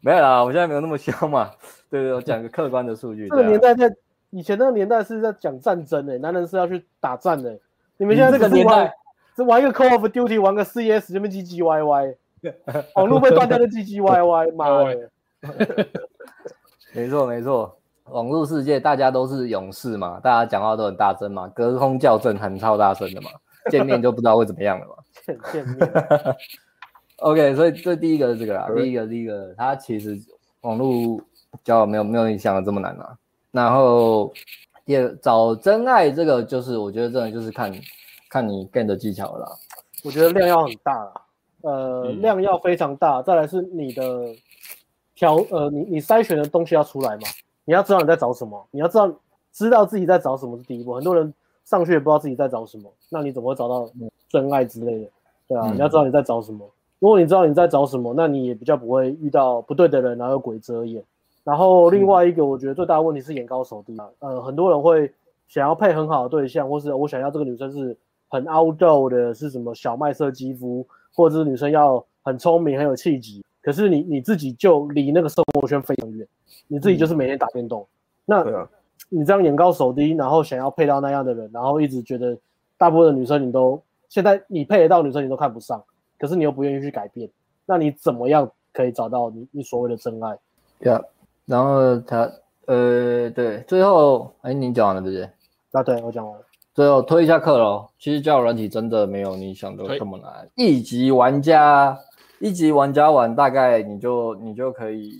没有啦，我现在没有那么凶嘛。对对，我讲个客观的数据。这个年代在以前那个年代是在讲战争诶，男人是要去打仗的。你们现在这个年代。只玩一个 Call of Duty，玩个 CS，这边唧唧歪歪，网络被断掉的唧唧歪歪，妈的！没错没错，网络世界大家都是勇士嘛，大家讲话都很大声嘛，隔空叫阵很超大声的嘛，见面就不知道会怎么样了嘛。见见面。OK，所以这第一个是这个啦，第一个第一个，它其实网络交友没有没有你想的这么难啊。然后第二找真爱这个就是我觉得真的就是看。看你 game 的技巧了啦，我觉得量要很大啦，呃，嗯、量要非常大。再来是你的挑，呃，你你筛选的东西要出来嘛，你要知道你在找什么，你要知道知道自己在找什么是第一步。很多人上去也不知道自己在找什么，那你怎么会找到真爱之类的？对啊，嗯、你要知道你在找什么。如果你知道你在找什么，那你也比较不会遇到不对的人，然后有鬼遮眼。然后另外一个，我觉得最大的问题是眼高手低啊。呃，很多人会想要配很好的对象，或是我想要这个女生是。很 outdoor 的是什么小麦色肌肤，或者是女生要很聪明、很有气质，可是你你自己就离那个生活圈非常远，你自己就是每天打电动，嗯、那你这样眼高手低，然后想要配到那样的人，然后一直觉得大部分的女生你都现在你配得到女生你都看不上，可是你又不愿意去改变，那你怎么样可以找到你你所谓的真爱？然后他呃对，最后哎你讲完了对不对？啊对，我讲完了。最后推一下课喽。其实交友软体真的没有你想的这么难。一级玩家，一级玩家玩大概你就你就可以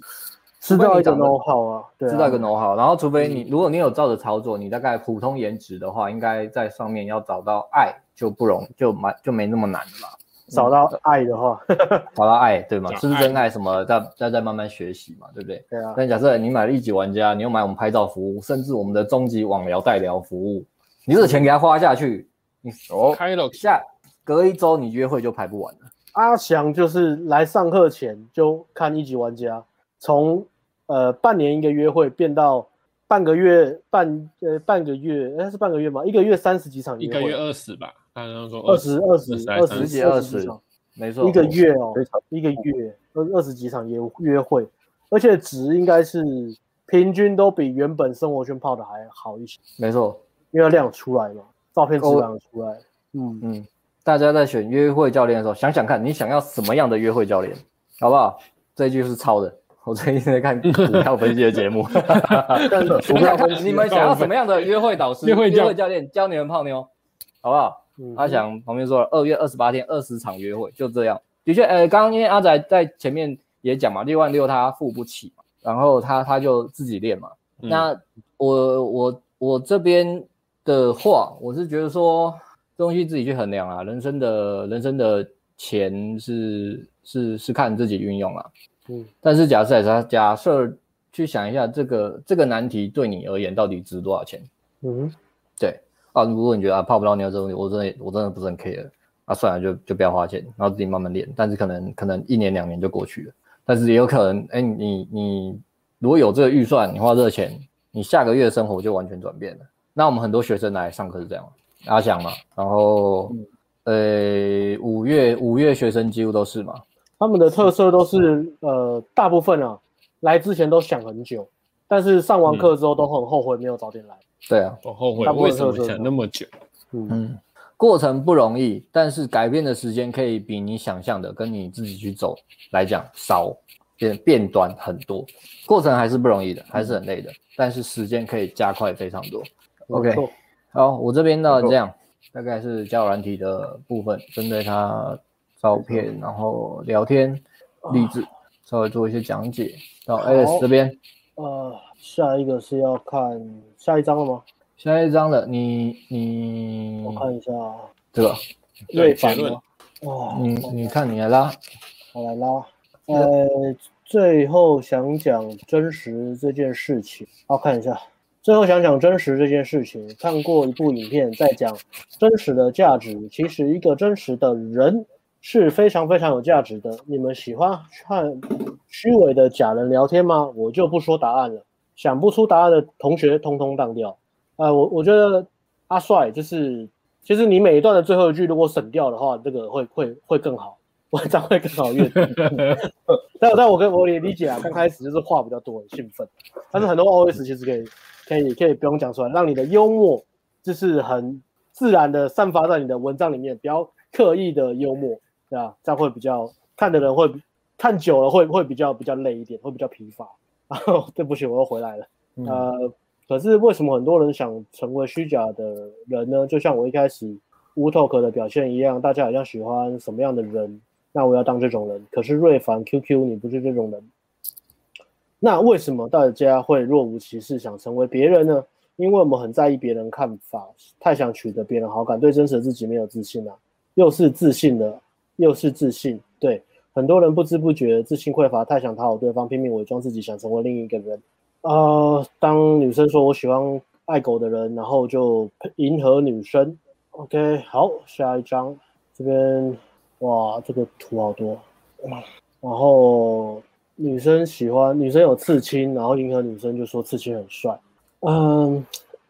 知道一个 know how 啊，知道一个 know how。然后除非你如果你有照着操作，你大概普通颜值的话，应该在上面要找到爱就不容就蛮就没那么难了嘛。找到爱的话，找到爱对吗？是不是真爱什么？再再再慢慢学习嘛，对不对？对啊。但假设你买了一级玩家，你又买我们拍照服务，甚至我们的终极网聊代聊服务。你这个钱给他花下去，你哦，开了下隔一周你约会就排不完了。阿翔就是来上课前就看一级玩家，从呃半年一个约会变到半个月半呃半个月，哎是半个月吗？一个月三十几场约会，一个月二十吧，刚刚说二十二十二十几二十场，没错，一个月哦，一个月二二十几场约约会，而且值应该是平均都比原本生活圈泡的还好一些，没错。因为量出来了，照片质量出来。嗯嗯，大家在选约会教练的时候，想想看你想要什么样的约会教练，好不好？这一句是抄的。我最近在看股票分析的节目，股票分析，你们想要什么样的约会导师、约会教练教你们泡妞，好不好？阿翔旁边说了，二月二十八天二十场约会，就这样。的确，呃，刚刚因为阿仔在前面也讲嘛，六万六他付不起嘛，然后他他就自己练嘛。嗯、那我我我这边的话，我是觉得说，东西自己去衡量啊，人生的人生的钱是是是看自己运用啊。嗯，但是假设假假设去想一下，这个这个难题对你而言到底值多少钱？嗯，对啊，如果你觉得啊泡不到妞这个东西，我真的我真的不是很 care，啊算了就就不要花钱，然后自己慢慢练，但是可能可能一年两年就过去了，但是也有可能，哎、欸、你你如果有这个预算，你花这个钱，你下个月的生活就完全转变了。那我们很多学生来上课是这样，阿翔嘛，然后、嗯、呃五月五月学生几乎都是嘛。他们的特色都是，呃，大部分啊，来之前都想很久，但是上完课之后都很后悔没有早点来。嗯、对啊，我后悔为什么想那么久？嗯嗯，过程不容易，但是改变的时间可以比你想象的跟你自己去走来讲少，变变短很多。过程还是不容易的，还是很累的，嗯、但是时间可以加快非常多。OK，好，我这边呢这样，大概是交友软体的部分，针对他。照片，然后聊天，例子，稍微做一些讲解。到 Alex 这边，呃，下一个是要看下一张了吗？下一张了，你你，我看一下这个瑞凡吗？哦，你你看你来拉，我来拉。呃，最后想讲真实这件事情，好，看一下。最后想讲真实这件事情，看过一部影片在讲真实的价值。其实一个真实的人。是非常非常有价值的。你们喜欢看虚伪的假人聊天吗？我就不说答案了。想不出答案的同学，通通当掉。呃，我我觉得阿帅就是，其实你每一段的最后一句如果省掉的话，这个会会会更好，文章会更好阅读。但但我跟我也理解啊，刚开始就是话比较多，很兴奋。但是很多 OS 其实可以可以可以不用讲出来，让你的幽默就是很自然的散发在你的文章里面，不要刻意的幽默。对啊，这样会比较看的人会看久了会会比较比较累一点，会比较疲乏。然后对不起，我又回来了。嗯、呃，可是为什么很多人想成为虚假的人呢？就像我一开始 Wootalk 的表现一样，大家好像喜欢什么样的人，那我要当这种人。可是瑞凡 QQ 你不是这种人，那为什么大家会若无其事想成为别人呢？因为我们很在意别人看法，太想取得别人好感，对真实的自己没有自信啊，又是自信的。又是自信，对很多人不知不觉自信匮乏，太想讨好对方，拼命伪装自己，想成为另一个人。呃，当女生说我喜欢爱狗的人，然后就迎合女生。OK，好，下一张，这边哇，这个图好多。然后女生喜欢女生有刺青，然后迎合女生就说刺青很帅。嗯，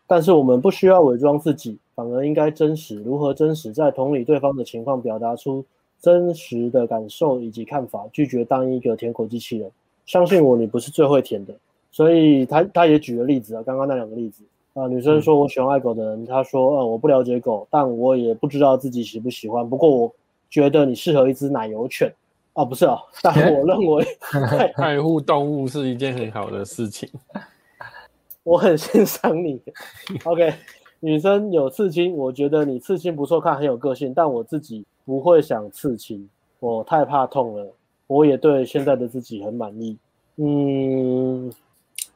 但是我们不需要伪装自己，反而应该真实。如何真实？在同理对方的情况，表达出。真实的感受以及看法，拒绝当一个舔狗机器人。相信我，你不是最会舔的。所以他他也举了例子啊，刚刚那两个例子啊、呃，女生说我喜欢爱狗的人，她说，呃，我不了解狗，但我也不知道自己喜不喜欢。不过我觉得你适合一只奶油犬啊，不是啊，但我认为 爱护动物是一件很好的事情。我很欣赏你。OK，女生有刺青，我觉得你刺青不错看，很有个性，但我自己。不会想刺青，我太怕痛了。我也对现在的自己很满意。嗯，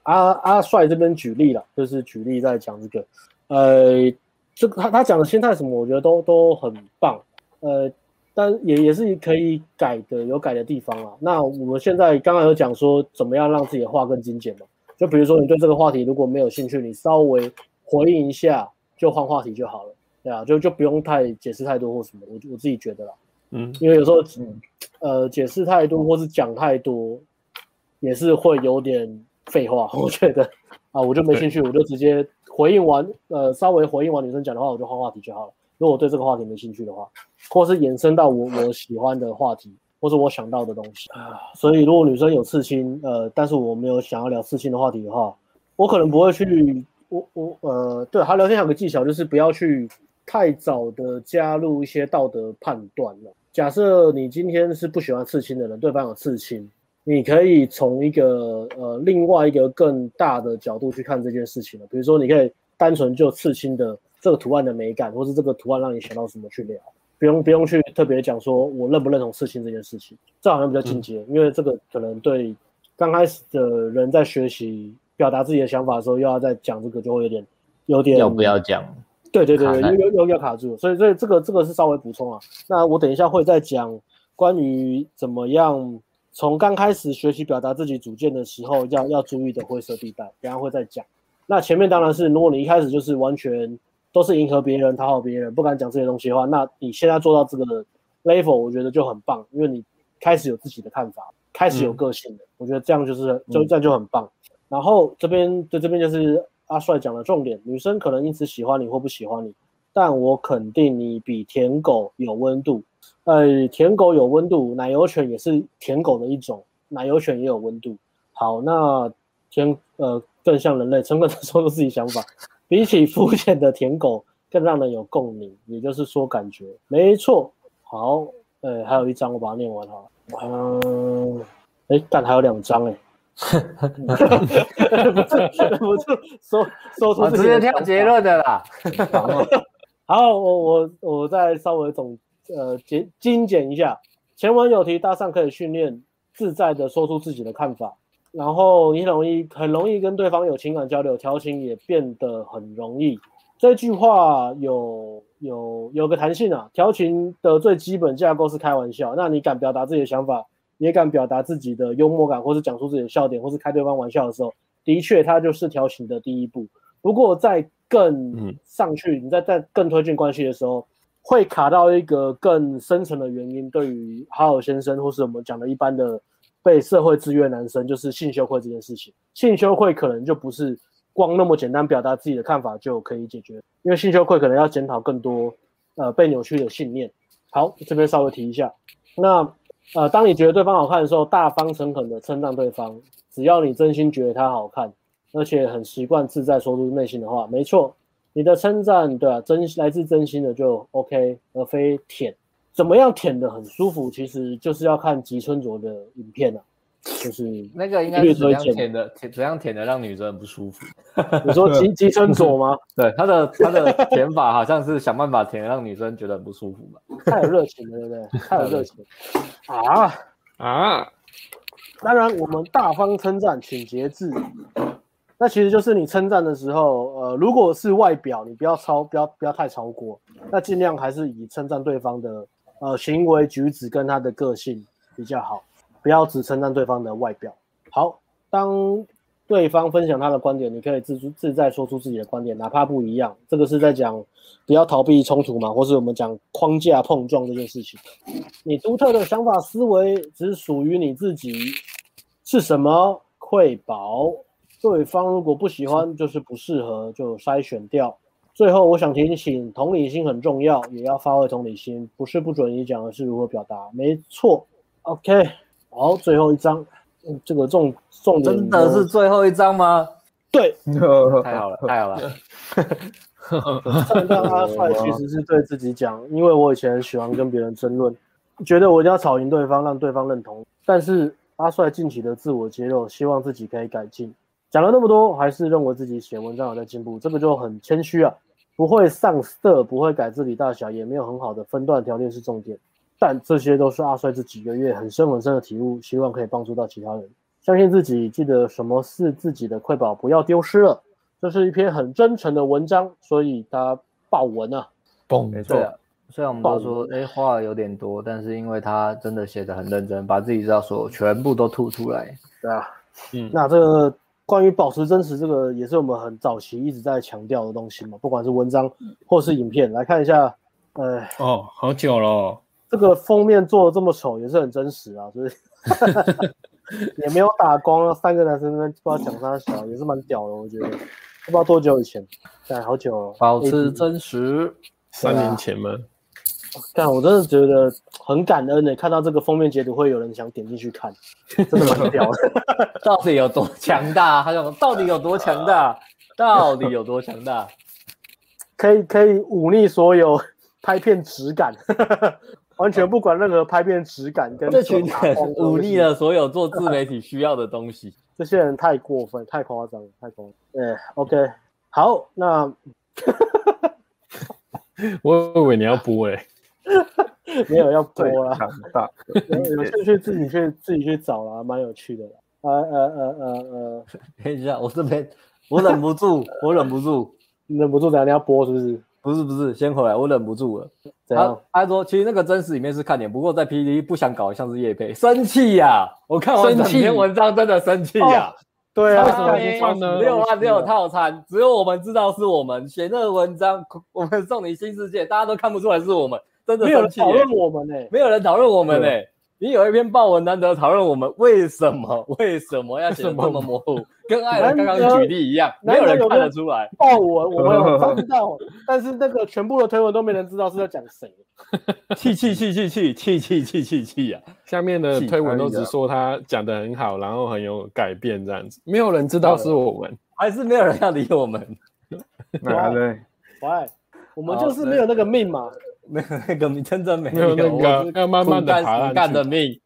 阿阿帅这边举例了，就是举例在讲这个。呃，这个他他讲的心态什么，我觉得都都很棒。呃，但也也是可以改的，有改的地方啊。那我们现在刚刚有讲说，怎么样让自己的话更精简嘛？就比如说你对这个话题如果没有兴趣，你稍微回应一下，就换话题就好了。对啊，就就不用太解释太多或什么，我我自己觉得啦，嗯，因为有时候，呃，解释太多或是讲太多，也是会有点废话，我觉得啊，我就没兴趣，我就直接回应完，呃，稍微回应完女生讲的话，我就换话题就好了。如果我对这个话题没兴趣的话，或是延伸到我我喜欢的话题，或是我想到的东西啊，所以如果女生有刺青，呃，但是我没有想要聊刺青的话题的话，我可能不会去，我我呃，对，他聊天有个技巧就是不要去。太早的加入一些道德判断了。假设你今天是不喜欢刺青的人，对方有刺青，你可以从一个呃另外一个更大的角度去看这件事情了。比如说，你可以单纯就刺青的这个图案的美感，或是这个图案让你想到什么去聊，不用不用去特别讲说我认不认同刺青这件事情，这好像比较进阶，嗯、因为这个可能对刚开始的人在学习表达自己的想法的时候，又要再讲这个，就会有点有点要不要讲？对对对，又又又要卡住，所以所以这个这个是稍微补充啊。那我等一下会再讲关于怎么样从刚开始学习表达自己主见的时候要要注意的灰色地带，等下会再讲。那前面当然是如果你一开始就是完全都是迎合别人、讨好别人，不敢讲这些东西的话，那你现在做到这个 level，我觉得就很棒，因为你开始有自己的看法，开始有个性的，嗯、我觉得这样就是就这样就很棒。嗯、然后这边对这边就是。阿帅讲的重点，女生可能因此喜欢你或不喜欢你，但我肯定你比舔狗有温度。呃，舔狗有温度，奶油犬也是舔狗的一种，奶油犬也有温度。好，那舔呃更像人类，成本的说出自己想法，比起肤浅的舔狗更让人有共鸣，也就是说感觉没错。好，呃，还有一张我把它念完哈。嗯，哎，但还有两张哎。哈 哈不是说说出直接跳结论的啦。好，我我我再稍微总呃简精简一下。前文有提，搭讪可以训练自在的说出自己的看法，然后你很容易很容易跟对方有情感交流，调情也变得很容易。这句话有有有个弹性啊，调情的最基本架构是开玩笑，那你敢表达自己的想法？也敢表达自己的幽默感，或是讲出自己的笑点，或是开对方玩笑的时候，的确，它就是调情的第一步。不过，在更上去，你在在更推进关系的时候，会卡到一个更深层的原因。对于哈尔先生，或是我们讲的一般的被社会制约男生，就是性羞愧这件事情。性羞愧可能就不是光那么简单表达自己的看法就可以解决，因为性羞愧可能要检讨更多呃被扭曲的信念。好，这边稍微提一下，那。呃，当你觉得对方好看的时候，大方诚恳的称赞对方。只要你真心觉得他好看，而且很习惯自在说出内心的话，没错，你的称赞，对啊，真来自真心的就 OK，而非舔。怎么样舔的很舒服，其实就是要看吉村卓的影片啊。就是那个应该是怎样舔的，舔怎样舔的让女生很不舒服。你说吉 吉村卓吗？对，他的他的舔法好像是想办法舔让女生觉得很不舒服嘛。太有热情了，对不对？太有热情啊啊！当然，我们大方称赞，请节制。那其实就是你称赞的时候，呃，如果是外表，你不要超，不要不要太超过。那尽量还是以称赞对方的呃行为举止跟他的个性比较好。不要只称赞对方的外表。好，当对方分享他的观点，你可以自自在说出自己的观点，哪怕不一样。这个是在讲不要逃避冲突嘛，或是我们讲框架碰撞这件事情。你独特的想法思维只属于你自己，是什么？瑰宝。对方如果不喜欢，就是不适合，就筛选掉。最后，我想提醒，同理心很重要，也要发挥同理心，不是不准你讲，而是如何表达。没错，OK。好，最后一张，嗯，这个重重点真的是最后一张吗？对，太好了，太好了。上阿帅其实是对自己讲，因为我以前喜欢跟别人争论，觉得我一定要吵赢对方，让对方认同。但是阿帅近期的自我揭露，希望自己可以改进。讲了那么多，还是认为自己写文章有在进步，这个就很谦虚啊。不会上色，不会改字体大小，也没有很好的分段条列是重点。但这些都是阿帅这几个月很深很深的体悟，希望可以帮助到其他人。相信自己，记得什么是自己的瑰宝，不要丢失了。这是一篇很真诚的文章，所以他爆文啊，嘣，没错。虽然我们都说，哎，话有点多，但是因为他真的写得很认真，把自己知道所有全部都吐出来。对啊，嗯，那这个关于保持真实，这个也是我们很早期一直在强调的东西嘛，不管是文章或是影片，来看一下，呃，哦，好久了。这个封面做的这么丑，也是很真实啊，所以也没有打光，三个男生在不知道讲啥小，也是蛮屌的，我觉得。不知道多久以前，在，好久了。保持真实，三年前吗？但我真的觉得很感恩的，看到这个封面截图，会有人想点进去看，真的蛮屌的。到底有多强大？他讲到底有多强大？到底有多强大？可以可以忤逆所有拍片质感，完全不管任何拍片质感跟这群人忤逆了所有做自媒体需要的东西。这些人太过分，太夸张了，太夸张。对，OK，好，那 我以为你要播哎、欸，没有要播了，大，有有兴趣自己去自己去找啦，蛮有趣的啦。呃呃呃呃呃，等一下，我这边我忍不住，我忍不住，你忍不住，等下你要播是不是？不是不是，先回来，我忍不住了。怎样？他说，其实那个真实里面是看点，不过在 PPT 不想搞，像是叶佩，生气呀！我看完整篇文章真的生气呀！对啊，为什么不放呢？六万六套餐，只有我们知道是我们写那个文章，我们送你新世界，大家都看不出来是我们，真的。没有人讨论我们呢，没有人讨论我们呢。你有一篇报文，难得讨论我们为什么？为什么要写这么模糊？跟艾伦刚刚举例一样，没有人看得出来。爆文我们有知道，但是那个全部的推文都没人知道是在讲谁。气气气气气气气气气气呀！下面的推文都只说他讲的很好，然后很有改变这样子，没有人知道是我们，还是没有人要理我们。对对，喂，我们就是没有那个命嘛。没有那个你，真的没有那个，要慢慢的爬干的命，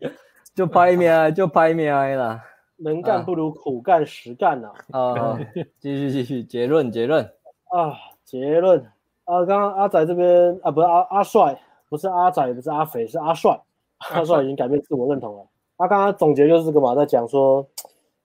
就拍命，就拍命啦。能干不如苦干实干呐。啊，继续继续，结论结论啊，结论啊，刚刚阿仔这边啊，不是阿阿帅，不是阿仔，不是阿肥，是阿帅。阿帅已经改变自我认同了。他刚刚总结就是这个嘛，在讲说，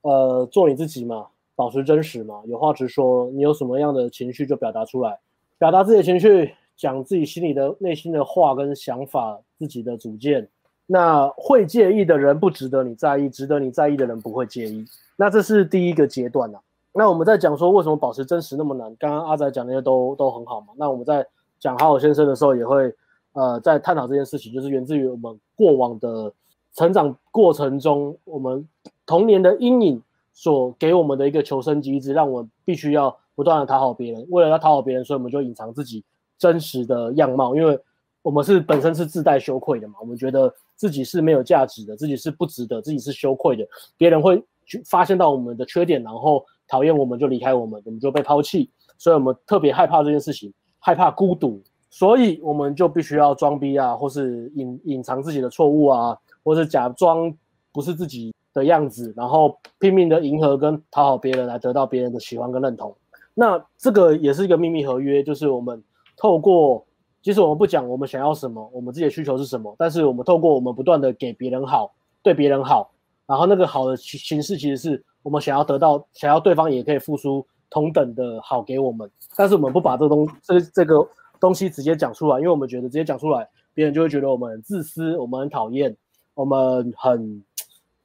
呃，做你自己嘛，保持真实嘛，有话直说，你有什么样的情绪就表达出来，表达自己的情绪。讲自己心里的内心的话跟想法，自己的主见。那会介意的人不值得你在意，值得你在意的人不会介意。那这是第一个阶段啊。那我们在讲说为什么保持真实那么难？刚刚阿仔讲那些都都很好嘛。那我们在讲好好先生的时候，也会呃在探讨这件事情，就是源自于我们过往的成长过程中，我们童年的阴影所给我们的一个求生机制，让我们必须要不断的讨好别人。为了要讨好别人，所以我们就隐藏自己。真实的样貌，因为我们是本身是自带羞愧的嘛，我们觉得自己是没有价值的，自己是不值得，自己是羞愧的，别人会去发现到我们的缺点，然后讨厌我们就离开我们，我们就被抛弃，所以我们特别害怕这件事情，害怕孤独，所以我们就必须要装逼啊，或是隐隐藏自己的错误啊，或是假装不是自己的样子，然后拼命的迎合跟讨好别人来得到别人的喜欢跟认同。那这个也是一个秘密合约，就是我们。透过，其实我们不讲我们想要什么，我们自己的需求是什么，但是我们透过我们不断的给别人好，对别人好，然后那个好的形式其实是我们想要得到，想要对方也可以付出同等的好给我们，但是我们不把这东这这个东西直接讲出来，因为我们觉得直接讲出来，别人就会觉得我们很自私，我们很讨厌，我们很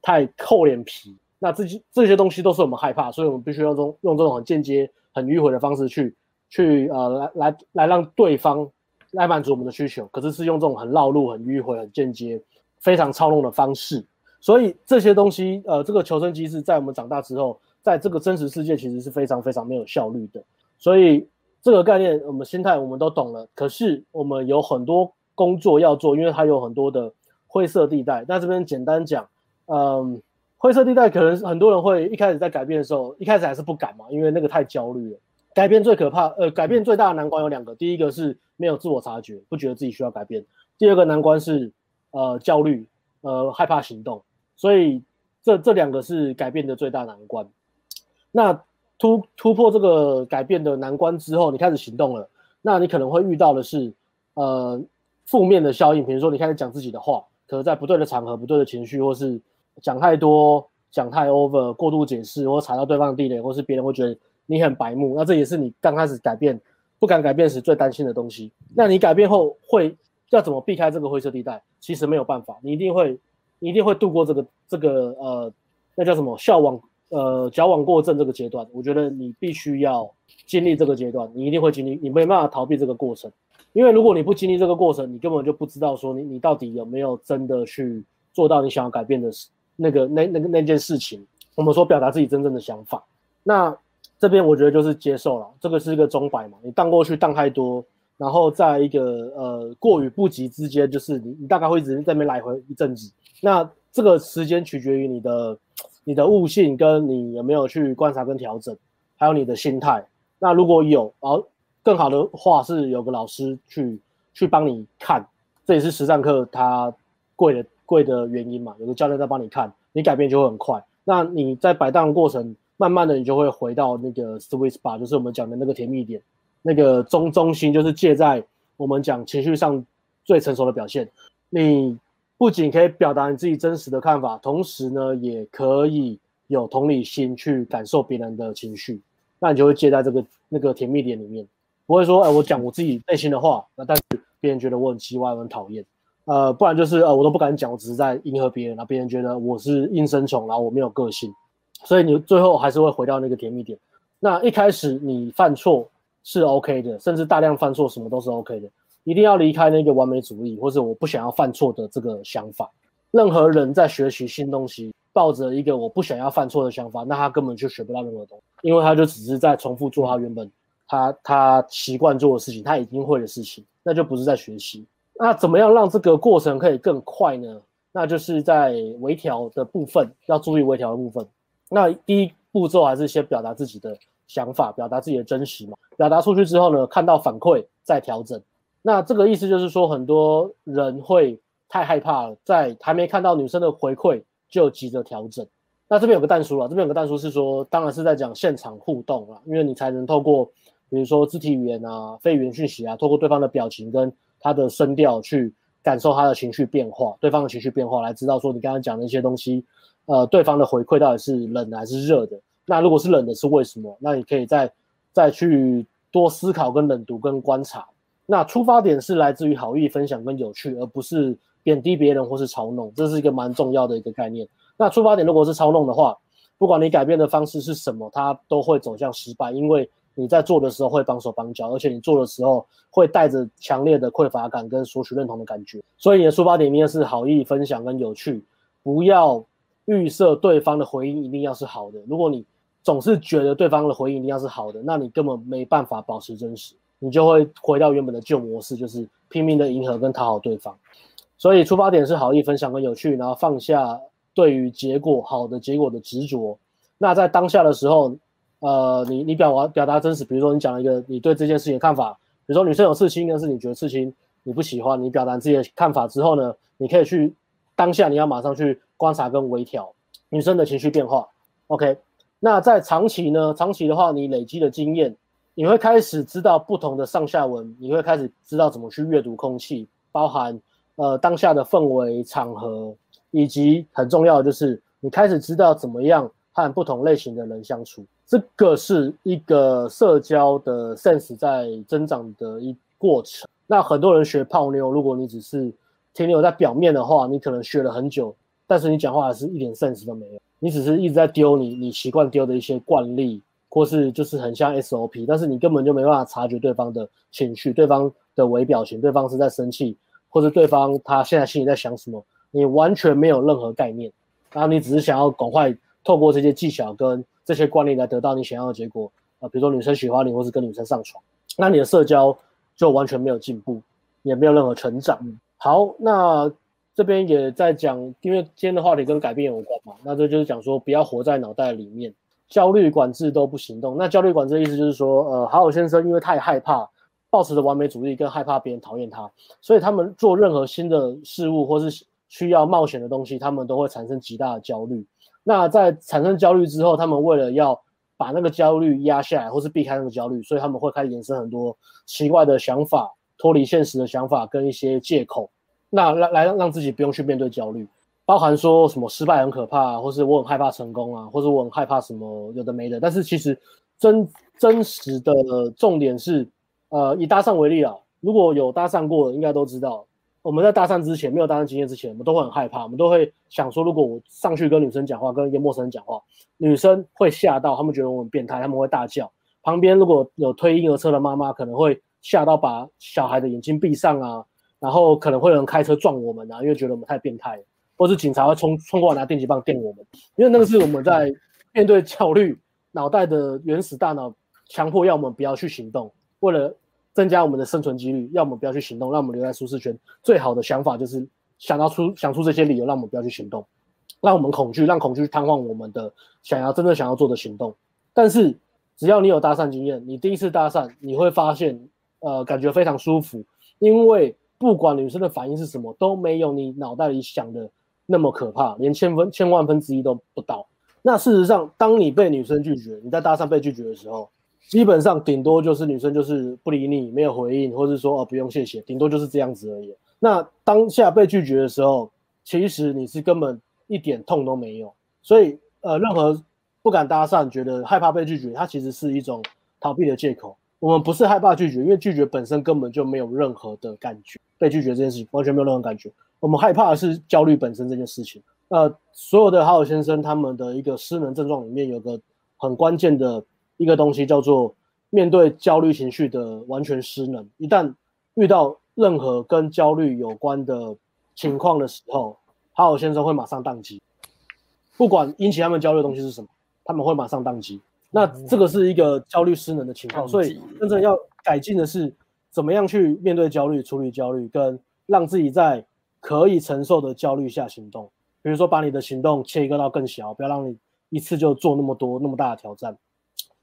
太厚脸皮。那这些这些东西都是我们害怕，所以我们必须要用用这种很间接、很迂回的方式去。去呃来来来让对方来满足我们的需求，可是是用这种很绕路、很迂回、很间接、非常操弄的方式。所以这些东西呃，这个求生机制在我们长大之后，在这个真实世界其实是非常非常没有效率的。所以这个概念，我们心态我们都懂了。可是我们有很多工作要做，因为它有很多的灰色地带。那这边简单讲，嗯，灰色地带可能很多人会一开始在改变的时候，一开始还是不敢嘛，因为那个太焦虑了。改变最可怕，呃，改变最大的难关有两个，第一个是没有自我察觉，不觉得自己需要改变；第二个难关是，呃，焦虑，呃，害怕行动。所以这这两个是改变的最大难关。那突突破这个改变的难关之后，你开始行动了，那你可能会遇到的是，呃，负面的效应，比如说你开始讲自己的话，可能在不对的场合、不对的情绪，或是讲太多、讲太 over、过度解释，或踩到对方的地雷，或是别人会觉得。你很白目，那这也是你刚开始改变不敢改变时最担心的东西。那你改变后会要怎么避开这个灰色地带？其实没有办法，你一定会，你一定会度过这个这个呃，那叫什么笑往呃矫枉过正这个阶段。我觉得你必须要经历这个阶段，你一定会经历，你没办法逃避这个过程。因为如果你不经历这个过程，你根本就不知道说你你到底有没有真的去做到你想要改变的事，那个那那个那件事情。我们说表达自己真正的想法，那。这边我觉得就是接受了，这个是一个钟摆嘛，你荡过去荡太多，然后在一个呃过与不及之间，就是你你大概会一直在那边来回一阵子。那这个时间取决于你的你的悟性跟你有没有去观察跟调整，还有你的心态。那如果有，然后更好的话是有个老师去去帮你看，这也是实战课它贵的贵的原因嘛。有个教练在帮你看，你改变就会很快。那你在摆荡的过程，慢慢的你就会回到那个 sweet spot，就是我们讲的那个甜蜜点，那个中中心就是借在我们讲情绪上最成熟的表现。你不仅可以表达你自己真实的看法，同时呢，也可以有同理心去感受别人的情绪，那你就会借在这个那个甜蜜点里面，不会说，哎，我讲我自己内心的话，那但是别人觉得我很奇怪，我很讨厌，呃，不然就是呃，我都不敢讲，我只是在迎合别人，然后别人觉得我是应声虫，然后我没有个性，所以你最后还是会回到那个甜蜜点。那一开始你犯错是 OK 的，甚至大量犯错什么都是 OK 的。一定要离开那个完美主义，或是我不想要犯错的这个想法。任何人在学习新东西，抱着一个我不想要犯错的想法，那他根本就学不到任何东西，因为他就只是在重复做他原本他他习惯做的事情，他已经会的事情，那就不是在学习。那怎么样让这个过程可以更快呢？那就是在微调的部分要注意微调的部分。那第一步骤还是先表达自己的想法，表达自己的真实嘛。表达出去之后呢，看到反馈再调整。那这个意思就是说，很多人会太害怕了，在还没看到女生的回馈就急着调整。那这边有个但书了，这边有个但书是说，当然是在讲现场互动啊，因为你才能透过，比如说肢体语言啊、非语言讯息啊，透过对方的表情跟他的声调去感受他的情绪变化，对方的情绪变化来知道说你刚刚讲的一些东西，呃，对方的回馈到底是冷的还是热的。那如果是冷的，是为什么？那你可以再再去多思考、跟冷读、跟观察。那出发点是来自于好意分享跟有趣，而不是贬低别人或是嘲弄，这是一个蛮重要的一个概念。那出发点如果是嘲弄的话，不管你改变的方式是什么，它都会走向失败，因为你在做的时候会绑手绑脚，而且你做的时候会带着强烈的匮乏感跟索取认同的感觉。所以你的出发点应该是好意分享跟有趣，不要预设对方的回应一定要是好的。如果你总是觉得对方的回应一定要是好的，那你根本没办法保持真实。你就会回到原本的旧模式，就是拼命的迎合跟讨好对方。所以出发点是好意分享跟有趣，然后放下对于结果好的结果的执着。那在当下的时候，呃，你你表达表达真实，比如说你讲了一个你对这件事情的看法，比如说女生有刺青，但是你觉得刺青你不喜欢，你表达自己的看法之后呢，你可以去当下你要马上去观察跟微调女生的情绪变化。OK，那在长期呢，长期的话你累积的经验。你会开始知道不同的上下文，你会开始知道怎么去阅读空气，包含呃当下的氛围、场合，以及很重要的就是你开始知道怎么样和不同类型的人相处。这个是一个社交的 sense 在增长的一过程。那很多人学泡妞，如果你只是停留在表面的话，你可能学了很久，但是你讲话还是一点 sense 都没有，你只是一直在丢你你习惯丢的一些惯例。或是就是很像 SOP，但是你根本就没办法察觉对方的情绪，对方的微表情，对方是在生气，或者对方他现在心里在想什么，你完全没有任何概念，然后你只是想要赶快透过这些技巧跟这些惯例来得到你想要的结果啊、呃，比如说女生喜欢你，或是跟女生上床，那你的社交就完全没有进步，也没有任何成长。好，那这边也在讲，因为今天的话题跟改变有关嘛，那这就是讲说不要活在脑袋里面。焦虑管制都不行动，那焦虑管制的意思就是说，呃，好好先生因为太害怕，抱持的完美主义跟害怕别人讨厌他，所以他们做任何新的事物或是需要冒险的东西，他们都会产生极大的焦虑。那在产生焦虑之后，他们为了要把那个焦虑压下来，或是避开那个焦虑，所以他们会开始衍生很多奇怪的想法、脱离现实的想法跟一些借口，那来来让自己不用去面对焦虑。包含说什么失败很可怕，或是我很害怕成功啊，或是我很害怕什么有的没的。但是其实真真实的重点是，呃，以搭讪为例啊，如果有搭讪过的，应该都知道，我们在搭讪之前，没有搭讪经验之前，我们都会很害怕，我们都会想说，如果我上去跟女生讲话，跟一个陌生人讲话，女生会吓到，他们觉得我很变态，他们会大叫。旁边如果有推婴儿车的妈妈，可能会吓到把小孩的眼睛闭上啊，然后可能会有人开车撞我们啊，因为觉得我们太变态。或是警察会冲冲过来拿电击棒电我们，因为那个是我们在面对焦虑，脑袋的原始大脑强迫要我们不要去行动，为了增加我们的生存几率，要我们不要去行动，让我们留在舒适圈。最好的想法就是想到出想出这些理由，让我们不要去行动，让我们恐惧，让恐惧瘫痪我们的想要真正想要做的行动。但是只要你有搭讪经验，你第一次搭讪，你会发现，呃，感觉非常舒服，因为不管女生的反应是什么，都没有你脑袋里想的那么可怕，连千分千万分之一都不到。那事实上，当你被女生拒绝，你在搭讪被拒绝的时候，基本上顶多就是女生就是不理你，没有回应，或者说哦不用谢谢，顶多就是这样子而已。那当下被拒绝的时候，其实你是根本一点痛都没有。所以呃，任何不敢搭讪、觉得害怕被拒绝，它其实是一种逃避的借口。我们不是害怕拒绝，因为拒绝本身根本就没有任何的感觉，被拒绝这件事情完全没有任何感觉。我们害怕的是焦虑本身这件事情。呃，所有的好友先生他们的一个失能症状里面有个很关键的一个东西，叫做面对焦虑情绪的完全失能。一旦遇到任何跟焦虑有关的情况的时候，好友先生会马上宕机，不管引起他们焦虑的东西是什么，他们会马上宕机。那这个是一个焦虑失能的情况，所以真正要改进的是怎么样去面对焦虑、处理焦虑，跟让自己在可以承受的焦虑下行动。比如说，把你的行动切割到更小，不要让你一次就做那么多那么大的挑战，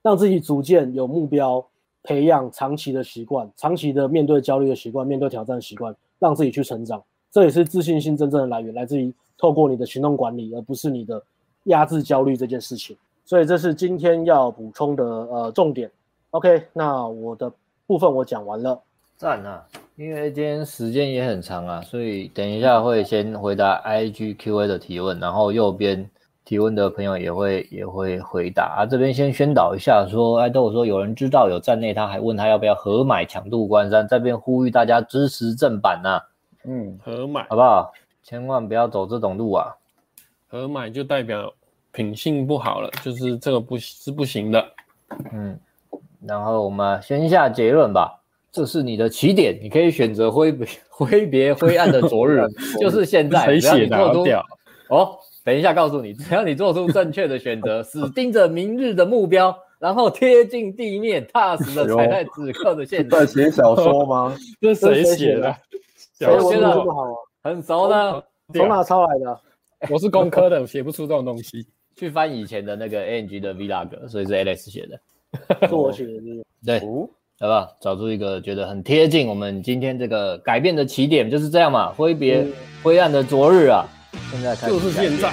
让自己逐渐有目标，培养长期的习惯，长期的面对焦虑的习惯，面对挑战的习惯，让自己去成长。这也是自信心真正的来源，来自于透过你的行动管理，而不是你的压制焦虑这件事情。所以这是今天要补充的呃重点。OK，那我的部分我讲完了。赞啊！因为今天时间也很长啊，所以等一下会先回答 IG QA 的提问，然后右边提问的朋友也会也会回答啊。这边先宣导一下说，说爱豆说有人知道有站内，他还问他要不要合买强度关山，这边呼吁大家支持正版呐、啊。嗯，合买好不好？千万不要走这种路啊！合买就代表品性不好了，就是这个不是不行的。嗯，然后我们先下结论吧。这是你的起点，你可以选择挥别挥别灰暗的昨日，就是现在。谁写的？哦，等一下告诉你，只要你做出正确的选择，死盯着明日的目标，然后贴近地面，踏实的踩在此刻的现在。在写小说吗？这是谁写的？小说这么好，很熟的，从哪抄来的？我是工科的，写不出这种东西。去翻以前的那个 ANG 的 Vlog，所以是 Alex 写的，是我写的，对。好不好？找出一个觉得很贴近我们今天这个改变的起点，就是这样嘛。挥别灰暗的昨日啊，现在开始，就是现在。